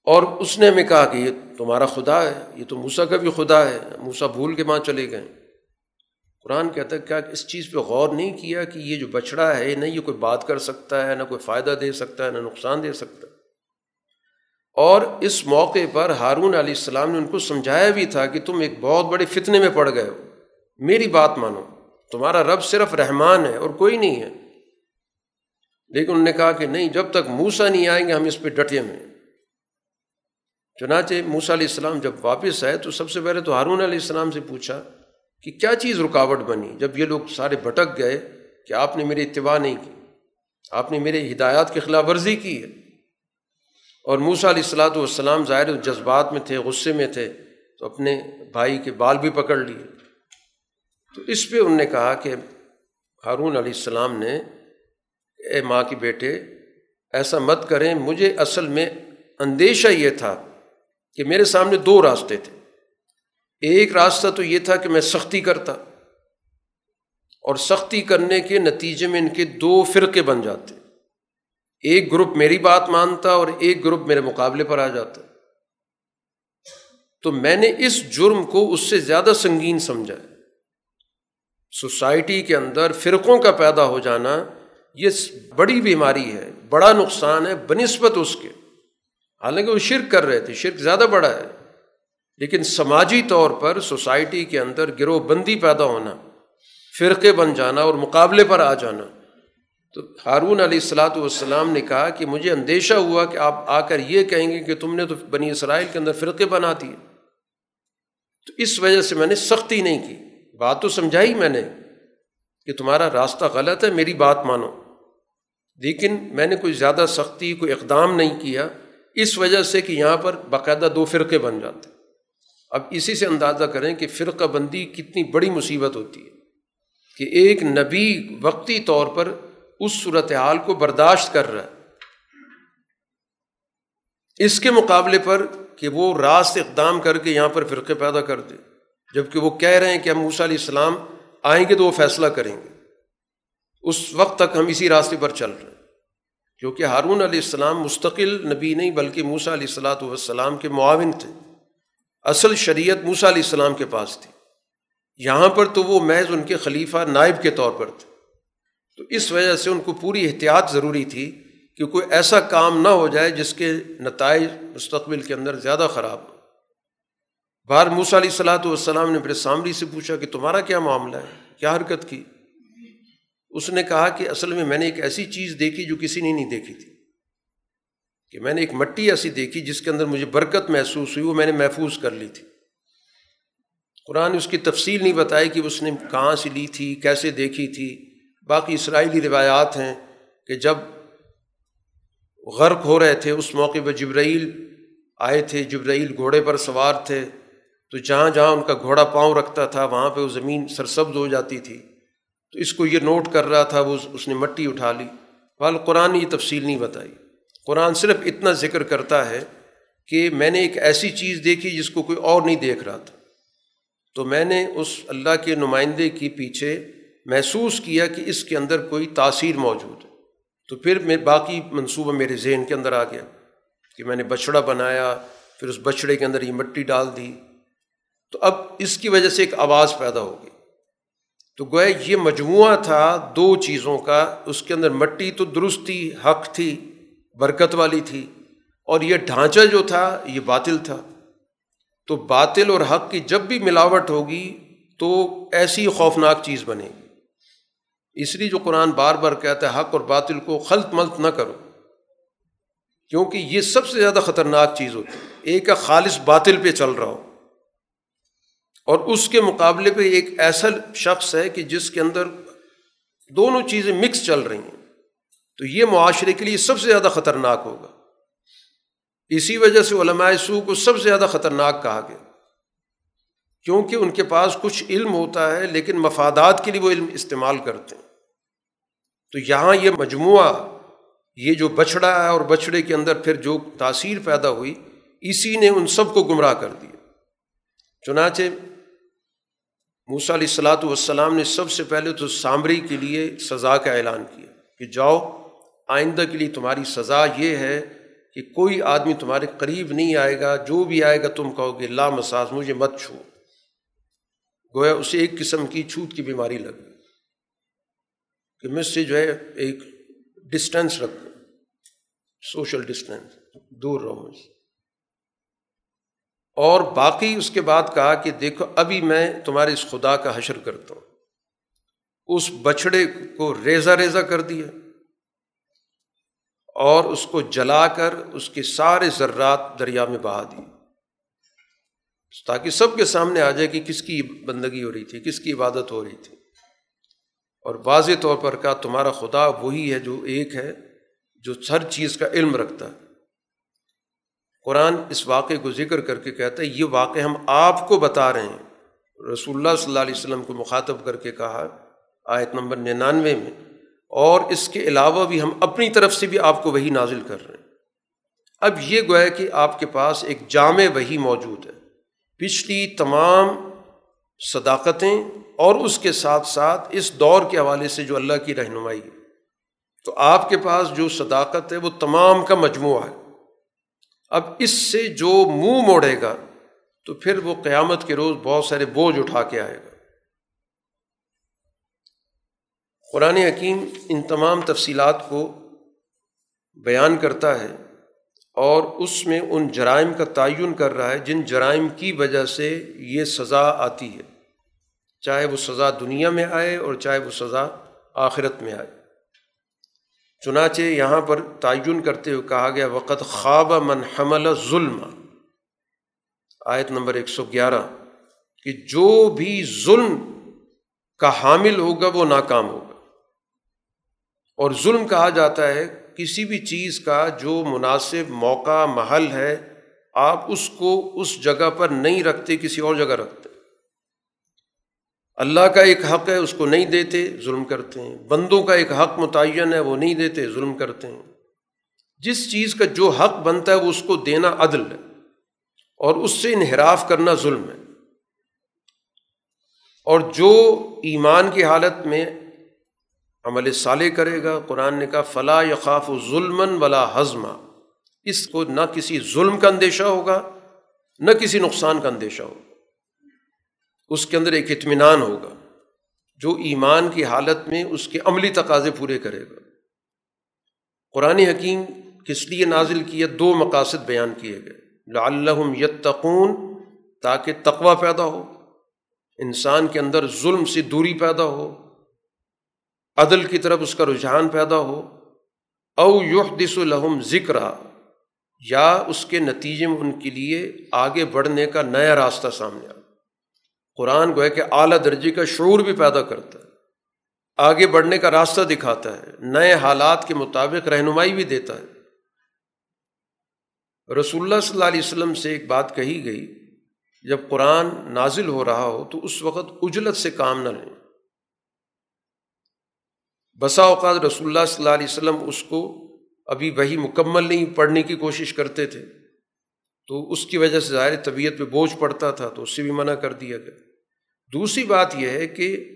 اور اس نے ہمیں کہا کہ یہ تمہارا خدا ہے، یہ تو موسا کا بھی خدا ہے موسا بھول کے وہاں چلے گئے۔ قرآن کہتا ہے، کیا اس چیز پہ غور نہیں کیا کہ یہ جو بچڑا ہے نہ یہ کوئی بات کر سکتا ہے، نہ کوئی فائدہ دے سکتا ہے، نہ نقصان دے سکتا ہے۔ اور اس موقع پر ہارون علیہ السلام نے ان کو سمجھایا بھی تھا کہ تم ایک بہت بڑے فتنے میں پڑ گئے ہو۔ میری بات مانو، تمہارا رب صرف رحمان ہے اور کوئی نہیں ہے۔ لیکن انہوں نے کہا کہ نہیں، جب تک موسا نہیں آئیں گے، ہم اس پہ ڈٹے میں چنانچہ موسا علیہ السلام جب واپس آئے تو سب سے پہلے تو ہارون علیہ السلام سے پوچھا کہ کیا چیز رکاوٹ بنی؟ جب یہ لوگ سارے بھٹک گئے کہ آپ نے میری اتباع نہیں کی، آپ نے میرے ہدایات کی خلاف ورزی کی ہے۔ اور موسا علیہ السلاۃ والسلام ظاہر جذبات میں تھے، غصے میں تھے، تو اپنے بھائی کے بال بھی پکڑ لیے۔ تو اس پہ انہوں نے کہا کہ ہارون علیہ السلام نے اے ماں کے بیٹے، ایسا مت کریں، مجھے اصل میں اندیشہ یہ تھا کہ میرے سامنے دو راستے تھے۔ ایک راستہ تو یہ تھا کہ میں سختی کرتا اور سختی کرنے کے نتیجے میں ان کے دو فرقے بن جاتے۔ ایک گروپ میری بات مانتا اور ایک گروپ میرے مقابلے پر آ جاتا۔ تو میں نے اس جرم کو اس سے زیادہ سنگین سمجھا۔ سوسائٹی کے اندر فرقوں کا پیدا ہو جانا یہ بڑی بیماری ہے، بڑا نقصان ہے، بنسبت اس کے۔ حالانکہ وہ شرک کر رہے تھے، شرک زیادہ بڑا ہے۔ لیکن سماجی طور پر سوسائٹی کے اندر گروہ بندی پیدا ہونا، فرقے بن جانا اور مقابلے پر آ جانا۔ تو ہارون علیہ السلاۃ والسلام نے کہا کہ مجھے اندیشہ ہوا کہ آپ آ کر یہ کہیں گے کہ تم نے تو بنی اسرائیل کے اندر فرقے بنا دیے۔ تو اس وجہ سے میں نے سختی نہیں کی۔ بات تو سمجھائی میں نے کہ تمہارا راستہ غلط ہے، میری بات مانو۔ لیکن میں نے کوئی زیادہ سختی، کوئی اقدام نہیں کیا۔ اس وجہ سے کہ یہاں پر باقاعدہ دو فرقے بن جاتے اب اسی سے اندازہ کریں کہ فرقہ بندی کتنی بڑی مصیبت ہوتی ہے کہ ایک نبی وقتی طور پر اس صورت حال کو برداشت کر رہا ہے۔ اس کے مقابلے پر کہ وہ راست اقدام کر کے یہاں پر فرقے پیدا کر دے۔ جبکہ وہ کہہ رہے ہیں کہ ہم موسیٰ علیہ السلام آئیں گے تو وہ فیصلہ کریں گے۔ اس وقت تک ہم اسی راستے پر چل رہے ہیں۔ کیونکہ ہارون علیہ السلام مستقل نبی نہیں بلکہ موسا علیہ السلاۃ والسلام کے معاون تھے۔ اصل شریعت موسا علیہ السلام کے پاس تھی۔ یہاں پر تو وہ محض ان کے خلیفہ نائب کے طور پر تھے۔ تو اس وجہ سے ان کو پوری احتیاط ضروری تھی کہ کوئی ایسا کام نہ ہو جائے جس کے نتائج مستقبل کے اندر زیادہ خراب ہو بار موسا علیہ السلاۃ والسلام نے پھر سامری سے پوچھا کہ تمہارا کیا معاملہ ہے؟ کیا حرکت کی؟ اس نے کہا کہ اصل میں میں نے ایک ایسی چیز دیکھی جو کسی نے نہیں دیکھی تھی۔ کہ میں نے ایک مٹی ایسی دیکھی جس کے اندر مجھے برکت محسوس ہوئی، وہ میں نے محفوظ کر لی تھی۔ قرآن اس کی تفصیل نہیں بتائی کہ اس نے کہاں سے لی تھی، کیسے دیکھی تھی۔ باقی اسرائیلی روایات ہیں کہ جب غرق ہو رہے تھے، اس موقع پہ جبرائیل آئے تھے، جبرائیل گھوڑے پر سوار تھے۔ تو جہاں جہاں ان کا گھوڑا پاؤں رکھتا تھا، وہاں پہ وہ زمین سرسبز ہو جاتی تھی۔ تو اس کو یہ نوٹ کر رہا تھا وہ اس نے مٹی اٹھا لی۔ وال قرآن نے یہ تفصیل نہیں بتائی۔ قرآن صرف اتنا ذکر کرتا ہے کہ میں نے ایک ایسی چیز دیکھی جس کو کوئی اور نہیں دیکھ رہا تھا۔ تو میں نے اس اللہ کے نمائندے کی پیچھے محسوس کیا کہ اس کے اندر کوئی تاثیر موجود ہے۔ تو پھر میں باقی منصوبہ میرے ذہن کے اندر آ گیا کہ میں نے بچھڑا بنایا، پھر اس بچھڑے کے اندر یہ مٹی ڈال دی۔ تو اب اس کی وجہ سے ایک آواز پیدا ہوگی تو گویا یہ مجموعہ تھا دو چیزوں کا۔ اس کے اندر مٹی تو درست تھی، حق تھی، برکت والی تھی۔ اور یہ ڈھانچہ جو تھا، یہ باطل تھا۔ تو باطل اور حق کی جب بھی ملاوٹ ہوگی تو ایسی خوفناک چیز بنے گی۔ اس لیے جو قرآن بار بار کہتا ہے، حق اور باطل کو خلط ملط نہ کرو۔ کیونکہ یہ سب سے زیادہ خطرناک چیز ہوتی ہے۔ ایک خالص باطل پہ چل رہا ہو۔ اور اس کے مقابلے پہ ایک ایسا شخص ہے کہ جس کے اندر دونوں چیزیں مکس چل رہی ہیں۔ تو یہ معاشرے کے لیے سب سے زیادہ خطرناک ہوگا۔ اسی وجہ سے علماء سو کو سب سے زیادہ خطرناک کہا گیا۔ کیونکہ ان کے پاس کچھ علم ہوتا ہے، لیکن مفادات کے لیے وہ علم استعمال کرتے ہیں۔ تو یہاں یہ مجموعہ، یہ جو بچھڑا ہے اور بچھڑے کے اندر پھر جو تاثیر پیدا ہوئی، اسی نے ان سب کو گمراہ کر دیا۔ چنانچہ موسیٰ علیہ السلاۃ والسلام نے سب سے پہلے تو سامری کے لیے سزا کا اعلان کیا کہ جاؤ، آئندہ کے لیے تمہاری سزا یہ ہے کہ کوئی آدمی تمہارے قریب نہیں آئے گا، جو بھی آئے گا تم کہو گے لا مساز مجھے مت چھو گویا اسے ایک قسم کی چھوت کی بیماری لگ گئی کہ مجھ سے جو ہے ایک ڈسٹینس رکھ سوشل ڈسٹینس دور رہو مجھ سے اور باقی اس کے بعد کہا کہ دیکھو، ابھی میں تمہارے اس خدا کا حشر کرتا ہوں۔ اس بچھڑے کو ریزہ ریزہ کر دیا اور اس کو جلا کر اس کے سارے ذرات دریا میں بہا دی تاکہ سب کے سامنے آ جائے کہ کس کی بندگی ہو رہی تھی، کس کی عبادت ہو رہی تھی۔ اور واضح طور پر کہا، تمہارا خدا وہی ہے جو ایک ہے، جو ہر چیز کا علم رکھتا ہے۔ قرآن اس واقعے کو ذکر کر کے کہتا ہے، یہ واقعہ ہم آپ کو بتا رہے ہیں۔ رسول اللہ صلی اللہ علیہ وسلم کو مخاطب کر کے کہا، آیت نمبر ننانوے میں، اور اس کے علاوہ بھی ہم اپنی طرف سے بھی آپ کو وہی نازل کر رہے ہیں۔ اب یہ گویا کہ آپ کے پاس ایک جامع وہی موجود ہے۔ پچھلی تمام صداقتیں اور اس کے ساتھ ساتھ اس دور کے حوالے سے جو اللہ کی رہنمائی ہے۔ تو آپ کے پاس جو صداقت ہے، وہ تمام کا مجموعہ ہے۔ اب اس سے جو منہ موڑے گا، تو پھر وہ قیامت کے روز بہت سارے بوجھ اٹھا کے آئے گا۔ قرآن حکیم ان تمام تفصیلات کو بیان کرتا ہے اور اس میں ان جرائم کا تعین کر رہا ہے، جن جرائم کی وجہ سے یہ سزا آتی ہے۔ چاہے وہ سزا دنیا میں آئے اور چاہے وہ سزا آخرت میں آئے۔ چنانچہ یہاں پر تعین کرتے ہوئے کہا گیا وقت خواب من حمل ظلم۔ آیت نمبر ایک سو گیارہ۔ کہ جو بھی ظلم کا حامل ہوگا، وہ ناکام ہوگا۔ اور ظلم کہا جاتا ہے، کسی بھی چیز کا جو مناسب موقع، محل ہے، آپ اس کو اس جگہ پر نہیں رکھتے، کسی اور جگہ رکھتے۔ اللہ کا ایک حق ہے، اس کو نہیں دیتے، ظلم کرتے ہیں۔ بندوں کا ایک حق متعین ہے، وہ نہیں دیتے، ظلم کرتے ہیں۔ جس چیز کا جو حق بنتا ہے، وہ اس کو دینا عدل ہے۔ اور اس سے انحراف کرنا ظلم ہے۔ اور جو ایمان کی حالت میں عمل صالح کرے گا، قرآن نے کہا فلاں یقاف و ظلم ولا ہضمہ اس کو نہ کسی ظلم کا اندیشہ ہوگا، نہ کسی نقصان کا اندیشہ ہوگا۔ اس کے اندر ایک اطمینان ہوگا، جو ایمان کی حالت میں اس کے عملی تقاضے پورے کرے گا۔ قرآن حکیم کس لیے نازل کیے؟ دو مقاصد بیان کیے گئے۔ لعلہم یتقون، تاکہ تقوی پیدا ہو، انسان کے اندر ظلم سے دوری پیدا ہو، عدل کی طرف اس کا رجحان پیدا ہو، او یحدث الحم ذکر یا اس کے نتیجے میں ان کے لیے آگے بڑھنے کا نیا راستہ سامنے آ قرآن کو ہے کہ اعلیٰ درجے کا شعور بھی پیدا کرتا ہے، آگے بڑھنے کا راستہ دکھاتا ہے، نئے حالات کے مطابق رہنمائی بھی دیتا ہے۔ رسول اللہ صلی اللہ علیہ وسلم سے ایک بات کہی گئی، جب قرآن نازل ہو رہا ہو تو اس وقت اجلت سے کام نہ لیں۔ بسا اوقات رسول اللہ صلی اللہ علیہ وسلم اس کو ابھی وہی مکمل نہیں پڑھنے کی کوشش کرتے تھے، تو اس کی وجہ سے ظاہر طبیعت پہ بوجھ پڑتا تھا، تو اس سے بھی منع کر دیا گیا۔ دوسری بات یہ ہے کہ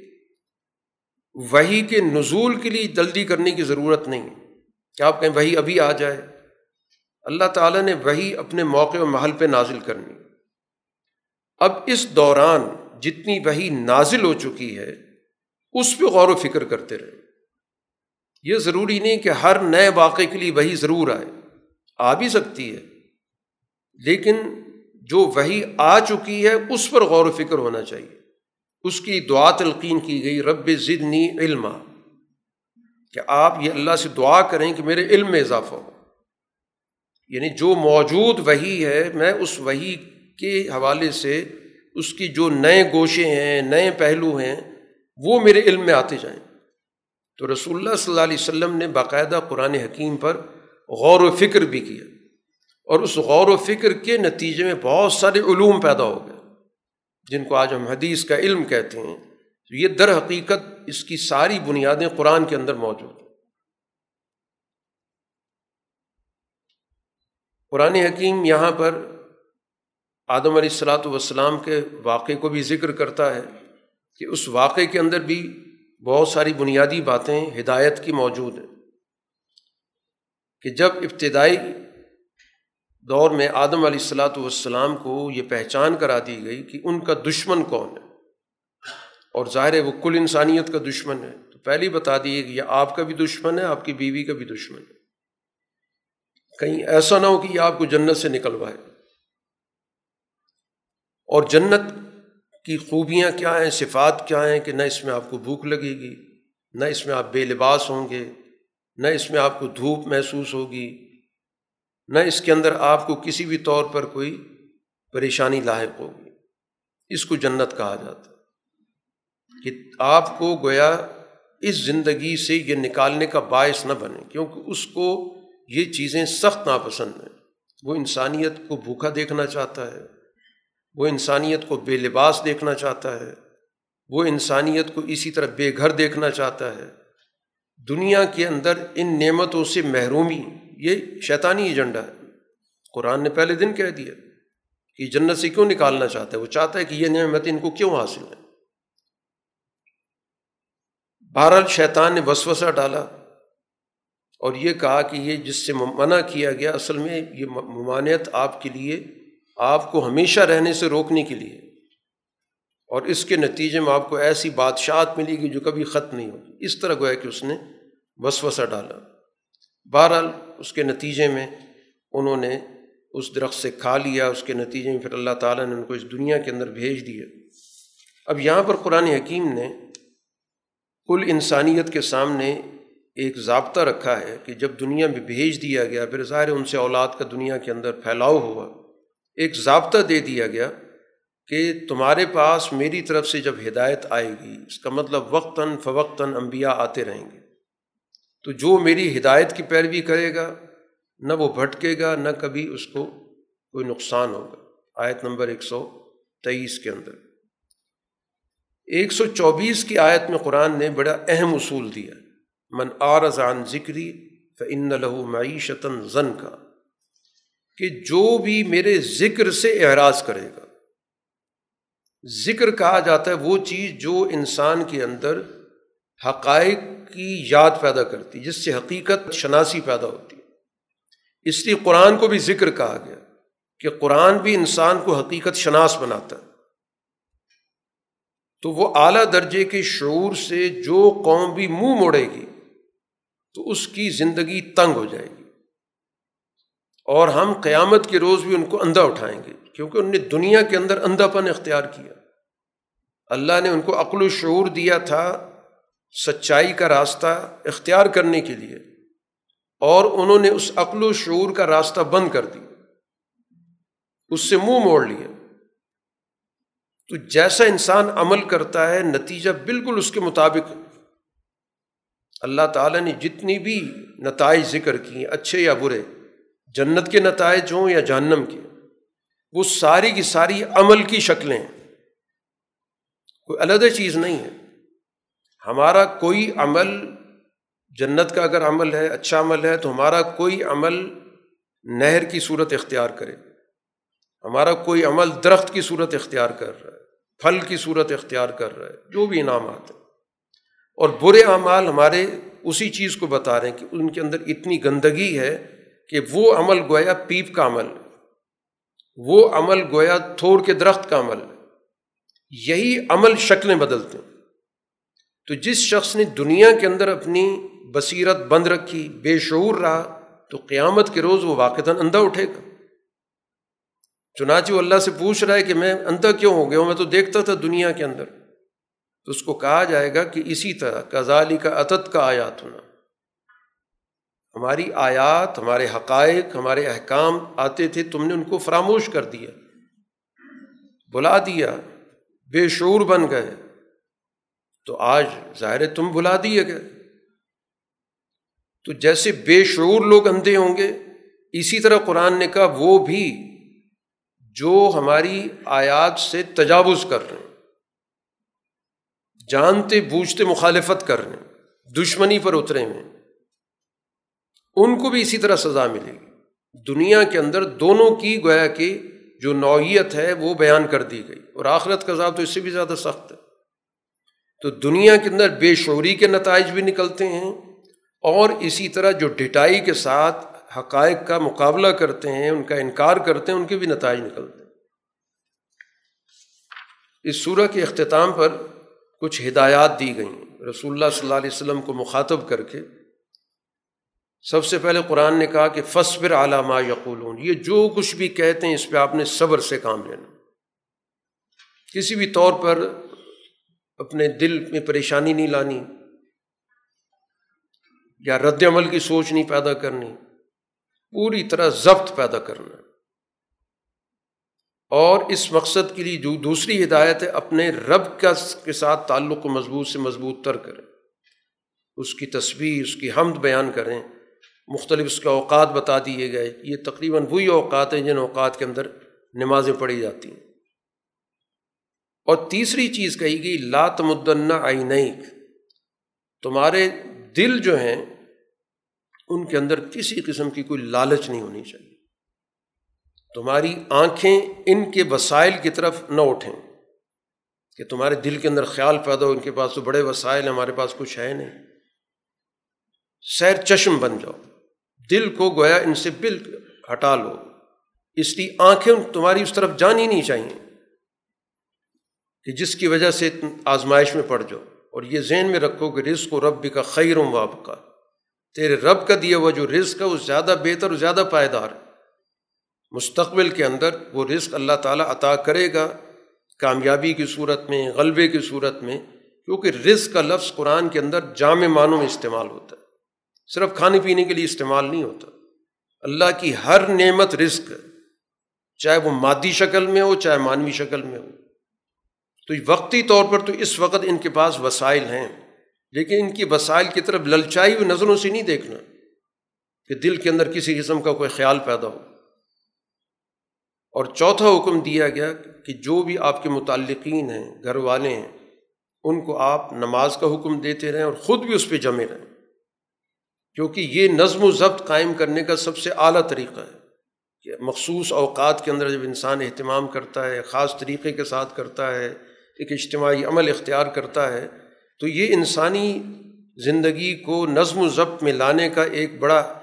وہی کے نزول کے لیے جلدی کرنے کی ضرورت نہیں کہ آپ کہیں وہی ابھی آ جائے؟ اللہ تعالیٰ نے وہی اپنے موقع و محل پہ نازل کرنی۔ اب اس دوران جتنی وہی نازل ہو چکی ہے، اس پہ غور و فکر کرتے رہے۔ یہ ضروری نہیں کہ ہر نئے واقعے کے لیے وہی ضرور آئے۔ آ بھی سکتی ہے۔ لیکن جو وہی آ چکی ہے، اس پر غور و فکر ہونا چاہیے۔ اس کی دعا تلقین کی گئی، رب ضدنی علم کہ آپ یہ اللہ سے دعا کریں کہ میرے علم میں اضافہ ہو۔ یعنی جو موجود وہی ہے، میں اس وہی کے حوالے سے اس کی جو نئے گوشے ہیں، نئے پہلو ہیں، وہ میرے علم میں آتے جائیں۔ تو رسول اللہ صلی اللہ علیہ وسلم نے باقاعدہ قرآن حکیم پر غور و فکر بھی کیا۔ اور اس غور و فکر کے نتیجے میں بہت سارے علوم پیدا ہو گئے۔ جن کو آج ہم حدیث کا علم کہتے ہیں، تو یہ در حقیقت اس کی ساری بنیادیں قرآن کے اندر موجود ہیں۔ قرآن حکیم یہاں پر آدم علیہ السلاۃ والسلام کے واقعے کو بھی ذکر کرتا ہے کہ اس واقعے کے اندر بھی بہت ساری بنیادی باتیں، ہدایت کی موجود ہیں۔ کہ جب ابتدائی دور میں آدم علیہ السلاۃ والسلام کو یہ پہچان کرا دی گئی کہ ان کا دشمن کون ہے۔ اور ظاہر ہے وہ کل انسانیت کا دشمن ہے۔ تو پہلے ہی بتا دیے کہ یہ آپ کا بھی دشمن ہے، آپ کی بیوی کا بھی دشمن ہے۔ کہیں ایسا نہ ہو کہ یہ آپ کو جنت سے نکلوائے۔ اور جنت کی خوبیاں کیا ہیں، صفات کیا ہیں کہ نہ اس میں آپ کو بھوک لگے گی، نہ اس میں آپ بے لباس ہوں گے، نہ اس میں آپ کو دھوپ محسوس ہوگی۔ نہ اس کے اندر آپ کو کسی بھی طور پر کوئی پریشانی لاحق ہوگی۔ اس کو جنت کہا جاتا کہ آپ کو گویا اس زندگی سے یہ نکالنے کا باعث نہ بنے، کیونکہ اس کو یہ چیزیں سخت ناپسند ہیں۔ وہ انسانیت کو بھوکا دیکھنا چاہتا ہے، وہ انسانیت کو بے لباس دیکھنا چاہتا ہے، وہ انسانیت کو اسی طرح بے گھر دیکھنا چاہتا ہے۔ دنیا کے اندر ان نعمتوں سے محرومی یہ شیطانی ایجنڈا ہے۔ قرآن نے پہلے دن کہہ دیا کہ جنت سے کیوں نکالنا چاہتا ہے؟ وہ چاہتا ہے کہ یہ نعمت ان کو کیوں حاصل ہے بہرحال شیطان نے وسوسہ ڈالا اور یہ کہا کہ یہ جس سے منع کیا گیا، اصل میں یہ ممانعت آپ کے لیے، آپ کو ہمیشہ رہنے سے روکنے کے لیے۔ اور اس کے نتیجے میں آپ کو ایسی بادشاہت ملے گی جو کبھی ختم نہیں ہوگی۔ اس طرح گویا کہ اس نے وسوسہ ڈالا۔ بہرحال اس کے نتیجے میں انہوں نے اس درخت سے کھا لیا، اس کے نتیجے میں پھر اللہ تعالیٰ نے ان کو اس دنیا کے اندر بھیج دیا۔ اب یہاں پر قرآن حکیم نے کل انسانیت کے سامنے ایک ضابطہ رکھا ہے کہ جب دنیا میں بھیج دیا گیا، پھر ظاہر ان سے اولاد کا دنیا کے اندر پھیلاؤ ہوا۔ ایک ضابطہ دے دیا گیا کہ تمہارے پاس میری طرف سے جب ہدایت آئے گی، اس کا مطلب وقتاً فوقتاً انبیاء آتے رہیں گے۔ تو جو میری ہدایت کی پیروی کرے گا، نہ وہ بھٹکے گا، نہ کبھی اس کو کوئی نقصان ہوگا۔ آیت نمبر ایک سو تیئیس کے اندر۔ ایک سو چوبیس کی آیت میں قرآن نے بڑا اہم اصول دیا۔ من آرزان ذکری فن لہو معیشتاً زن کا کہ جو بھی میرے ذکر سے اعراض کرے گا۔ ذکر کہا جاتا ہے وہ چیز جو انسان کے اندر حقائق کی یاد پیدا کرتی، جس سے حقیقت شناسی پیدا ہوتی ہے۔ اس لیے قرآن کو بھی ذکر کہا گیا کہ قرآن بھی انسان کو حقیقت شناس بناتا ہے۔ تو وہ اعلیٰ درجے کے شعور سے جو قوم بھی منہ موڑے گی، تو اس کی زندگی تنگ ہو جائے گی۔ اور ہم قیامت کے روز بھی ان کو اندھا اٹھائیں گے، کیونکہ ان نے دنیا کے اندر اندھا پن اختیار کیا۔ اللہ نے ان کو عقل و شعور دیا تھا سچائی کا راستہ اختیار کرنے کے لیے اور انہوں نے اس عقل و شعور کا راستہ بند کر دیا، اس سے منہ موڑ لیا۔ تو جیسا انسان عمل کرتا ہے، نتیجہ بالکل اس کے مطابق اللہ تعالیٰ نے جتنی بھی نتائج ذکر کی اچھے یا برے، جنت کے نتائج ہوں یا جہنم کے، وہ ساری کی ساری عمل کی شکلیں ہیں۔ کوئی علیحدہ چیز نہیں ہے۔ ہمارا کوئی عمل جنت کا اگر عمل ہے اچھا عمل ہے، تو ہمارا کوئی عمل نہر کی صورت اختیار کرے۔ ہمارا کوئی عمل درخت کی صورت اختیار کر رہا ہے، پھل کی صورت اختیار کر رہا ہے، جو بھی انعامات ہیں۔ اور برے اعمال ہمارے اسی چیز کو بتا رہے ہیں کہ ان کے اندر اتنی گندگی ہے کہ وہ عمل گویا پیپ کا عمل وہ عمل گویا تھوڑ کے درخت کا عمل یہی عمل شکلیں بدلتے ہیں۔ تو جس شخص نے دنیا کے اندر اپنی بصیرت بند رکھی، بے شعور رہا، تو قیامت کے روز وہ واقع اندھا اٹھے گا۔ چنانچہ وہ اللہ سے پوچھ رہا ہے کہ میں اندھا کیوں ہو گیا ہوں؟ میں تو دیکھتا تھا دنیا کے اندر۔ تو اس کو کہا جائے گا کہ اسی طرح کزالی کا عطت کا آیات ہونا ہماری آیات، ہمارے حقائق، ہمارے احکام آتے تھے، تم نے ان کو فراموش کر دیا، بلا دیا، بے شعور بن گئے۔ تو آج ظاہر تم بلا دیے گئے۔ تو جیسے بے شعور لوگ اندھے ہوں گے، اسی طرح قرآن نے کہا وہ بھی جو ہماری آیات سے تجاوز کر رہے ہیں، جانتے بوجھتے مخالفت کر رہے ہیں، دشمنی پر اترے ہوئے ان کو بھی اسی طرح سزا ملے گی۔ دنیا کے اندر دونوں کی گویا کہ جو نوعیت ہے وہ بیان کر دی گئی۔ اور آخرت کا ذات تو اس سے بھی زیادہ سخت ہے۔ تو دنیا کے اندر بے شعوری کے نتائج بھی نکلتے ہیں اور اسی طرح جو ڈٹائی کے ساتھ حقائق کا مقابلہ کرتے ہیں، ان کا انکار کرتے ہیں، ان کے بھی نتائج نکلتے ہیں۔ اس صورح کے اختتام پر کچھ ہدایات دی گئیں۔ رسول اللہ صلی اللہ علیہ وسلم کو مخاطب کر کے سب سے پہلے قرآن نے کہا کہ فصبر علامہ یقولون، یہ جو کچھ بھی کہتے ہیں، اس پہ آپ نے صبر سے کام لینا۔ کسی بھی طور پر اپنے دل میں پریشانی نہیں لانی، یا رد عمل کی سوچ نہیں پیدا کرنی، پوری طرح ضبط پیدا کرنا۔ اور اس مقصد کے لیے جو دوسری ہدایت ہے، اپنے رب کا کے ساتھ تعلق کو مضبوط سے مضبوط تر کریں۔ اس کی تصویر، اس کی حمد بیان کریں۔ مختلف اس کے اوقات بتا دیے گئے۔ یہ تقریباً وہی اوقات ہیں جن اوقات کے اندر نمازیں پڑھی جاتی ہیں۔ اور تیسری چیز کہی گئی لات مدنہ آئی تمہارے دل جو ہیں، ان کے اندر کسی قسم کی کوئی لالچ نہیں ہونی چاہیے۔ تمہاری آنکھیں ان کے وسائل کی طرف نہ اٹھیں کہ تمہارے دل کے اندر خیال پیدا ہو، ان کے پاس تو بڑے وسائل ہیں، ہمارے پاس کچھ ہے نہیں۔ سیر چشم بن جاؤ۔ دل کو گویا ان سے بل ہٹا لو۔ اس لیے آنکھیں تمہاری اس طرف جانی نہیں چاہیے۔ کہ جس کی وجہ سے آزمائش میں پڑ جاؤ اور یہ ذہن میں رکھو کہ رزق و رب کا خیر و واب کا تیرے رب کا دیا ہوا جو رزق ہے، وہ زیادہ بہتر اور زیادہ پائیدار ہے۔ مستقبل کے اندر وہ رزق اللہ تعالیٰ عطا کرے گا کامیابی کی صورت میں، غلبے کی صورت میں، کیونکہ رزق کا لفظ قرآن کے اندر جامع معنوں میں استعمال ہوتا ہے۔ صرف کھانے پینے کے لیے استعمال نہیں ہوتا۔ اللہ کی ہر نعمت رزق چاہے وہ مادی شکل میں ہو، چاہے مانوی شکل میں ہو۔ تو وقتی طور پر تو اس وقت ان کے پاس وسائل ہیں، لیکن ان کی وسائل کی طرف للچائی ہوئی نظروں سے نہیں دیکھنا کہ دل کے اندر کسی قسم کا کوئی خیال پیدا ہو۔ اور چوتھا حکم دیا گیا کہ جو بھی آپ کے متعلقین ہیں، گھر والے ہیں، ان کو آپ نماز کا حکم دیتے رہیں اور خود بھی اس پہ جمے رہیں۔ کیونکہ یہ نظم و ضبط قائم کرنے کا سب سے اعلیٰ طریقہ ہے۔ کہ مخصوص اوقات کے اندر جب انسان اہتمام کرتا ہے، خاص طریقے کے ساتھ کرتا ہے ایک اجتماعی عمل اختیار کرتا ہے، تو یہ انسانی زندگی کو نظم و ضبط میں لانے کا ایک بڑا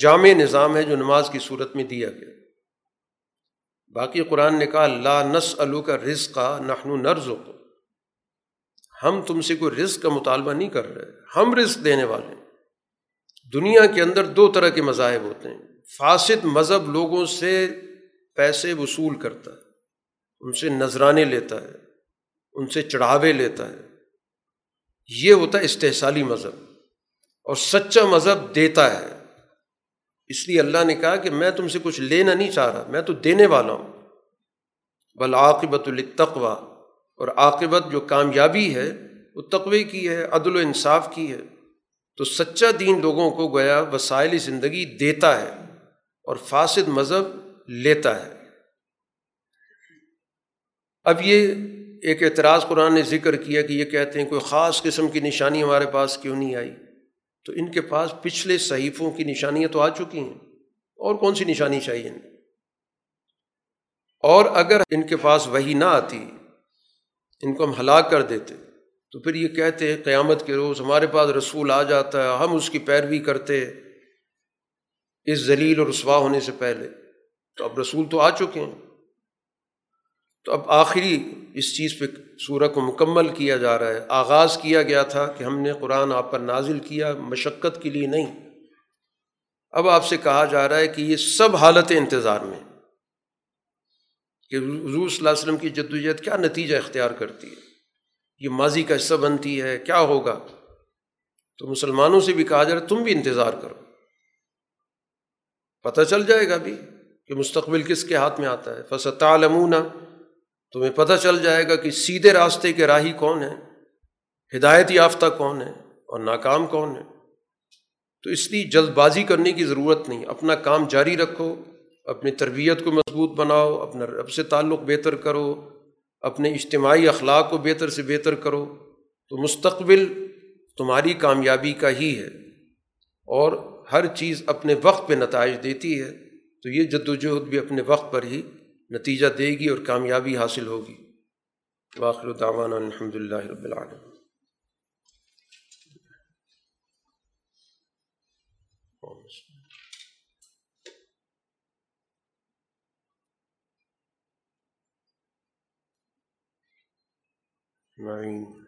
جامع نظام ہے جو نماز کی صورت میں دیا گیا۔ باقی قرآن نے کہا، لا نس الو کا رزق کا نخن نرز ہم تم سے کوئی رزق کا مطالبہ نہیں کر رہے۔ ہم رزق دینے والے۔ ہیں دنیا کے اندر دو طرح کے مذاہب ہوتے ہیں۔ فاسد مذہب لوگوں سے پیسے وصول کرتا ہے، ان سے نذرانے لیتا ہے۔ ان سے چڑھاوے لیتا ہے۔ یہ ہوتا ہے استحصالی مذہب اور سچا مذہب دیتا ہے۔ اس لیے اللہ نے کہا کہ میں تم سے کچھ لینا نہیں چاہ رہا، میں تو دینے والا ہوں۔ بل عاقبت التقوا اور عاقبت جو کامیابی ہے، وہ تقوی کی ہے، عدل و انصاف کی ہے۔ تو سچا دین لوگوں کو گویا وسائل زندگی دیتا ہے اور فاسد مذہب لیتا ہے۔ اب یہ ایک اعتراض قرآن نے ذکر کیا کہ یہ کہتے ہیں کوئی خاص قسم کی نشانی ہمارے پاس کیوں نہیں آئی؟ تو ان کے پاس پچھلے صحیفوں کی نشانیاں تو آ چکی ہیں۔ اور کون سی نشانی چاہیے؟ اور اگر ان کے پاس وہی نہ آتی، ان کو ہم ہلاک کر دیتے، تو پھر یہ کہتے ہیں قیامت کے روز ہمارے پاس رسول آ جاتا ہے، ہم اس کی پیروی کرتے اس ذلیل اور رسوا ہونے سے پہلے۔ تو اب رسول تو آ چکے ہیں۔ تو اب آخری اس چیز پہ سورہ کو مکمل کیا جا رہا ہے۔ آغاز کیا گیا تھا کہ ہم نے قرآن آپ پر نازل کیا مشقت کے لیے نہیں۔ اب آپ سے کہا جا رہا ہے کہ یہ سب حالت انتظار میں کہ حضور صلی اللہ علیہ وسلم کی جدوجہد کیا نتیجہ اختیار کرتی ہے۔ یہ ماضی کا حصہ بنتی ہے، کیا ہوگا؟ تو مسلمانوں سے بھی کہا جا رہا ہے، تم بھی انتظار کرو۔ پتہ چل جائے گا بھی کہ مستقبل کس کے ہاتھ میں آتا ہے۔ فصط علمونہ تمہیں پتہ چل جائے گا کہ سیدھے راستے کے راہی کون ہیں، ہدایت یافتہ کون ہے اور ناکام کون ہے تو اس لیے جلد بازی کرنے کی ضرورت نہیں، اپنا کام جاری رکھو، اپنی تربیت کو مضبوط بناؤ، اپنا رب سے تعلق بہتر کرو، اپنے اجتماعی اخلاق کو بہتر سے بہتر کرو۔ تو مستقبل تمہاری کامیابی کا ہی ہے۔ اور ہر چیز اپنے وقت پہ نتائج دیتی ہے۔ تو یہ جد وجہد بھی اپنے وقت پر ہی نتیجہ دے گی اور کامیابی حاصل ہوگی۔ واخر دعوانا الحمد للہ رب العالمین۔ معین۔